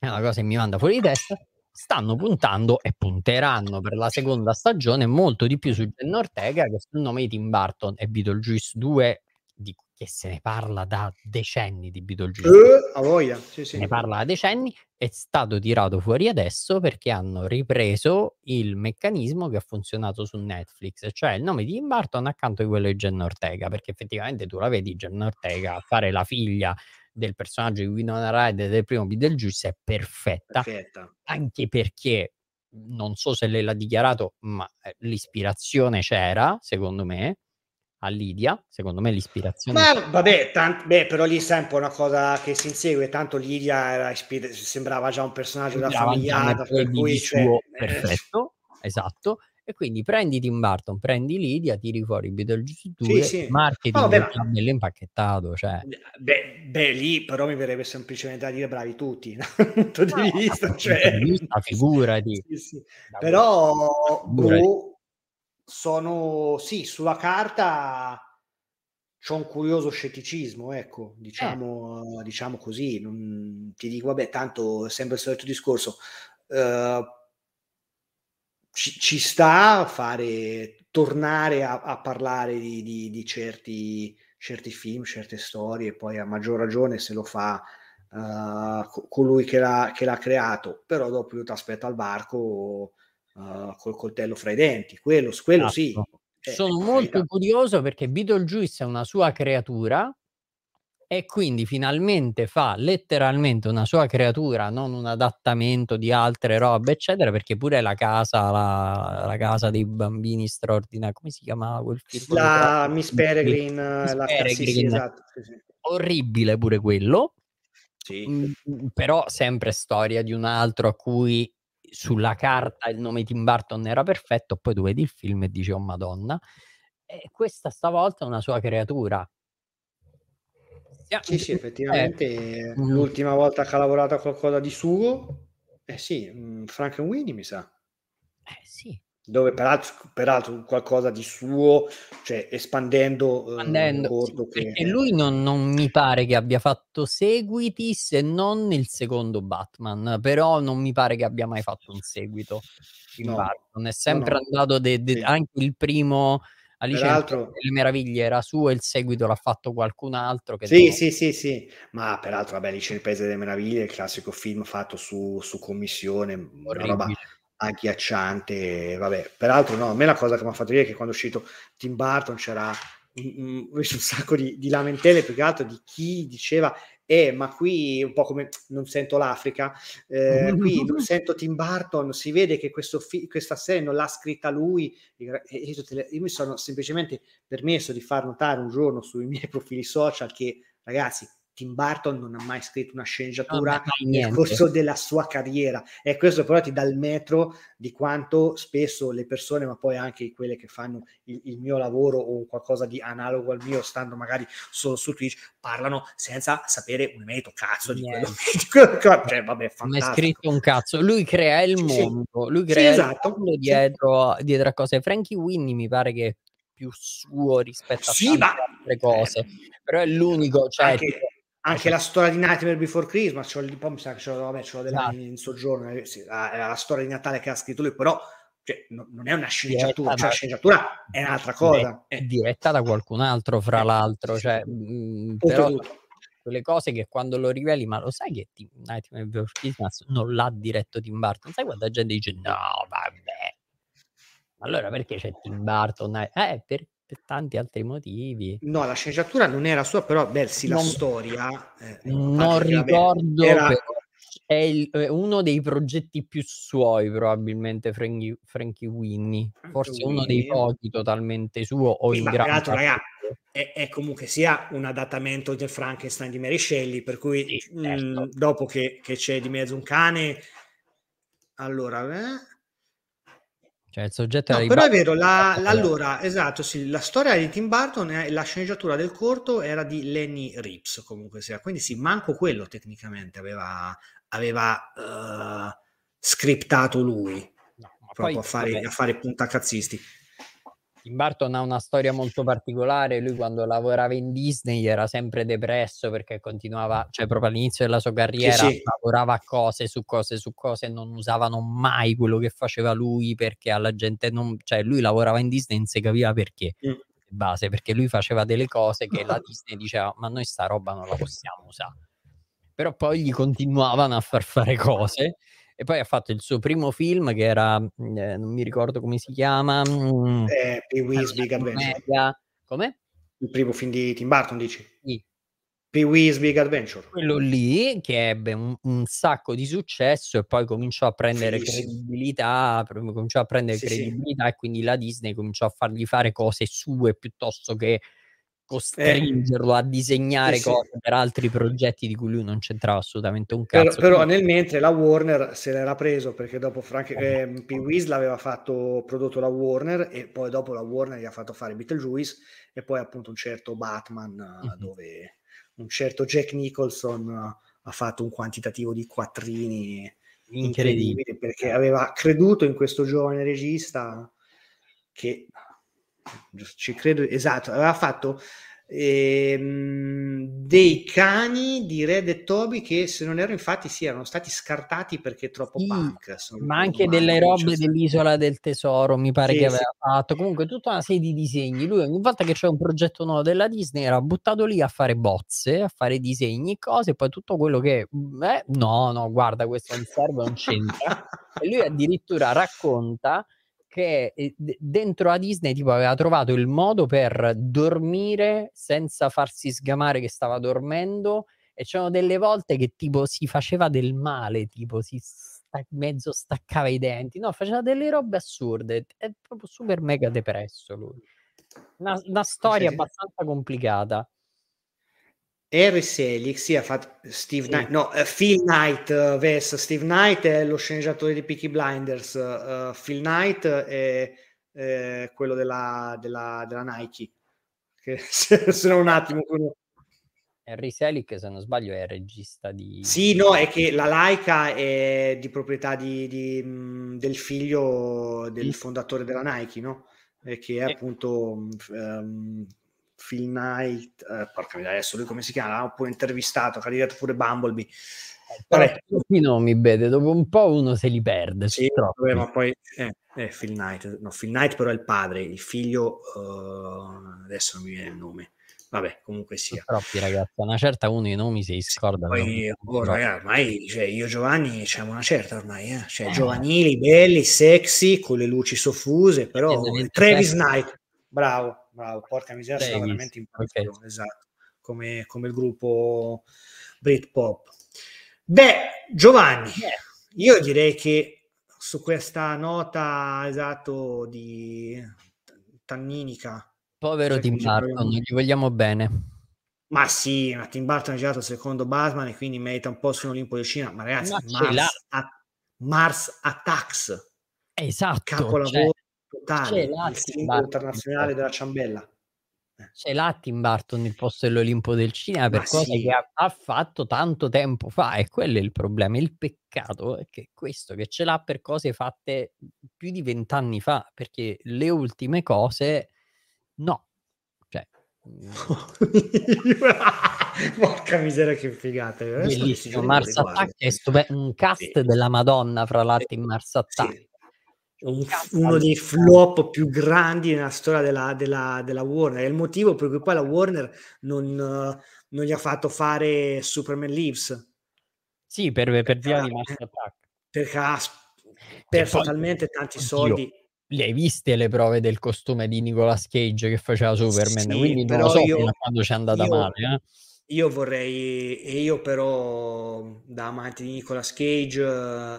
È una cosa che mi manda fuori di testa stanno puntando e punteranno per la seconda stagione molto di più su Jenna Ortega che sul nome di Tim Burton e Beetlejuice 2 di che se ne parla da decenni di Beetlejuice. Uh, a voglia, sì, sì. Se ne parla da decenni, è stato tirato fuori adesso perché hanno ripreso il meccanismo che ha funzionato su Netflix, cioè il nome di Tim Burton accanto a quello di Jenna Ortega, perché effettivamente tu la vedi Jenna Ortega fare la figlia del personaggio di Winona Ryder del primo Beetlejuice è perfetta, perfetta, anche perché non so se lei l'ha dichiarato, ma eh, l'ispirazione c'era, secondo me, a Lidia, secondo me l'ispirazione... Ma vabbè, tant- beh, però lì è un po' una cosa che si insegue, tanto Lidia era ispir- sembrava già un personaggio da famiglia, per cui... Cioè, perfetto, esatto, e quindi prendi Tim Burton, prendi Lidia, tiri fuori Beetlejuice 2, sì, sì. marketing oh, beh, bello impacchettato. Cioè. Beh, beh, lì però mi verrebbe semplicemente da dire bravi tutti, dal punto di no, vista. Cioè... vista figurati. Sì, sì. Però boh, sono, sì, sulla carta c'è un curioso scetticismo, ecco, diciamo, eh. diciamo così. Non, ti dico, vabbè, tanto è sempre il solito discorso. Uh, ci, ci sta a fare, tornare a, a parlare di, di, di certi, certi, film, certe storie, poi a maggior ragione se lo fa uh, colui che l'ha, che l'ha, creato, però dopo io ti aspetto al barco uh, col coltello fra i denti, quello, quello sì. Esatto. Eh, Sono molto curioso perché Beetlejuice è una sua creatura e quindi finalmente fa letteralmente una sua creatura, non un adattamento di altre robe, eccetera, perché pure la casa, la, la casa dei bambini straordinari, come si chiamava quel film? La Miss Peregrine, Miss la Peregrine. Sì, sì, esatto, sì, orribile pure quello. Sì. Mm, mm, però sempre storia di un altro a cui sulla carta il nome Tim Burton era perfetto, poi tu vedi il film e dici oh madonna. E questa stavolta è una sua creatura. Sì, sì, effettivamente eh. l'ultima volta che ha lavorato a qualcosa di suo, eh sì, Frank Winnie mi sa. Eh sì, dove peraltro, peraltro, qualcosa di suo, cioè espandendo, espandendo eh, sì, che... perché lui non, non, mi pare che abbia fatto seguiti se non il secondo Batman, però non mi pare che abbia mai fatto un seguito in no. Batman, è sempre no, no. andato de, de, sì. anche il primo Alice peraltro, le meraviglie era suo e il seguito l'ha fatto qualcun altro che sì dopo... sì sì sì ma peraltro vabbè Alice il paese delle meraviglie il classico film fatto su, su commissione Orribile. una roba agghiacciante. Vabbè, peraltro, no, a me la cosa che mi ha fatto dire è che quando è uscito Tim Burton c'era un, un, sacco di, di, lamentele più che altro di chi diceva eh, ma qui un po' come non sento l'Africa, eh, qui non sento Tim Burton, si vede che fi- questa serie non l'ha scritta lui. io, io mi sono semplicemente permesso di far notare un giorno sui miei profili social che, ragazzi, Tim Burton non ha mai scritto una sceneggiatura nel corso della sua carriera. E questo però ti dà il metro di quanto spesso le persone, ma poi anche quelle che fanno il, il mio lavoro o qualcosa di analogo al mio, stando magari solo su Twitch, parlano senza sapere un merito cazzo di quello, di quello cioè, vabbè, non è scritto un cazzo, lui crea il mondo, lui crea sì, esatto. il mondo dietro, dietro a cose. Frankie Winnie mi pare che più suo rispetto a sì, altre cose, però è l'unico, cioè anche anche la storia di Nightmare Before Christmas, c'ho, poi mi sa che ce l'ho, vabbè, ce l'ho della, esatto. in soggiorno, eh, sì, la, la, storia di Natale che ha scritto lui, però cioè, no, non è una sceneggiatura, cioè, la sceneggiatura è un'altra cosa. È, diretta da qualcun altro, fra l'altro, cioè, mh, mm, però quelle cose che quando lo riveli, ma lo sai che Nightmare Before Christmas non l'ha diretto Tim Burton? Sai quanta gente dice no, vabbè. Allora perché c'è Tim Burton? Eh, per, per tanti altri motivi. No, la sceneggiatura non era sua, però beh, sì, la storia. Eh, non ricordo, era... è, il, è, uno dei progetti più suoi, probabilmente Frankie, Frankie Winnie. Forse Winnie. uno dei pochi totalmente suo o in grado. È, è, comunque sia un adattamento del Frankenstein di Mary Shelley, per cui sì, certo. mh, dopo che, che, c'è di mezzo un cane, allora. Eh, cioè il soggetto no, però è vero, la, la, allora, esatto, sì, la storia di Tim Burton e la sceneggiatura del corto era di Lenny Rips, comunque sia. Quindi sì, manco quello tecnicamente aveva, aveva uh, scriptato lui, no, proprio poi, a, fare, a fare puntacazzisti. Tim Burton ha una storia molto particolare, lui quando lavorava in Disney era sempre depresso perché continuava, cioè proprio all'inizio della sua carriera sì, sì. lavorava a cose su cose su cose, non usavano mai quello che faceva lui perché alla gente non, cioè lui lavorava in Disney e non si capiva perché. Mm. Base, perché lui faceva delle cose che la Disney diceva ma noi sta roba non la possiamo usare però poi gli continuavano a far fare cose e poi ha fatto il suo primo film che era, mm, eh, non mi ricordo come si chiama, mm, eh, Pee-wee's Big Adventure. Come? Il primo film di Tim Burton, dici? Sì. Pee-wee's Big Adventure. Quello lì che ebbe un, un, sacco di successo e poi cominciò a prendere sì, credibilità, cominciò a prendere sì, credibilità sì. e quindi la Disney cominciò a fargli fare cose sue piuttosto che costringerlo eh, a disegnare sì, cose sì. per altri progetti di cui lui non c'entrava assolutamente un cazzo. Però, però nel mentre la Warner se l'era preso perché dopo Frank, eh, P. Weas l'aveva fatto prodotto la Warner e poi dopo la Warner gli ha fatto fare Beetlejuice e poi appunto un certo Batman mm-hmm. dove un certo Jack Nicholson ha fatto un quantitativo di quattrini incredibile perché aveva creduto in questo giovane regista che ci credo, esatto, aveva fatto ehm, dei cani di Red e Toby che se non erro infatti sì, erano stati scartati perché troppo sì, punk. Ma anche delle robe cioè, dell'isola del tesoro mi pare sì, che aveva sì. fatto, comunque tutta una serie di disegni. Lui ogni volta che c'è un progetto nuovo della Disney era buttato lì a fare bozze, a fare disegni e cose, e poi tutto quello che, eh, no, no, guarda, questo non serve, non c'entra. e lui addirittura racconta che eh, dentro a Disney tipo aveva trovato il modo per dormire senza farsi sgamare che stava dormendo e c'erano delle volte che tipo si faceva del male, tipo si sta- mezzo staccava i denti, no, faceva delle robe assurde, è proprio super mega depresso lui. Una, una storia abbastanza complicata. Harry Selig, sì, ha fatto Steve sì. Knight, no, uh, Phil Knight uh, vs. Steve Knight è lo sceneggiatore di Peaky Blinders, uh, Phil Knight è, è quello della, della, della, Nike, che se, se no un attimo... Harry Selick, se non sbaglio, è il regista di... Sì, no, è che la Laika è di proprietà di, di, mh, del figlio del fondatore della Nike, no? E che è appunto um, Phil Knight, eh, porca miseria, adesso lui come si chiama? L'ha pure intervistato, ha diretto pure Bumblebee. Eh, Vabbè. I nomi, vede, dopo un po' uno se li perde. Sì, vabbè, ma poi eh, eh, Phil Knight, no, Phil Knight però è il padre, il figlio, uh, adesso non mi viene il nome Vabbè, comunque sia. Troppi ragazzi, una certa uno i nomi si scorda. Poi, oh, ragazzi, ormai cioè, io e Giovanni siamo una certa ormai, eh? cioè, eh. giovanili, belli, sexy, con le luci soffuse, però Travis Knight, bravo, bravo, porca miseria, sono veramente impazzato, okay. esatto, come, come il gruppo Britpop. Beh, Giovanni, io direi che su questa nota esatto di tanninica Povero Tim Burton, gli vogliamo bene. Ma sì, ma Tim Burton ha girato il secondo Batman e quindi merita un po' su un Olimpo del cinema. Ma ragazzi, ma Mars, a- Mars Attacks. Esatto. Capolavoro cioè, totale. Il simbolo internazionale della ciambella. Eh. C'è là Tim Burton il posto dell'Olimpo del cinema per ma cose sì. che ha, ha, fatto tanto tempo fa e quello è il problema. Il peccato è che questo che ce l'ha per cose fatte più di vent'anni fa, perché le ultime cose No, cioè... Porca miseria che figata. Bellissimo, Mars Attack è stupendo, un cast sì. della Madonna fra l'altro in Mars Attack. Sì. Un, uno dei flop più grandi nella storia della, della, della, Warner. È il motivo per cui poi la Warner non, non gli ha fatto fare Superman Leaves. Sì, per, per via di Mars Attack. Perché ha perso talmente tanti Oddio. soldi le hai viste le prove del costume di Nicolas Cage che faceva Superman? Sì, quindi non lo so io, quando c'è andata io, male. Eh? Io vorrei, e io però da amante di Nicolas Cage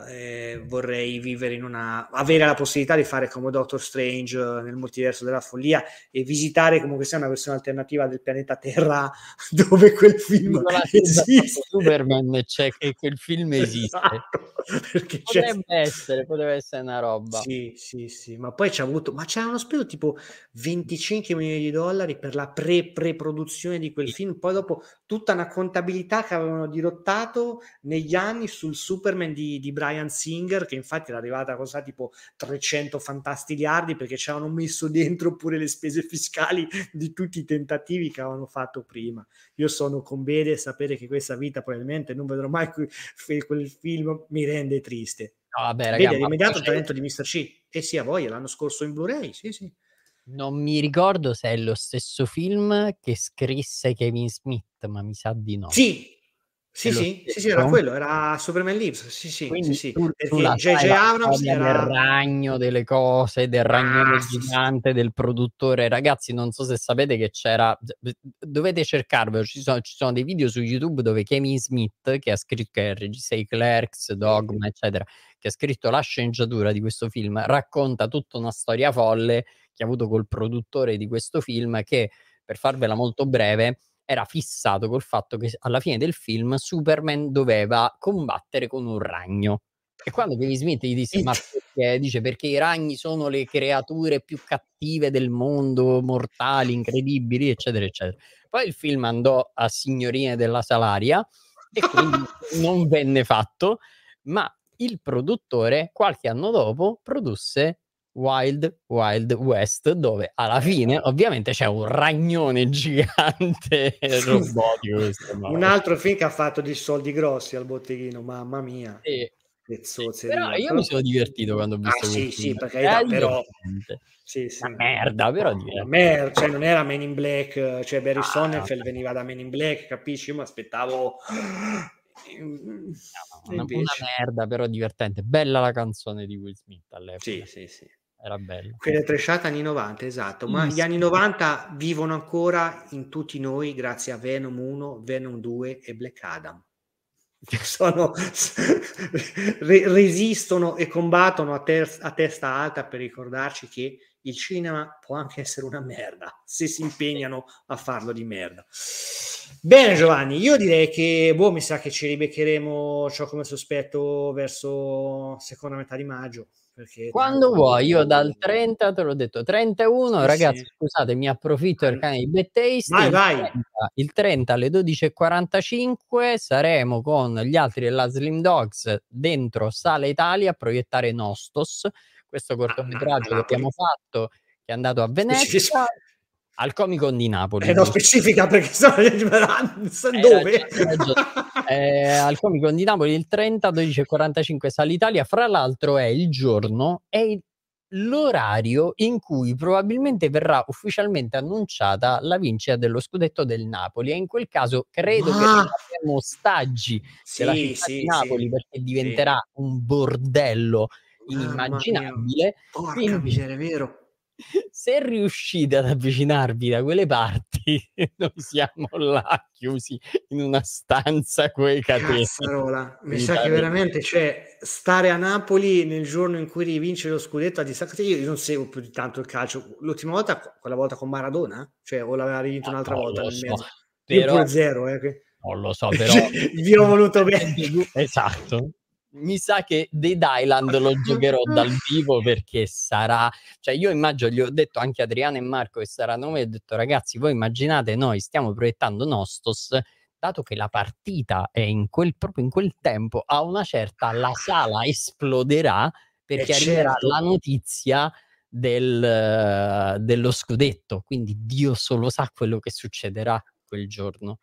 eh, vorrei vivere in una, avere la possibilità di fare come Doctor Strange nel multiverso della follia e visitare comunque sia una versione alternativa del pianeta Terra dove quel film esiste. Superman c'è e quel film esiste. Esatto, perché potrebbe c'è... essere, potrebbe essere una roba. Sì, sì, sì, ma poi c'è avuto, ma c'erano speso tipo 25 milioni di dollari per la pre-produzione di quel film, poi dopo tutta una contabilità che avevano dirottato negli anni sul Superman di, di Brian Singer, che infatti era arrivata a cosa tipo 300 fantastiliardi perché ci avevano messo dentro pure le spese fiscali di tutti i tentativi che avevano fatto prima. Io sono con Bede sapere che questa vita probabilmente non vedrò mai quel film, mi rende triste. No, vabbè, ragazzi, Vedi, rimediato il talento di Mr. C. E sì, a voglia, l'anno scorso in Blu-ray, sì, sì. Non mi ricordo se è lo stesso film che scrisse Kevin Smith, ma mi sa di no. Sì, sì, sì, sì, sì, era quello, era Superman Lives, sì, sì, Quindi sì, sì. Tu, J.J. Abrams era... del ragno delle cose, del ragno ah, gigante, del produttore. Ragazzi, non so se sapete che c'era, dovete cercarvelo, ci sono, ci sono dei video su YouTube dove Kevin Smith, che ha scritto, che è il regista di Clerks, Dogma, eccetera, che ha scritto la sceneggiatura di questo film, racconta tutta una storia folle che ha avuto col produttore di questo film che, per farvela molto breve, era fissato col fatto che alla fine del film Superman doveva combattere con un ragno. E quando Kevin Smith gli disse, ma perché? Dice perché i ragni sono le creature più cattive del mondo, mortali, incredibili, eccetera, eccetera. Poi il film andò a Signorine della Salaria e quindi non venne fatto, ma il produttore qualche anno dopo produsse Wild Wild West, dove alla fine ovviamente c'è un ragnone gigante robotico. un altro film che ha fatto di soldi grossi al botteghino, mamma mia. Sì. Però io mi sono divertito quando ho visto ah, sì, sì, perché eh, però sì, sì. Merda, però merda, cioè non era Man in Black, cioè Barry ah, Sonnenfeld veniva da Man in Black, capisci? Io mi aspettavo una, una, merda, però divertente. Bella la canzone di Will Smith all'epoca. Sì, sì, sì era bello. Quella tresciata anni 90, esatto, ma gli anni 90 vivono ancora in tutti noi grazie a Venom 1, Venom 2 e Black Adam. Sono, resistono e combattono a, ter- a testa alta per ricordarci che il cinema può anche essere una merda se si impegnano a farlo di merda. Bene Giovanni, io direi che boh, mi sa che ci ribeccheremo, ciò come sospetto, verso seconda metà di maggio. Quando vuoi, io dal 30 te l'ho detto, 31, sì, ragazzi, sì. scusate, mi approfitto del canale di Bet Taste. Vai, il, vai. 30, il 30 alle 12.45 saremo con gli altri della Slim Dogs dentro Sala Italia a proiettare Nostos, questo ah, cortometraggio ah, che abbiamo fatto, che è andato a Venezia. Al Comic Con di Napoli. Eh, no, specifica perché sono eh, dove? eh, al Comic Con di Napoli il 30 12.45 Sala Italia. Fra l'altro è il giorno, è l'orario in cui probabilmente verrà ufficialmente annunciata la vincita dello scudetto del Napoli e in quel caso credo ah. che avremo ostaggi sì, della città sì, di Napoli sì, perché diventerà un bordello inimmaginabile. Porca Quindi, miseria, è vero se riuscite ad avvicinarvi da quelle parti, noi siamo là chiusi in una stanza con i catene. Cazzarola. Mi sa che veramente cioè, stare a Napoli nel giorno in cui rivince lo scudetto a distanza. Io non seguo più di tanto il calcio. L'ultima volta, quella volta con Maradona, cioè, o l'aveva rivinto un'altra no, volta nel so, mezzo. Però... Io pure zero, eh, che... Non lo so, però vi ho voluto bene. Esatto mi sa che Dead Island lo giocherò dal vivo perché sarà, cioè io immagino, gli ho detto anche Adriano e Marco che saranno me, ho detto ragazzi voi immaginate noi stiamo proiettando Nostos, dato che la partita è in quel, proprio in quel tempo, a una certa la sala esploderà perché eh, arriverà certo. la notizia del, dello scudetto, quindi Dio solo sa quello che succederà quel giorno.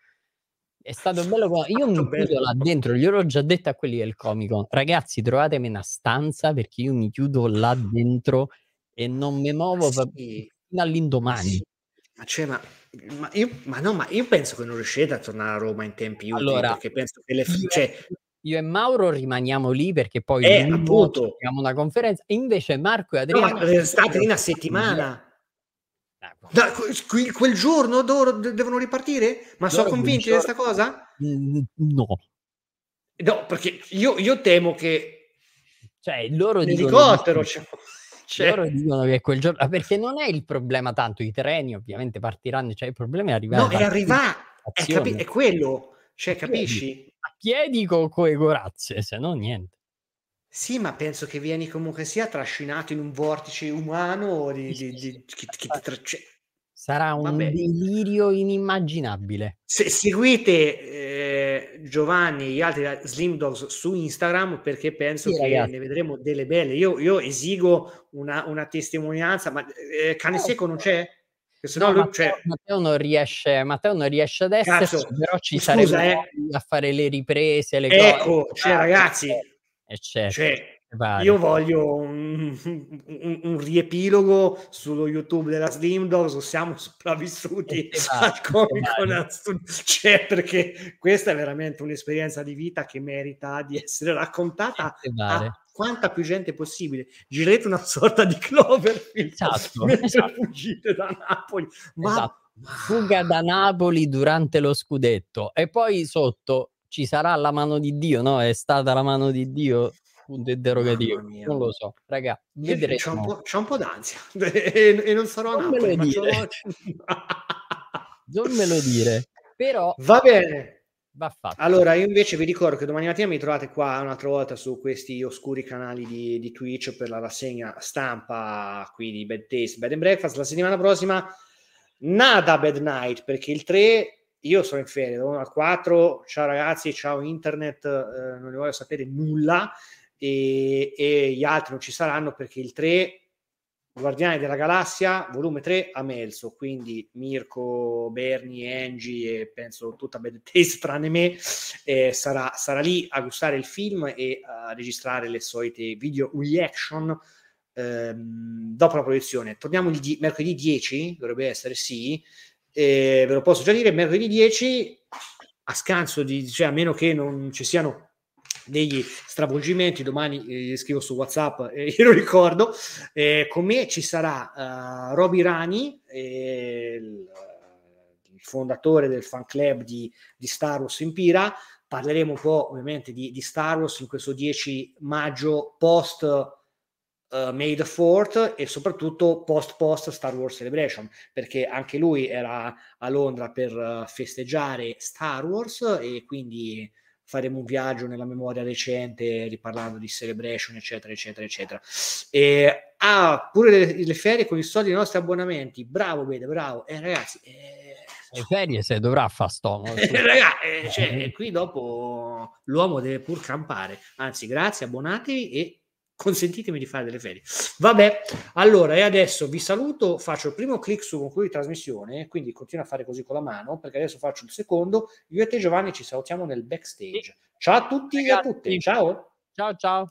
È stato bello. Io mi chiudo là dentro, gliel'ho già detto a quelli del comico. Ragazzi, trovatemi una stanza perché io mi chiudo là dentro e non mi muovo sì. fino all'indomani. Sì. Ma, cioè, ma, ma, io, ma, no, ma io penso che non riuscite a tornare a Roma in tempi utili allora, perché penso che le io, cioè, io e Mauro rimaniamo lì perché poi eh, appunto. abbiamo una conferenza. Invece Marco e Adriano. No, state lì una settimana. Da, que- quel giorno loro devono ripartire? Ma sono convinti di questa cosa? No. No, perché io, io temo che... Cioè, loro l'elicottero... Dicono, cioè... Loro dicono che quel giorno... Ah, perché non è il problema tanto, i treni ovviamente partiranno, cioè il problema è arrivare... No, è arrivare, è, capi- è quello, cioè capisci? A piedi con le corazze, se no niente. Sì, ma penso che vieni comunque sia trascinato in un vortice umano di, di, di, che, che ti tra... Cioè, Sarà un Vabbè. delirio inimmaginabile. Se seguite eh, Giovanni e gli altri Slim Dogs su Instagram perché penso sì, che ragazzi. ne vedremo delle belle. Io, io esigo una, una, testimonianza, ma eh, cane secco non c'è? Se no, lui, Matteo, cioè... Matteo, non riesce, Matteo non riesce ad esserci, però ci Scusa, sarebbe eh. a fare le riprese, le ecco, cose. Cioè, ragazzi, eccetera. Cioè, io voglio un, un, un, riepilogo sullo YouTube della Slim Dogs, siamo sopravvissuti al Comic Con, cioè, perché questa è veramente un'esperienza di vita che merita di essere raccontata a quanta più gente possibile. Girete una sorta di Cloverfield esatto, esatto. fuggite da Napoli. Ma... Esatto. Fuga da Napoli durante lo scudetto e poi sotto ci sarà la mano di Dio, no? È stata la mano di Dio punto interrogativo. Non lo so, raga, vedremo. C'ho un, po', c'ho un po' d'ansia e, e non sarò non a Napoli. Me lo dire. non me lo dire, però... Va bene. Va fatto. Allora, io invece vi ricordo che domani mattina mi trovate qua un'altra volta su questi oscuri canali di, di Twitch per la rassegna stampa qui di Bad Taste, Bed and Breakfast. La settimana prossima nada Bad Night perché il 3 io sono in ferie, al 4, ciao ragazzi, ciao internet, eh, non ne voglio sapere nulla e, e gli altri non ci saranno perché il 3 Guardiani della Galassia, volume 3 a Melso, quindi Mirko, Berni, Angie e penso tutta Bad Taste tranne me, eh, sarà, sarà, lì a gustare il film e a registrare le solite video reaction ehm, dopo la proiezione. Torniamo il di- mercoledì 10, dovrebbe essere sì, eh, ve lo posso già dire, mercoledì 10 a scanso di, cioè a meno che non ci siano degli stravolgimenti, domani eh, scrivo su WhatsApp e eh, io lo ricordo, eh, con me ci sarà uh, Roby Rani, eh, il, fondatore del fan club di, di Star Wars Empira, parleremo un po' ovviamente di, di Star Wars in questo 10 maggio post uh, the 4th e soprattutto post-post Star Wars Celebration, perché anche lui era a Londra per uh, festeggiare Star Wars e quindi faremo un viaggio nella memoria recente riparlando di Celebration, eccetera, eccetera, eccetera. E ha ah, pure le, le, ferie con i soldi dei nostri abbonamenti. Bravo, Bede, bravo. E eh, ragazzi... Eh, le ferie se dovrà fare stomaco. Ragazzi, eh, cioè, qui dopo l'uomo deve pur campare. Anzi, grazie, abbonatevi e consentitemi di fare delle ferie. Vabbè, allora e adesso vi saluto, faccio il primo clic su concludi trasmissione, quindi continua a fare così con la mano, perché adesso faccio il secondo. Io e te Giovanni ci salutiamo nel backstage. Ciao a tutti Ragazzi. e a tutte, ciao. Ciao ciao.